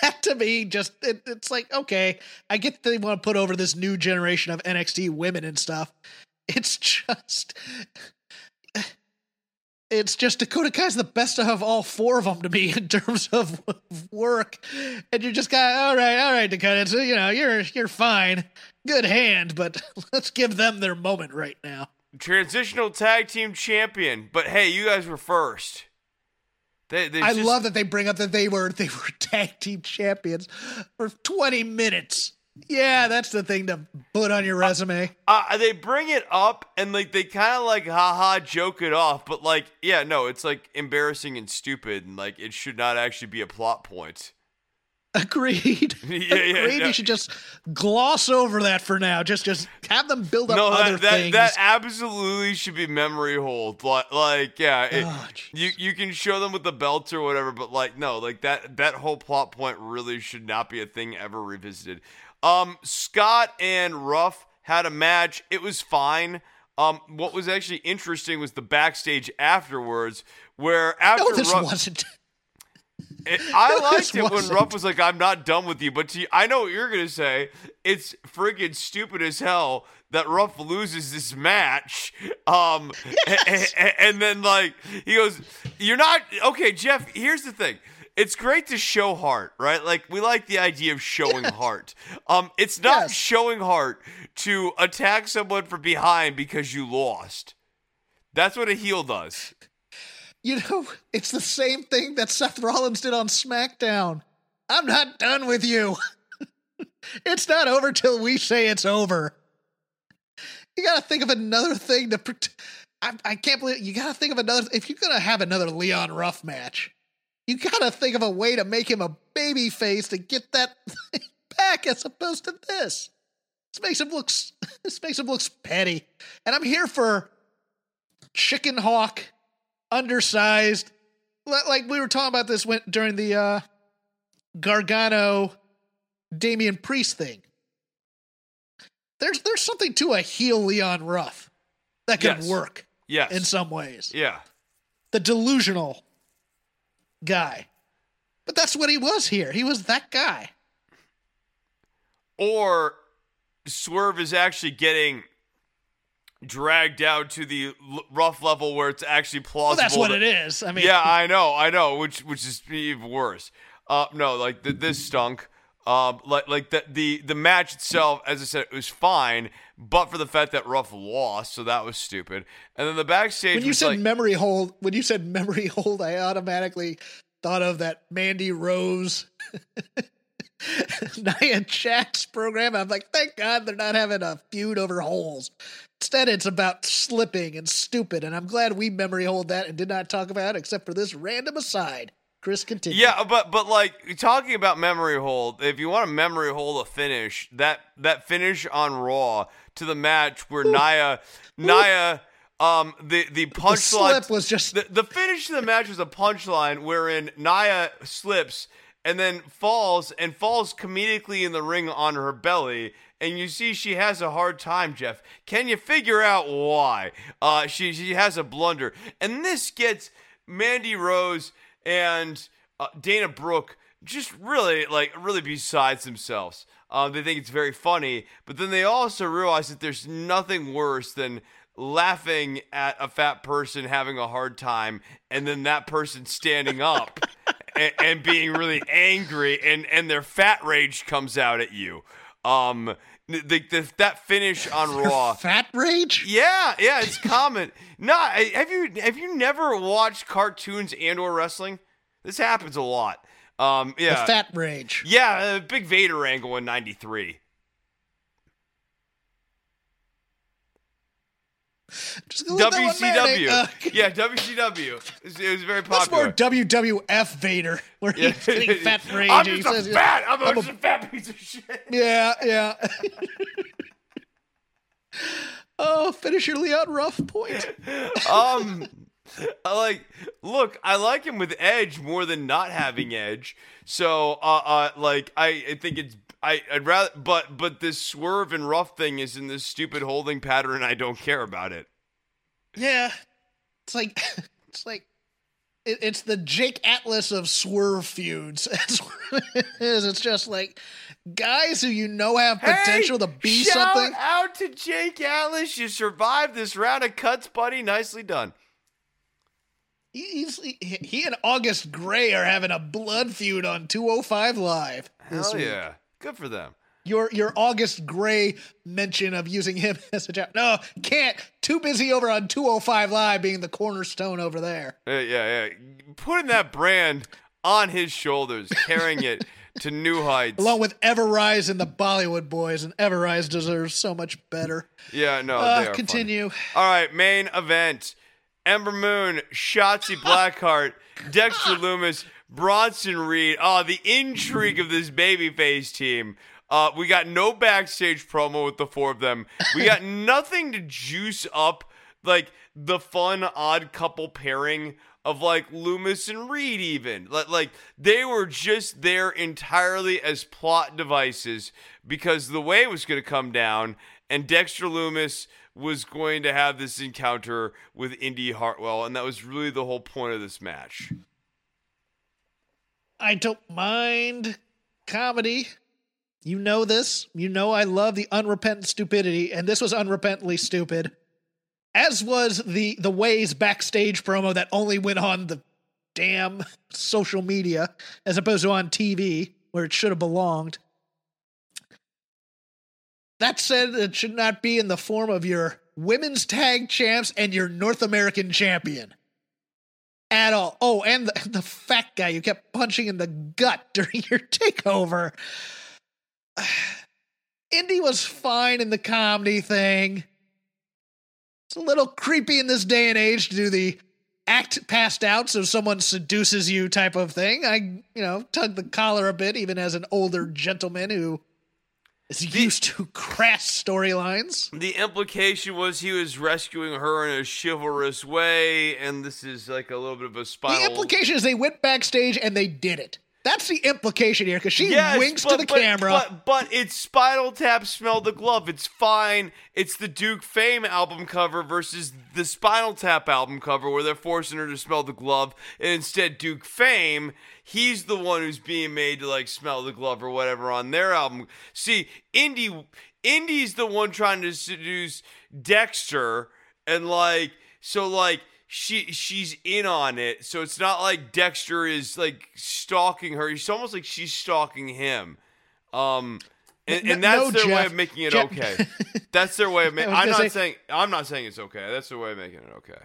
That to me just it, it's like okay, I get they want to put over this new generation of NXT women and stuff. It's just it's just Dakota Kai's the best of all four of them to me [LAUGHS] in terms of work, and you're just of all right, all right, Dakota. So you know you're you're fine, good hand, but [LAUGHS] let's give them their moment right now. Transitional tag team champion, but hey, you guys were first. They, I just, love that they bring up that they were they were tag team champions for 20 minutes. Yeah, that's the thing to put on your resume. Uh, they bring it up and like they kind of like haha joke it off, but like yeah, no, it's like embarrassing and stupid, and like it should not actually be a plot point. Agreed. [LAUGHS] Yeah, yeah, Agreed. no. You should just gloss over that for now. Just just have them build up no, other that, that things. that absolutely should be memory hold. Like, like yeah, it- Oh, you you can show them with the belt or whatever, but like no, like that that whole plot point really should not be a thing ever revisited. Um, Scott and Ruff had a match. It was fine. Um, what was actually interesting was the backstage afterwards, where after no, this Ruff, wasn't. [LAUGHS] it- I liked it when. Ruff was like, "I'm not done with you," but to, I know what you're gonna say. It's friggin' stupid as hell that Ruff loses this match. Um, [LAUGHS] a- a- and, then like he goes, "You're not okay, Jeff." Here's the thing. It's great to show heart, right? Like we like the idea of showing heart. Um, it's not Yes. showing heart to attack someone from behind because you lost. That's what a heel does. You know, it's the same thing that Seth Rollins did on SmackDown. I'm not done with you. [LAUGHS] it's not over till we say it's over. You got to think of another thing to. Pret- I, I can't believe you got to think of another. If you're gonna have another Leon Ruff match, you got to think of a way to make him a baby face to get that back, as opposed to this. This makes him look. [LAUGHS] This makes him look petty, and I'm here for chicken hawk undersized. Like we were talking about this when, during the uh, Gargano Damian Priest thing. There's there's something to a heel Leon Ruff that could Yes. work Yes. in some ways. yeah. The delusional guy. But that's what he was here. He was that guy. or Swerve is actually getting dragged down to the l- Ruff level where it's actually plausible. Well, that's what that- it is. I mean, yeah, I [LAUGHS] know, I know, which which is even worse. Uh, no, like th- this stunk. Um, like like the the the match itself, as I said, it was fine, but for the fact that Ruff lost, so that was stupid. And then the backstage when you said like, memory hold, when you said memory hold, I automatically thought of that Mandy Rose, [LAUGHS] Nia Jax program. I'm like, thank God they're not having a feud over holes. Instead, it's about slipping and stupid, and I'm glad we memory hold that and did not talk about it except for this random aside. Chris, continue. Yeah, but but like talking about memory hold, if you want to memory hold a finish, that that finish on Raw to the match where Nia Nia um the the punchline slip was just the, the finish of the match was a punchline wherein Nia slips and then falls and falls comedically in the ring on her belly. And you see she has a hard time, Jeff. Can you figure out why? Uh, she she has a blunder, and this gets Mandy Rose and uh, Dana Brooke just really like really besides themselves. Um, they think it's very funny, but then they also realize that there's nothing worse than laughing at a fat person having a hard time, and then that person standing up [LAUGHS] and, and being really angry, and and their fat rage comes out at you. Um, the, the, that finish [LAUGHS] on Raw. fat rage. Yeah, yeah, it's common. [LAUGHS] no, have you have you never watched cartoons and or wrestling? This happens a lot. Um, The yeah, fat rage. yeah, uh, big Vader angle in '93. Just gonna let that one WCW. Uh, [LAUGHS] yeah, WCW. It was, it was very That's more. WWF Vader, [LAUGHS] where he's getting fat rage. I'm and he just says, a fat. I'm, I'm a- just a fat piece of shit. Yeah, yeah. [LAUGHS] oh, finish your Leon Ruff point. um I like look i like him with edge more than not having edge so uh uh like i, I think it's I, I'd rather, but but this swerve and Ruff thing is in this stupid holding pattern. I don't care about it. Yeah, it's like [LAUGHS] it's like it, it's the Jake Atlas of swerve feuds. That's what it is. It's just like guys who you know have potential to be shout something. out to Jake Atlas. You survived this round of cuts, buddy. Nicely done. He's, he, he and August Grey are having a blood feud on 205 Live. Hell week. Good for them. Your your August Grey mention of using him [LAUGHS] as a job. No, can't. Too busy over on 205 Live being the cornerstone over there. Yeah, yeah, yeah. Putting that brand on his shoulders, carrying it [LAUGHS] to new heights. Along with Ever Rise and the Bollywood Boys, and Ever Rise deserves so much better. yeah, no, Uh, they are fun. continue. All right, main event. Ember Moon, Shotzi Blackheart, [LAUGHS] Dexter Loomis, Bronson Reed. Oh, the intrigue of this babyface team. Uh, we got no backstage promo with the four of them. We got [LAUGHS] nothing to juice up like the fun odd couple pairing of like Loomis and Reed even. Like, like they were just there entirely as plot devices because the way was going to come down and Dexter Loomis was going to have this encounter with Indy Hartwell and that was really the whole point of this match. I don't mind comedy. You know this. You know I love the unrepentant stupidity, and this was unrepentantly stupid. As was the the ways backstage promo that only went on the damn social media as opposed to on TV where it should have belonged. That said, it should not be in the form of your women's tag champs and your North American champion at all. Oh, and the, [LAUGHS] the fat guy you kept punching in the gut [LAUGHS] during your takeover. [SIGHS] Indy was fine in the comedy thing. It's a little creepy in this day and age to do the act passed out so someone seduces you type of thing. I, you know, tug the collar a bit, even as an older gentleman who is used to [LAUGHS] crass storylines. The implication was he was rescuing her in a chivalrous way, and this is like a little bit of a spiral. The implication is they went backstage and they did it. That's the implication here because she Yes, winks but- to the but- camera. But, but it's Spinal Tap Smell the Glove. It's fine. It's the Duke Fame album cover versus the Spinal Tap album cover where they're forcing her to smell the glove. And instead, Duke Fame, he's the one who's being made to like smell the glove or whatever on their album. See, Indy, Indy's the one trying to seduce Dexter and like, so like, she she's in on it, so it's not like Dexter is like stalking her. It's almost like she's stalking him. Um, and, and that's no, their way of making it Jeff- okay. [LAUGHS] That's their way of making. I'm not say- saying I'm not saying it's okay. That's their way of making it okay.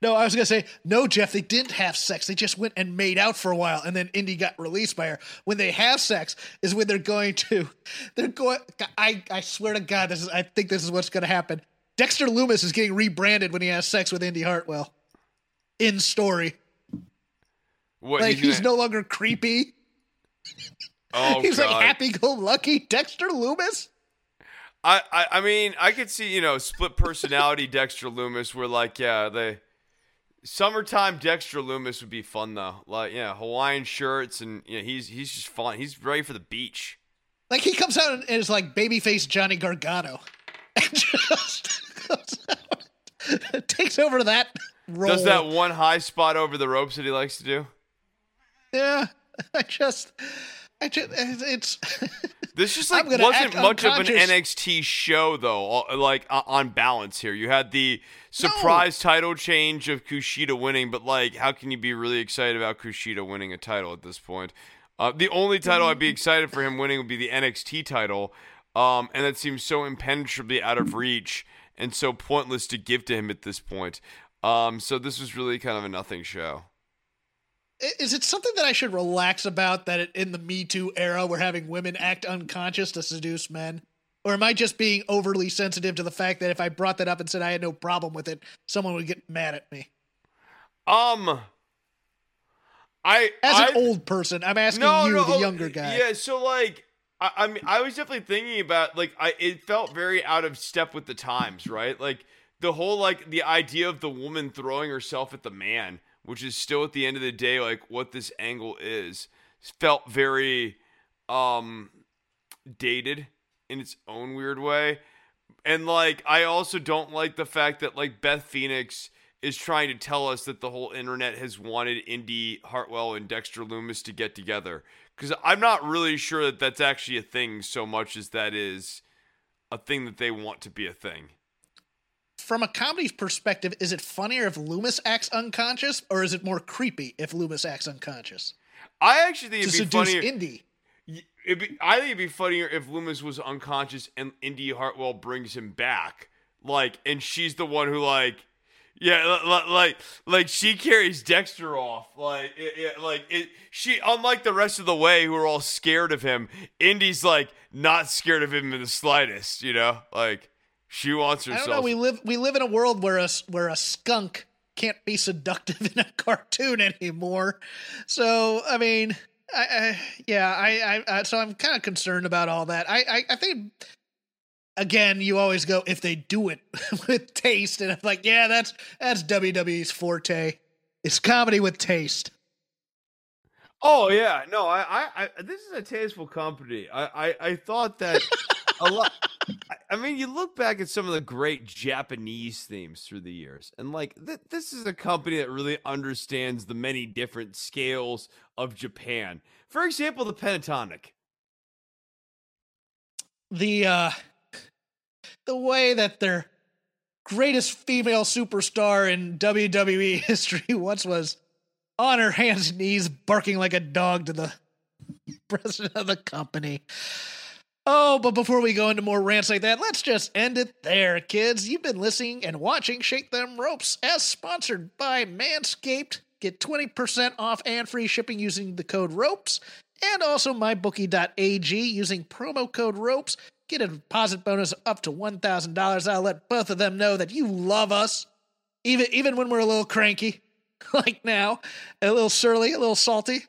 No, I was gonna say no, Jeff. They didn't have sex. They just went and made out for a while, and then Indy got released by her. When they have sex, is when they're going to. [LAUGHS] They're going. I I swear to God, this is. I think this is what's gonna happen. Dexter Lumis is getting rebranded when he has sex with Indy Hartwell. In story, What like he's gonna- no longer creepy. Oh [LAUGHS] he's God. like happy-go-lucky Dexter Lumis. I, I I mean I could see you know split personality Dexter Lumis where like yeah they summertime Dexter Lumis would be fun though like yeah Hawaiian shirts and know, he's he's just fun he's ready for the beach. Like he comes out and is like babyface Johnny Gargano, [LAUGHS] and just comes out, [LAUGHS] takes over that role. Does that one high spot over the ropes that he likes to do? Yeah, [LAUGHS] I just, I just, it's. [LAUGHS] This just like wasn't much of an. NXT show though. uh, Like uh, on balance here, you had the surprise title change of Kushida winning, but like, how can you be really excited about Kushida winning a title at this point? Uh, the only title I'd be excited for him winning would be the NXT title, um, and that seems so impenetrably out of reach and so pointless to give to him at this point. Um, so this was really kind of a nothing show. Is it something that I should relax about that in the Me Too era we're having women act unconscious to seduce men? Or am I just being overly sensitive to the fact that if I brought that up and said I had no problem with it, someone would get mad at me? Um, I As an I- old person, I'm asking you, the oh, younger guy. Yeah, so like I, I mean I was definitely thinking about like I it felt very out of step with the times, right? Like the whole like the idea of the woman throwing herself at the man, which is still at the end of the day like what this angle is, felt very um dated in its own weird way. And like I also don't like the fact that like Beth Phoenix is trying to tell us that the whole internet has wanted Indy Hartwell and Dexter Lumis to get together cuz I'm not really sure that that's actually a thing so much as that is a thing that they want to be a thing. From a comedy perspective, is it funnier if Lumis acts unconscious, or is it more creepy if Lumis acts unconscious? I actually think To it'd be seduce funnier Indy. Be, I think it'd be funnier if Lumis was unconscious and Indy Hartwell brings him back, like, and she's the one who like, Yeah, like like she carries Dexter off, like it, it, like it. She unlike the rest of the way who are all scared of him. Indy's like not scared of him in the slightest. You know, like she wants herself. I don't know. We live we live in a world where a where a skunk can't be seductive [LAUGHS] in a cartoon anymore. So I mean, I, I yeah, I, I, so I'm kind of concerned about all that. I, I, I think again, you always go if they do it [LAUGHS] with taste, and I'm like, yeah, that's that's WWE's forte. It's comedy with taste. Oh yeah, no, I, I, I this is a tasteful company. I, I, I thought that [LAUGHS] a lot. I mean, you look back at some of the great Japanese themes through the years, and like th- this is a company that really understands the many different scales of Japan. For example, the pentatonic. The uh the way that their greatest female superstar in WWE [LAUGHS] history once was on her hands and knees barking like a dog to the [LAUGHS] president of the company. Oh, but before we go into more rants like that, let's just end it there, kids. You've been listening and watching Shake Them Ropes as sponsored by Manscaped. Get 20% off and free shipping using the code ROPES and also mybookie.ag using promo code ROPES. Get a deposit bonus up to $1,000. I'll let both of them know that you love us, even, even when we're a little cranky, [LAUGHS] like now, a little surly, a little salty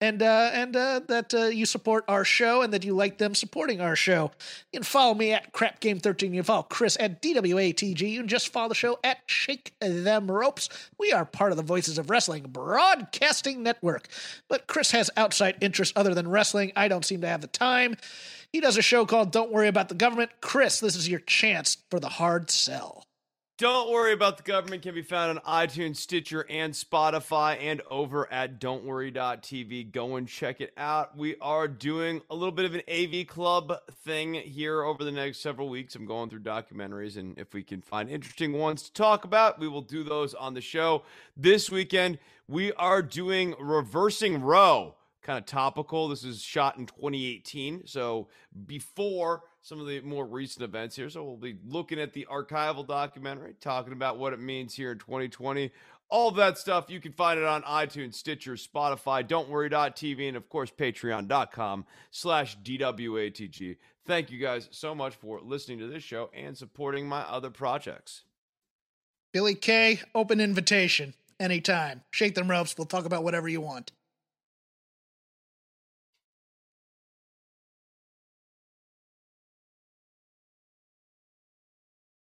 and uh, and uh, that uh, you support our show and that you like them supporting our show. You can follow me at Crap Game 13. You can follow Chris at DWATG. You can just follow the show at Shake Them Ropes. We are part of the Voices of Wrestling Broadcasting Network. But Chris has outside interests other than wrestling. I don't seem to have the time. He does a show called Don't Worry About the Government. Chris, this is your chance for the hard sell. Don't worry about the government can be found on iTunes, Stitcher, and Spotify, and over at don'tworry.tv. Go and check it out. We are doing a little bit of an AV club thing here over the next several weeks. I'm going through documentaries, and if we can find interesting ones to talk about, we will do those on the show. This weekend, we are doing Reversing Roe kind of topical. This is shot in 2018, so before some of the more recent events here. So we'll be looking at the archival documentary, talking about what it means here in 2020. All that stuff, you can find it on iTunes, Stitcher, Spotify, Don't Worry.tv, and of course, patreon.com slash DWATG. Thank you guys so much for listening to this show and supporting my other projects. Billie Kay, open invitation anytime. Shake them ropes. We'll talk about whatever you want.